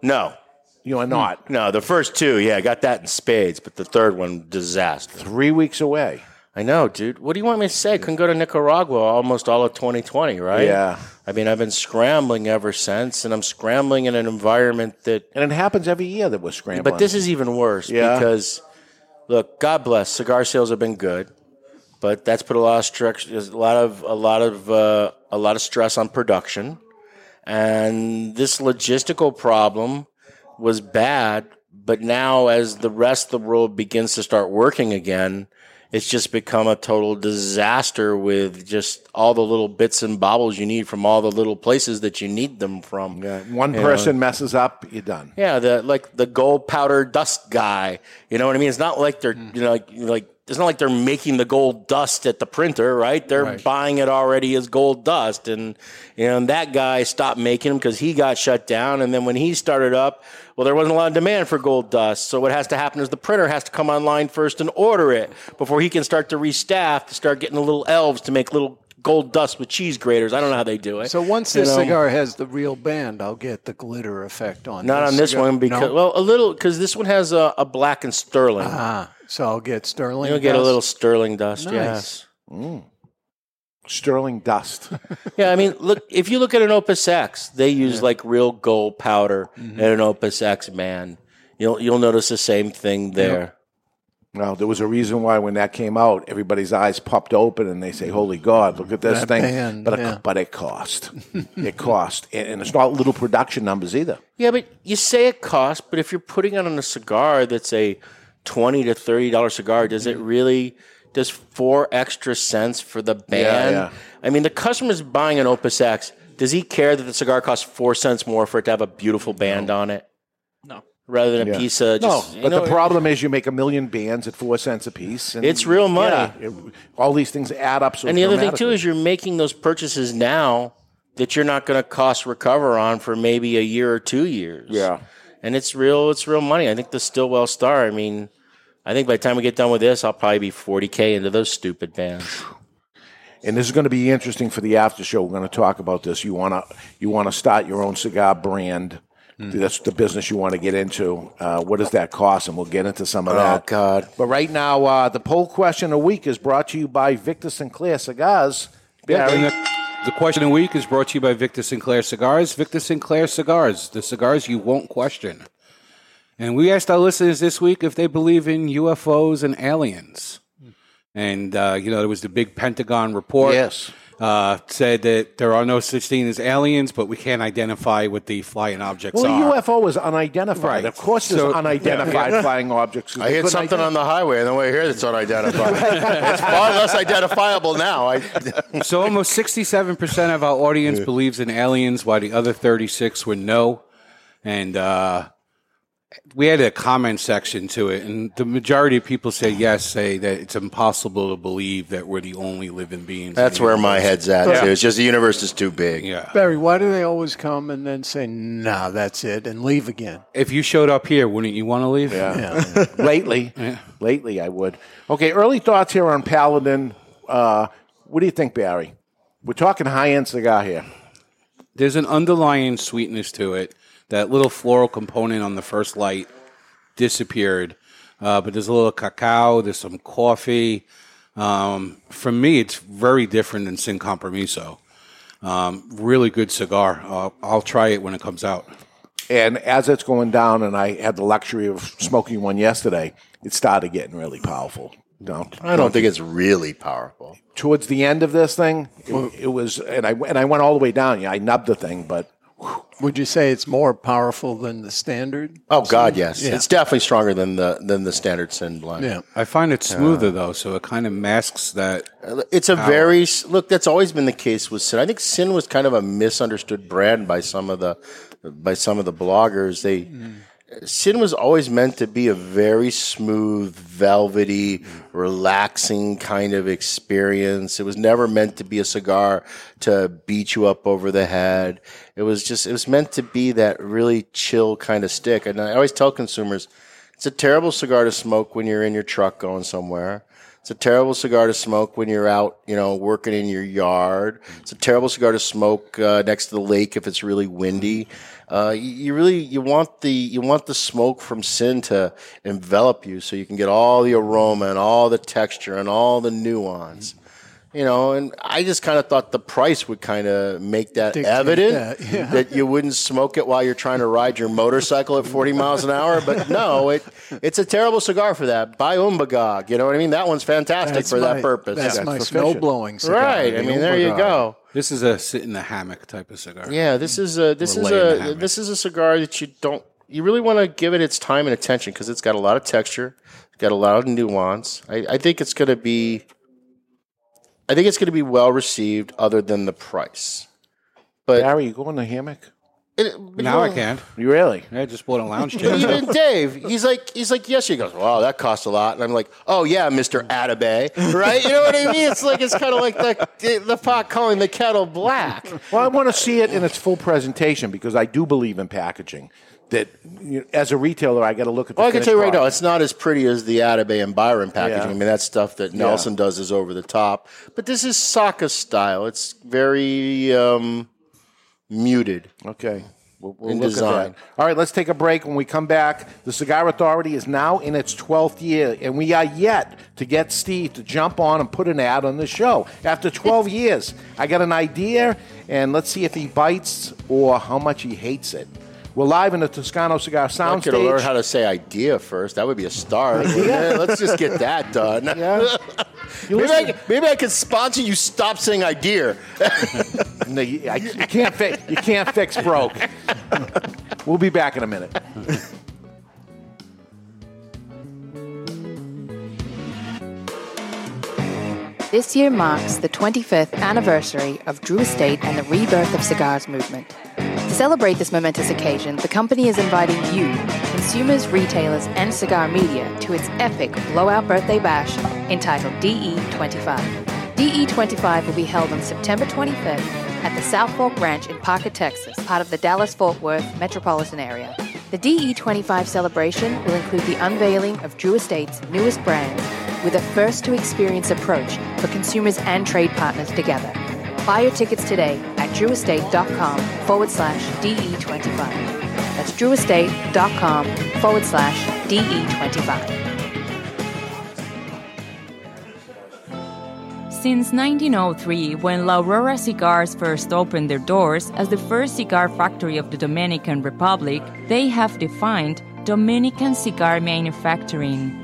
L: No,
B: You are not.
L: no. The first two, yeah, I got that in spades, but the third one, disaster.
B: Three weeks away.
L: I know, dude. What do you want me to say? Couldn't go to Nicaragua almost all of 2020, right?
B: Yeah.
L: I mean, I've been scrambling ever since, and I'm scrambling in an environment that.
B: And it happens every year that we're scrambling.
L: But this is even worse
B: Yeah.
L: because, look, God bless, cigar sales have been good, but that's put a lot of stress, a lot of a lot of uh, a lot of stress on production, and this logistical problem was bad. But now, as the rest of the world begins to start working again, it's just become a total disaster with just all the little bits and bobbles you need from all the little places that you need them from.
B: Yeah, one
L: You know?
B: person messes up, you're done.
L: Yeah, the like the gold powder dust guy. You know what I mean? It's not like they're hmm. you know like like it's not like they're making the gold dust at the printer, right? They're
F: Right.
L: buying it already as gold dust, and and that guy stopped making them because he got shut down. And then when he started up, well, there wasn't a lot of demand for gold dust. So what has to happen is the printer has to come online first and order it before he can start to restaff to start getting the little elves to make little gold dust with cheese graters. I don't know how they do it.
F: So once
L: You
F: this
L: know?
F: cigar has the real band, I'll get the glitter effect on.
L: Not on this
F: cigar.
L: one because
F: No?
L: well, a little because this one has a, a black and sterling.
F: ah, so I'll get sterling.
L: You'll get a
F: dust.
L: little sterling dust.
F: Nice.
L: Yes.
B: Mm. Sterling dust. *laughs*
L: Yeah, I mean, look if you look at an Opus X, they use like real gold powder
B: Mm-hmm.
L: in an Opus X man. You'll you'll notice the same thing there.
B: Well, there was a reason why when that came out, everybody's eyes popped open and they say, "Holy God, look at this
F: That
B: thing!"
F: band,
B: but
F: yeah.
B: it, but it cost. it cost, and, and it's not little production numbers either.
L: Yeah, but you say it costs, but if you're putting it on a cigar that's a twenty to thirty dollar cigar, does it mm-hmm. really does four extra cents for the band?
B: yeah.
L: I mean, the customer's buying an Opus X. Does he care that the cigar costs four cents more for it to have a beautiful band on it?
D: No.
L: Rather than a piece of
B: no,
L: just, you
B: but
L: know,
B: the problem is you make a million bands at four cents a piece. And
L: It's real money.
B: yeah, it- all these things add up. So
L: and the other thing too
B: dramatically.
L: is you're making those purchases now that you're not going to cost recover on for maybe a year or two years.
B: Yeah.
L: And it's real. It's real money. I think the Stillwell Star. I mean, I think by the time we get done with this, I'll probably be 40k into those stupid bands.
B: and this is going to be interesting for the after show. We're going to talk about this. You want to you want to start your own cigar brand.
L: Hmm.
B: That's the business you want to get into. Uh, what does that cost? And we'll get into some of
L: Oh,
B: that.
L: God!
B: But right now, uh, the poll question of the week is brought to you by Victor Sinclair Cigars. Barry.
E: The question of the week is brought to you by Victor Sinclair Cigars. Victor Sinclair Cigars, the cigars you won't question. And we asked our listeners this week if they believe in UFOs and aliens. And, uh, you know, there was the big Pentagon report.
B: Yes.
E: Uh, said that there are no such thing as aliens, but we can't identify what the flying objects
B: Well,
E: are.
B: a UFO is unidentified.
E: Right.
B: Of course, there's
E: So-
B: unidentified
E: Yeah.
B: flying objects.
L: I hit something on the highway, and the way here that's unidentified. it's far less identifiable now. I, *laughs*
E: so almost 67% of our audience believes in aliens, while the other 36 were no. And uh, we had a comment section to it, and the majority of people say yes, say that it's impossible to believe that we're the only living beings.
L: that's where my head's at.
E: Yeah.
L: Too. It's just the universe is too big.
E: Yeah.
F: Barry, why do they always come and then say, "Nah, that's it," and leave again?
E: If you showed up here, wouldn't you want to leave?
B: Yeah. *laughs* lately, lately I would. Okay, early thoughts here on Paladin. Uh, what do you think, Barry? We're talking high end cigar here.
E: There's an underlying sweetness to it. That little floral component on the first light disappeared, uh, but there's a little cacao. There's some coffee. Um, for me, it's very different than Sin Compromiso. Um, really good cigar. Uh, I'll try it when it comes out.
B: And as it's going down, and I had the luxury of smoking one yesterday, it started getting really powerful. No,
L: I don't think it's really powerful.
B: Towards the end of this thing, it, it was, and I and I went all the way down. Yeah, I nubbed the thing, but
F: Would you say it's more powerful than the standard?
L: Oh God, yes.
F: Yeah.
L: It's definitely stronger than the than the standard sin blend.
F: Yeah.
E: I find it uh, smoother though, so it kind of masks that.
L: Uh, it's a
E: power.
L: very look. That's always been the case with sin. I think sin was kind of a misunderstood brand by some of the by some of the bloggers. They mm. sin was always meant to be a very smooth, velvety, relaxing kind of experience. It was never meant to be a cigar to beat you up over the head. It was just it was meant to be that really chill kind of stick. And I always tell consumers, it's a terrible cigar to smoke when you're in your truck going somewhere. It's a terrible cigar to smoke when you're out, you know, working in your yard. It's a terrible cigar to smoke uh, next to the lake if it's really windy. Uh, you, you really you want the you want the smoke from sin to envelop you, so you can get all the aroma and all the texture and all the nuance. You know, and I just kind of thought the price would kind of make that
F: Dictate
L: evident
F: that, yeah. *laughs*
L: that you wouldn't smoke it while you're trying to ride your motorcycle at 40 miles an hour. But *laughs* no, it it's a terrible cigar for that. Buy Umbagog. You know what I mean? That one's fantastic
F: That's
L: for
F: my-
L: that purpose.
F: that's
L: Yeah.
F: my
L: It's
F: snow blowing cigar.
L: Right. I mean, there you go.
E: This is a sit in the hammock type of cigar.
L: Yeah, this is a this
E: Or
L: is
E: lay in the
L: a this is a cigar that you don't you really want to give it its time and attention because it's got a lot of texture, got a lot of nuance. I, I think it's going to be, I think it's going to be well received, other than the price. But
B: Barry, you go in the hammock?
L: It,
E: Now I
L: you know-
E: can.
B: You really?
E: I just bought a lounge *laughs* chair.
L: Even Dave, he's like, he's like, yes. He goes, wow, that costs a lot, and I'm like, oh yeah, Mister Atabey, right? You know what I mean? It's like it's kind of like the the pot calling the kettle black.
B: Well, I want to see it in its full presentation because I do believe in packaging. That you know, as a retailer, I got to look at. The
L: Well, I can
B: finished
L: tell you right now,
B: product.
L: it's not as pretty as the Atabey and Byron packaging.
B: Yeah.
L: I mean, that stuff that Nelson does is over the top. But this is Saka style. It's very um, muted.
B: Okay. We'll, we'll
L: In
B: look
L: design.
B: at that. All right, let's take a break. When we come back, the Cigar Authority is now in its 12th year, and we are yet to get Steve to jump on and put an ad on the show. After 12 *laughs* years, I got an idea, and let's see if he bites or how much he hates it. We're live in the Toscano Cigar
L: I could learn how to say idea first. That would be a start. *laughs* *laughs* Let's just get that done.
B: Yeah. *laughs*
L: Maybe, I,
B: listen-
L: maybe I could sponsor you. Stop saying idea.
B: No, you, I, you can't fix. You can't fix broke. we'll be back in a minute.
T: This year marks the 25th anniversary of Drew Estate and the rebirth of cigars movement. To celebrate this momentous occasion, the company is inviting you, consumers, retailers, and cigar media, to its epic blowout birthday bash entitled DE25. DE25 will be held on September 25th at the South Fork Ranch in Parker, Texas, part of the Dallas Fort Worth metropolitan area. The DE25 celebration will include the unveiling of Drew Estate's newest brand with a first to experience approach for consumers and trade partners together. Buy your tickets today at drewestate.com forward slash DE25. That's drewestate.com forward slash DE25.
U: Since 1903, when La Aurora Cigars first opened their doors as the first cigar factory of the Dominican Republic, they have defined Dominican cigar manufacturing.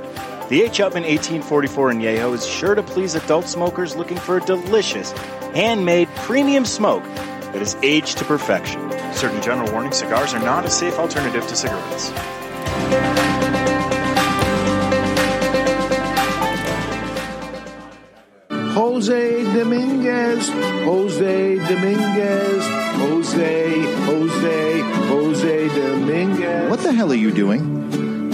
I: The H. Upmann 1844 Añejo is sure to please adult smokers looking for a delicious, handmade premium smoke that is aged to perfection. Certain general warning cigars are not a safe alternative to cigarettes.
B: Jose Dominguez, Jose Dominguez, Jose, Jose, Jose Dominguez.
C: What the hell are you doing?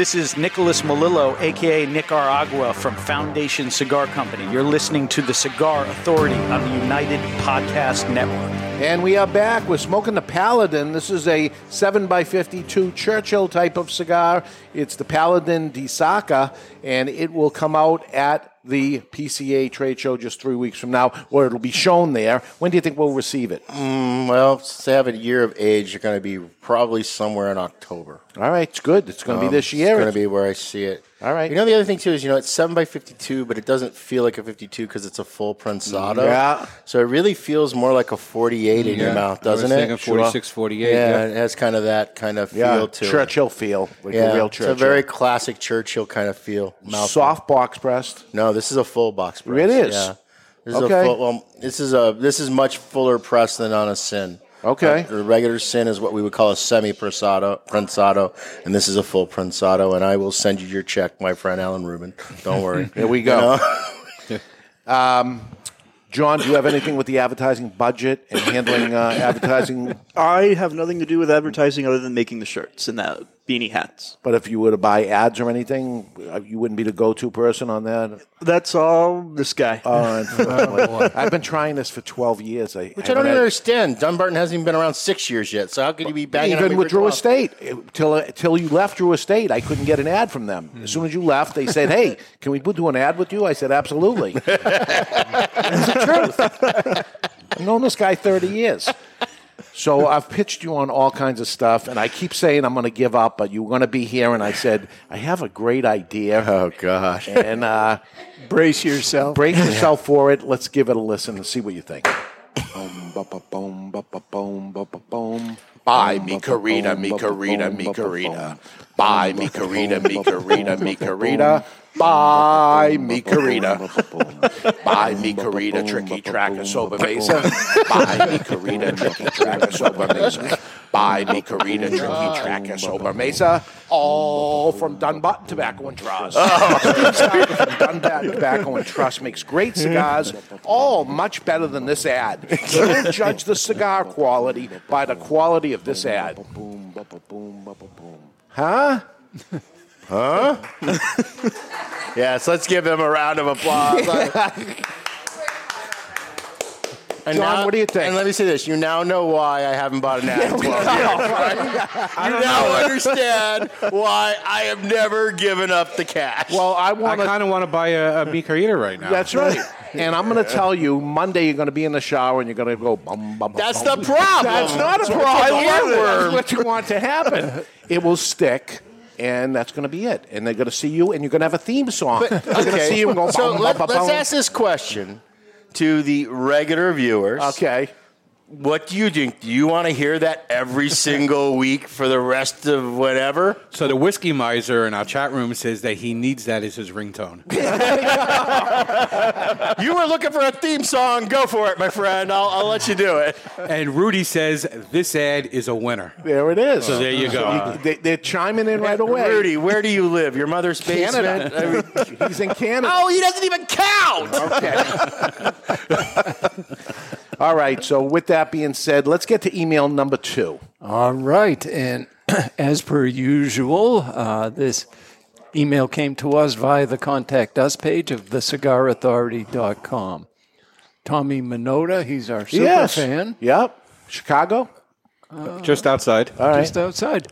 V: This is Nicholas Melillo, aka Nicaragua from Foundation Cigar Company. You're listening to the Cigar Authority on the United Podcast Network.
B: And we are back. We're smoking the Paladin. This is a 7x52 Churchill type of cigar. It's the Paladin de Saka, and it will come out at the PCA trade show just three weeks from now, where it'll be shown there. When do you think we'll receive it?
L: Mm, well, since they have a year of age, you're going to be probably somewhere in October.
B: All right, it's good. It's going to
L: Um,
B: be this year.
L: It's going to be where I see it.
B: All right.
L: You know, the other thing too is, you know, it's seven by fifty-two, but it doesn't feel like a fifty-two because it's a full prensado.
B: Yeah.
L: So it really feels more like a forty-eight in your mouth, doesn't it?
E: thinking 46, 48,
L: Yeah,
E: yeah.
L: it has kind of that kind of
B: Yeah,
L: feel to
B: Churchill
L: it.
B: feel, like a
L: yeah,
B: real
L: It's a very classic Churchill kind of feel. Mouth
B: Soft box pressed.
L: No, this is a full box press.
B: It is?
L: Yeah. This is
B: Okay.
L: a full, well, this is a this is much fuller press than on a sin.
B: Okay.
L: The regular sin is what we would call a semi prensado, prensado, and this is a full prensado. And I will send you your check, my friend Alan Rubin. Don't worry. *laughs*
B: Here we
L: You
B: go.
L: know? *laughs*
B: Um, Jon, do you have anything with the advertising budget and handling uh, advertising? *laughs*
D: I have nothing to do with advertising other than making the shirts and the beanie hats.
B: But if you were to buy ads or anything, uh, you wouldn't be the go-to person on that.
D: That's all this guy.
B: Uh, *laughs* well, *laughs* I've been trying this for twelve years. I,
L: Which I don't even understand. Dunbarton hasn't even been around six years yet. So how could you be banging on me
B: Even with
L: for
B: Drew
L: 12?
B: Estate, it- till till you left Drew Estate, I couldn't get an ad from them. As soon as you left, they said, "Hey, can we do an ad with you?" I said, "Absolutely." *laughs* That's the truth. I've known this guy thirty years. So I've pitched you on all kinds of stuff, and I keep saying I'm going to give up, but you're going to be here. And I said I have a great idea. *laughs*
L: Oh gosh!
B: And uh,
F: brace yourself.
B: brace yourself for it. Let's give it a listen and see what you think. Boom, ba, ba, boom, ba, ba, boom, ba, ba, boom. Bye, Mi Querida, Mi Querida, Mi Querida. Bye, Mi Querida, Mi Querida, Mi Querida. Bye, Mi Querida. Bye, Mi Querida, Triqui Traca, sober mesa. Bye, Mi Querida, Triqui Traca, sober mesa. Bye, Mi Querida, Triqui Traca, sober mesa. All from Dunbarton Tobacco and Trust. Oh. Steve from Dunbarton Tobacco and Trust makes great cigars, all much better than this ad. Don't judge the cigar quality by the quality of this ad. Huh?
L: Huh? *laughs* yes, let's give them a round of applause. *laughs* And
B: Jon, what do you think?
L: And let me say this: you now know why I haven't bought an ad in 12 years. Right? You now understand *laughs* why I have never given up the cash.
B: Well, I
E: I
B: want to.
E: kind of want to buy a, a Mi Querida right now.
B: That's right. And I'm going to tell you, Monday you're going to be in the shower and you're going to go bum bum.
L: That's
B: bum.
L: the problem.
B: That's not a problem.
L: I love it.
B: That's what you want to happen. It will stick. And that's going to be it. And they're going to see you, and you're going to have a theme song.
L: But,
B: They're going to
L: okay.
B: see you and go.
L: so
B: bum,
L: let,
B: bum, bum,
L: us
B: bum.
L: ask this question to the regular viewers.
B: Okay.
L: What do you think? Do you want to hear that every *laughs* single week for the rest of whatever?
E: So the whiskey miser in our chat room says that he needs that as his ringtone. *laughs*
L: you were looking for a theme song. Go for it, my friend. I'll, I'll let you do it.
E: and Rudy says this ad is a winner.
B: There it is.
E: So there you go.
B: They, they're chiming in right away.
L: Rudy, where do you live? Your mother's basement?
B: Canada.
L: I mean-
B: He's in Canada.
L: oh, he doesn't even count.
B: Okay. *laughs* All right. So with that being said, let's get to email number two.
F: All right. And *clears throat* as per usual, uh, this email came to us via the Contact Us page of thecigarauthority.com. Tommy Minota, he's our super
B: yes.
F: fan.
B: Yep. Chicago.
E: Just outside.
B: All right.
F: Just outside.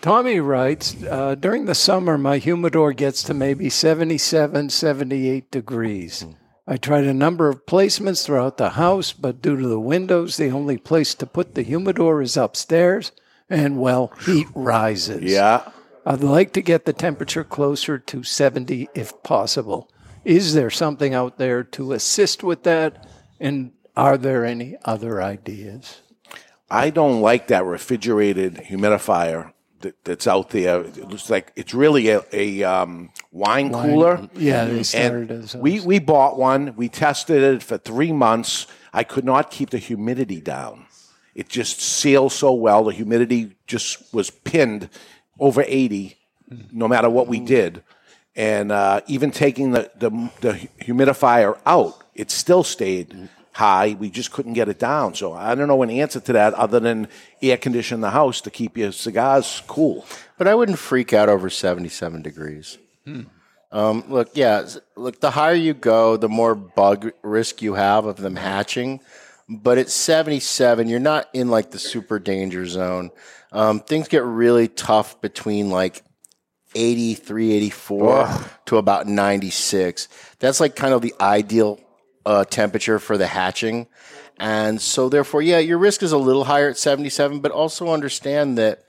F: Tommy writes uh, During the summer, my humidor gets to maybe 77, 78 degrees. I tried a number of placements throughout the house, but due to the windows, the only place to put the humidor is upstairs, and well, heat rises.
B: Yeah.
F: I'd like to get the temperature closer to 70 if possible. Is there something out there to assist with that? And are there any other ideas?
B: I don't like that refrigerated humidifier that's out there. It looks like it's really a, a um, wine,
F: Wine-
B: cooler.
F: yeah, they
B: And
F: started as
B: we we bought one. We tested it for three months. I could not keep the humidity down. It just seals so well. The humidity just was pinned over eighty, no matter what we did. And uh, even taking the, the the humidifier out, it still stayed high. We just couldn't get it down. So I don't know an answer to that other than air condition the house to keep your cigars cool.
L: But I wouldn't freak out over 77 degrees. Um, look, yeah, look, the higher you go, the more bug risk you have of them hatching. But at 77, you're not in like the super danger zone. Um, things get really tough between like 83, 84 to about 96. That's like kind of the ideal uh, temperature for the hatching. And so, therefore, yeah, your risk is a little higher at 77, but also understand that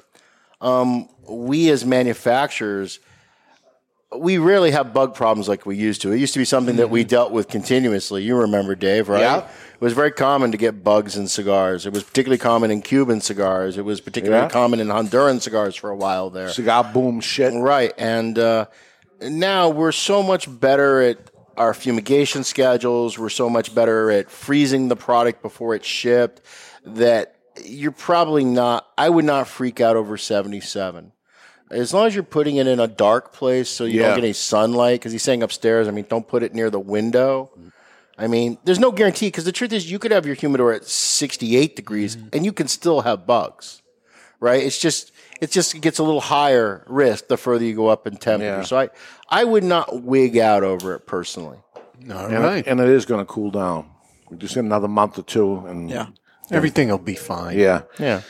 L: um, we as manufacturers, we rarely have bug problems like we used to. It used to be something that we dealt with continuously. You remember, Dave, right?
B: Yeah.
L: It was very common to get bugs in cigars. It was particularly common in Cuban cigars. It was particularly
B: Yeah.
L: common in Honduran cigars for a while there.
B: Cigar boom shit.
L: Right. And uh, now we're so much better at our fumigation schedules. We're so much better at freezing the product before it's shipped that you're probably not, I would not freak out over 77. As long as you're putting it in a dark place so you
B: Yeah.
L: don't get any sunlight, because he's saying upstairs, I mean, don't put it near the window. I mean, there's no guarantee because the truth is, you could have your humidor at 68 degrees mm-hmm. and you can still have bugs, right? It's just, it just gets a little higher risk the further you go up in temperature.
B: Yeah.
L: So I, I would not wig out over it personally.
B: and, and it is going to cool down. We just in another month or two, and
F: Yeah. Everything will be fine.
B: yeah,
L: Yeah.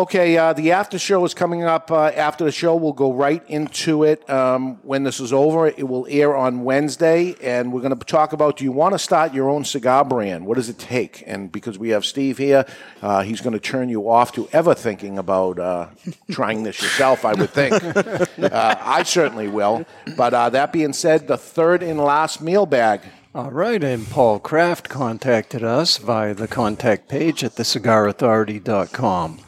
B: Okay, uh, the after show is coming up. Uh, after the show, we'll go right into it. Um, when this is over, it will air on Wednesday, and we're going to talk about: Do you want to start your own cigar brand? What does it take? And because we have Steve here, uh, he's going to turn you off to ever thinking about uh, trying this yourself. I would think. *laughs* uh, I certainly will. But uh, that being said, the third and last meal bag.
F: All right, and Paul Kraft contacted us via the contact page at thecigarauthority.com.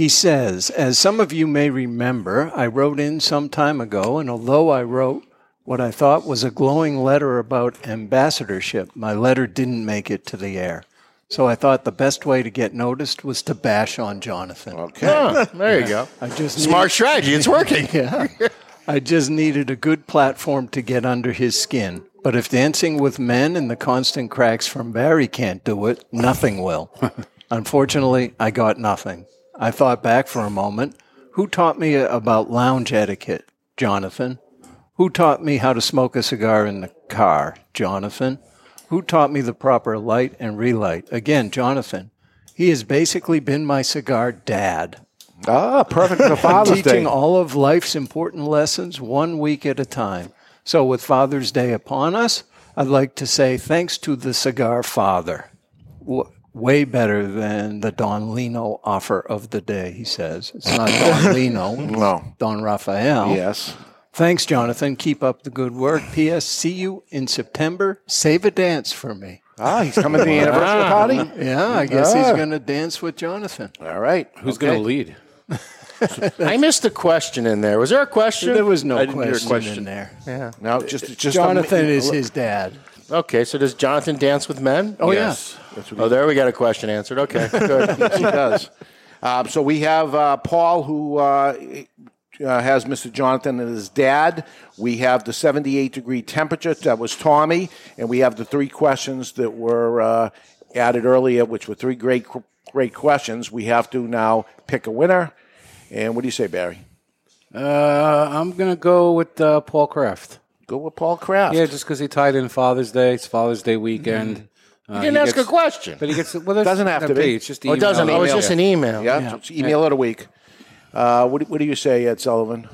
F: He says, As some of you may remember, I wrote in some time ago, and although I wrote what I thought was a glowing letter about ambassadorship, my letter didn't make it to the air. So I thought the best way to get noticed was to bash on Jonathan.
B: Okay.
L: Huh, there you go.
F: I just
L: Smart
F: need-
L: strategy. It's working. *laughs*
F: yeah. I just needed a good platform to get under his skin. But if dancing with men and the constant cracks from Barry can't do it, nothing will. *laughs* Unfortunately, I got nothing. I thought back for a moment. Who taught me about lounge etiquette? Jonathan. Who taught me how to smoke a cigar in the car? Jonathan. Who taught me the proper light and relight? Again, Jonathan. He has basically been my cigar dad.
B: Ah, perfect for *laughs* Father's
F: Teaching
B: Day.
F: all of life's important lessons one week at a time. So, with Father's Day upon us, I'd like to say thanks to the cigar father. W- way better than the Don Lino offer of the day, he says. It's not *coughs* Don Lino,
B: No.
F: Don Raphael.
B: Yes.
F: Thanks, Jonathan. Keep up the good work. P.S. See you in September. Save a dance for me.
B: Ah, he's coming to the *laughs* anniversary party.
F: Yeah, I guess he's
B: Ah.
F: going to dance with Jonathan.
B: All right.
E: Who's
B: Okay.
E: going to lead? *laughs*
L: I missed a question in there. Was there a question?
F: There was no
L: I didn't hear a
F: question,
L: question.
F: in there.
L: Yeah.
B: No, just just
F: Jonathan
B: a,
F: is his dad.
L: Okay, so does Jonathan dance with men?
F: Oh,
B: Yes. That's what
L: Oh, there we got a question answered. Okay, *laughs* good.
B: yes, he does. Um, so we have uh, Paul, who uh, uh, has Mr. Jonathan and his dad. We have the 78 degree temperature. That was Tommy. And we have the three questions that were uh, added earlier, which were three great, great questions. We have to now pick a winner. And what do you say, Barry?
E: Uh, I'm going to go with uh, Paul Kraft.
B: Go with Paul Kraft.
E: Yeah, just because he tied in Father's Day. It's Father's Day weekend. Uh,
L: You didn't
E: he
L: ask
E: gets-
L: a question.
E: But he gets well. that's-
B: Doesn't have to be.
E: It's just
L: Oh, it doesn't.
E: email.
L: Oh, it's just an email.
B: Yeah,
F: Yeah.
B: it's email of a week. Uh, what, do- what do you say, Ed Sullivan?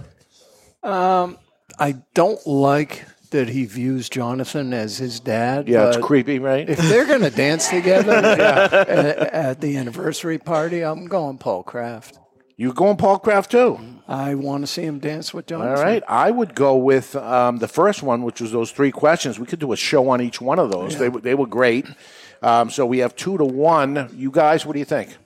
F: Um, I don't like that he views Jonathan as his dad.
B: Yeah, it's
F: but
B: creepy, right?
F: If they're going to dance together *laughs* at, at the anniversary party, I'm going Paul Kraft.
B: You going Paul Kraft too?
F: I want to see him dance with
B: All
F: Jonathan.
B: right, I would go with um, the first one, which was those three questions. We could do a show on each one of those. They were they were great. Um, so we have two to one. You guys, what do you think?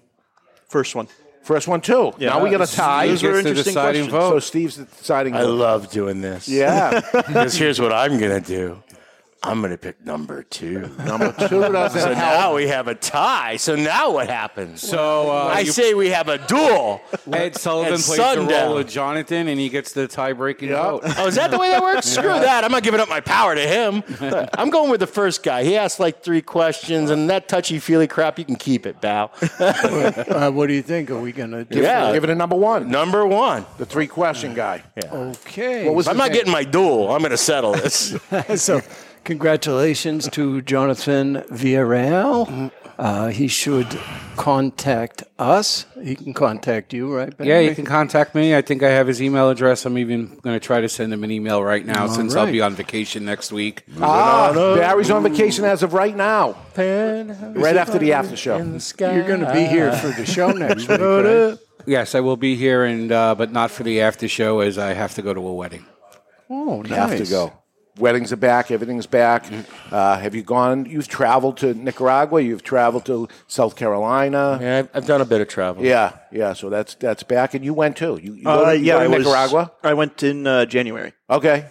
D: First one.
B: First one too.
D: Yeah.
B: now we got a tie.
E: Those were interesting
B: deciding
E: questions.
B: vote. So Steve's the deciding
L: I
B: vote.
L: love doing this.
B: Yeah. *laughs*
L: Because here's what I'm gonna do. I'm gonna pick number two.
B: Number two doesn't
L: So
B: help.
L: now we have a tie. So now what happens?
E: So uh,
L: I
E: you-
L: say we have a duel.
E: Ed Sullivan
L: At
E: plays the
L: sundown.
E: role of Jonathan, and he gets the tie-breaking vote.
L: Oh, is that the way that works? *laughs* Screw that. I'm not giving up my power to him. I'm going with the first guy. He asked like three questions, and that touchy feely crap, you can keep it, Bow. *laughs*
F: Uh, what do you think? Are we going to give
L: Yeah.
B: Give it a number one.
L: Number one.
B: The three question guy.
F: Okay.
B: What was
L: If I'm
B: his
L: not
B: name?
L: getting my duel, I'm going to settle this. *laughs*
F: so, congratulations to Jonathan Villarreal. Uh, he should contact us. He can contact you, right?
E: Yeah, you can contact me. I think I have his email address. I'm even going to try to send him an email right now
F: All
E: since I'll
F: right.
E: be on vacation next week.
B: Ah, Barry's on vacation as of right now. Right after the after show.
F: You're going to be here for the show *laughs* next week, right?
E: Yes, I will be here, and uh, but not for the after show as I have to go to a wedding.
F: Oh,
B: You have to go. Weddings are back. Everything's back. Uh, have you gone? You've traveled to Nicaragua. You've traveled to South Carolina.
L: Yeah, I've, I've done a bit of travel.
B: Yeah, yeah. So that's that's back, and you went too. You, you go
W: Uh,
B: to, you
W: yeah,
B: go to
W: I was-
B: Nicaragua.
W: I went in uh, January.
B: Okay,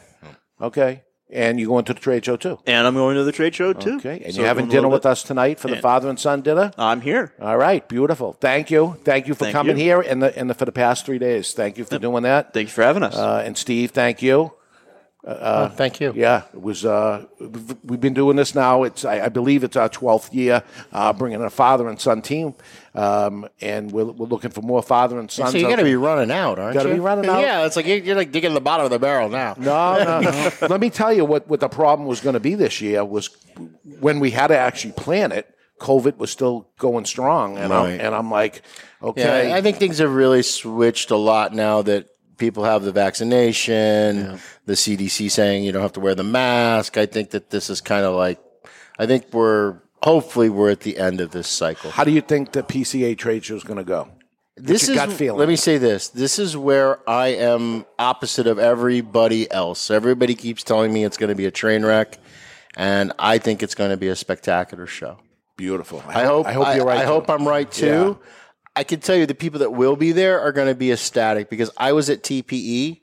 B: okay. And you're going to the trade show too?
W: And I'm going to the trade show too.
B: Okay. And
W: So
B: you're having
W: doing a
B: dinner
W: little
B: with
W: bit-
B: us tonight for the father and son dinner.
W: I'm here.
B: All right, beautiful. Thank you, thank you for
W: Thank
B: coming
W: you.
B: here and the and the, for the past three days. Thank you for doing that.
W: Thank you for having us.
B: Uh, and Steve, thank you. Uh,
L: thank you.
B: Yeah, it was. Uh, we've- been doing this now. It's I, I believe it's our twelfth year, uh, bringing a father and son team, um, and we're, we're looking for more father and sons.
L: So you
B: out
L: got to be running out, aren't
B: Gotta
L: you?
B: be running out.
L: Yeah, it's like you're, you're like digging the bottom of the barrel now.
B: No, no, no. *laughs* Let me tell you what, what the problem was going to be this year was when we had to actually plan it. COVID was still going strong, and I'm, and I'm like, okay,
L: Yeah, I think things have really switched a lot now that people have the vaccination, the CDC saying you don't have to wear the mask. I think that this is kind of like, I think we're hopefully we're at the end of this cycle.
B: How do you think the PCA trade show is going to go?
L: This is
B: feeling?
L: let me say this. This is where I am opposite of everybody else. Everybody keeps telling me it's going to be a train wreck, and I think it's going to be a spectacular show.
B: Beautiful.
L: I hope.
B: I hope you're right,
L: I,
B: too.
L: hope I'm right too. I can tell you the people that will be there are going to be ecstatic because I was at TPE.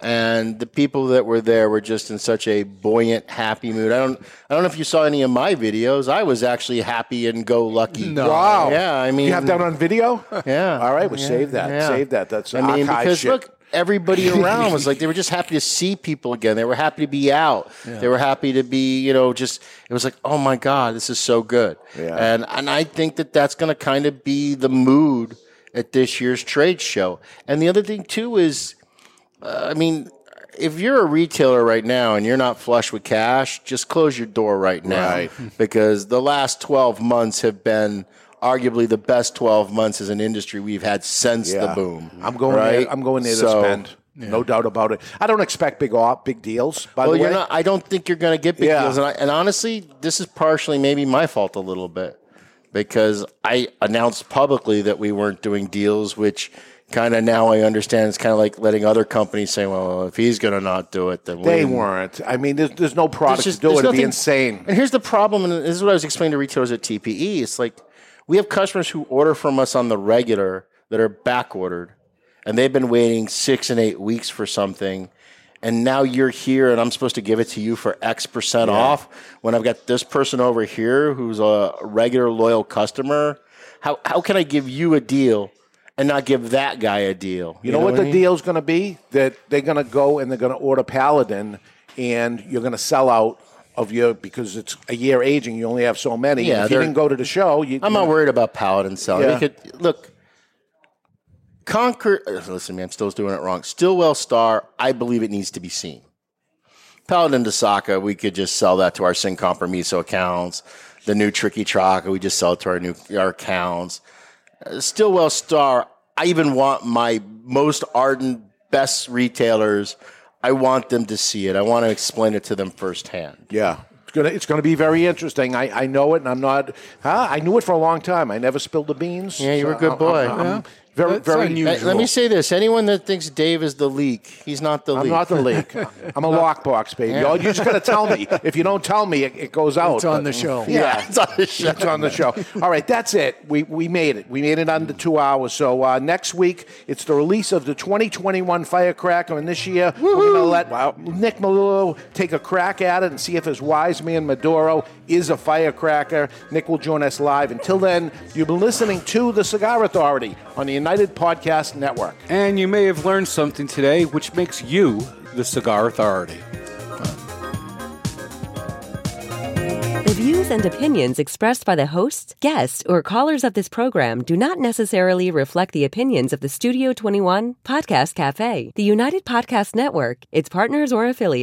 L: And the people that were there were just in such a buoyant, happy mood. I don't, I don't know if you saw any of my videos. I was actually happy and go lucky.
B: Wow.
L: Yeah, I mean,
B: you have that on video?
L: Yeah.
B: All right, well,
L: Yeah,
B: save that.
L: yeah.
B: Save that. That's
L: I mean, because
B: shit.
L: look, everybody *laughs* around was like they were just happy to see people again. They were happy to be out.
B: Yeah.
L: They were happy to be, you know, just it was like, oh my god, this is so good.
B: Yeah.
L: And and I think that that's going to kind of be the mood at this year's trade show. And the other thing too is, uh, I mean. If you're a retailer right now and you're not flush with cash, just close your door right now.
B: Right. *laughs*
L: Because the last 12 months have been arguably the best 12 months as an industry we've had since the boom.
B: I'm going
L: right?
B: there. I'm going there to
L: So-
B: spend. No doubt about it. I don't expect big op, big deals. By
L: well,
B: the way,
L: you're not. I don't think you're going to get big
B: Yeah.
L: deals, and, I, and honestly, this is partially maybe my fault a little bit because I announced publicly that we weren't doing deals, which kind of now I understand it's kind of like letting other companies say, "Well, if he's going to not do it, then
B: they
L: we
B: weren't. I mean, there's, there's no product
L: There's just-
B: to do it.
L: there's
B: It'd be insane.
L: And here's the problem, and this is what I was explaining to retailers at TPE. It's like we have customers who order from us on the regular that are back ordered, and they've been waiting six and eight weeks for something. And now you're here, and I'm supposed to give it to you for X percent
B: Yeah.
L: off when I've got this person over here who's a regular loyal customer. How how can I give you a deal and not give that guy a deal?
B: You, know, what
L: I
B: the
L: mean?
B: deal's going to be? That they're going to go and they're going to order Paladin, and you're going to sell out of your because it's a year aging. You only have so many.
L: Yeah,
B: if you didn't go to the show, you,
L: I'm not worried about Paladin selling.
B: Yeah.
L: Could, look, Conquer. uh, Listen, man, I'm still doing it wrong. Stillwell Star. I believe it needs to be seen. Paladin de Saka, we could just sell that to our Sin Compromiso accounts. The new Triqui Traca, we just sell it to our new our accounts. Uh, Stillwell Star. I even want my most ardent, best retailers. I want them to see it. I want to explain it to them firsthand.
B: Yeah. It's gonna, it's gonna be very interesting. I, I know it, and I'm not. Huh? I knew it for a long time. I never spilled the beans.
L: Yeah, you were a good boy.
B: I'm- I'm very, very
L: Hey, Let me say this: anyone that thinks Dave is the leak, he's not the leak.
B: I'm
L: leak.
B: not the leak. *laughs* I'm a lockbox, baby.
L: Yeah.
B: You just got to tell me. If you don't tell me, it, it goes out.
F: It's on
B: But-
F: the show.
B: Yeah,
L: Yeah, it's on the show.
B: It's on the show. All right, that's it. We we made it. We made it under two hours. So uh, next week it's the release of the 2021 Firecracker, and this year we're going to let Nick Melillo take a crack at it and see if his wise man Maduro is a firecracker. Nick will join us live. Until then, you've been listening to the Cigar Authority on the United Podcast Network.
E: And you may have learned something today, which makes you the Cigar Authority.
X: The views and opinions expressed by the hosts, guests, or callers of this program do not necessarily reflect the opinions of the Studio 21 Podcast Cafe, the United Podcast Network, its partners, or affiliates.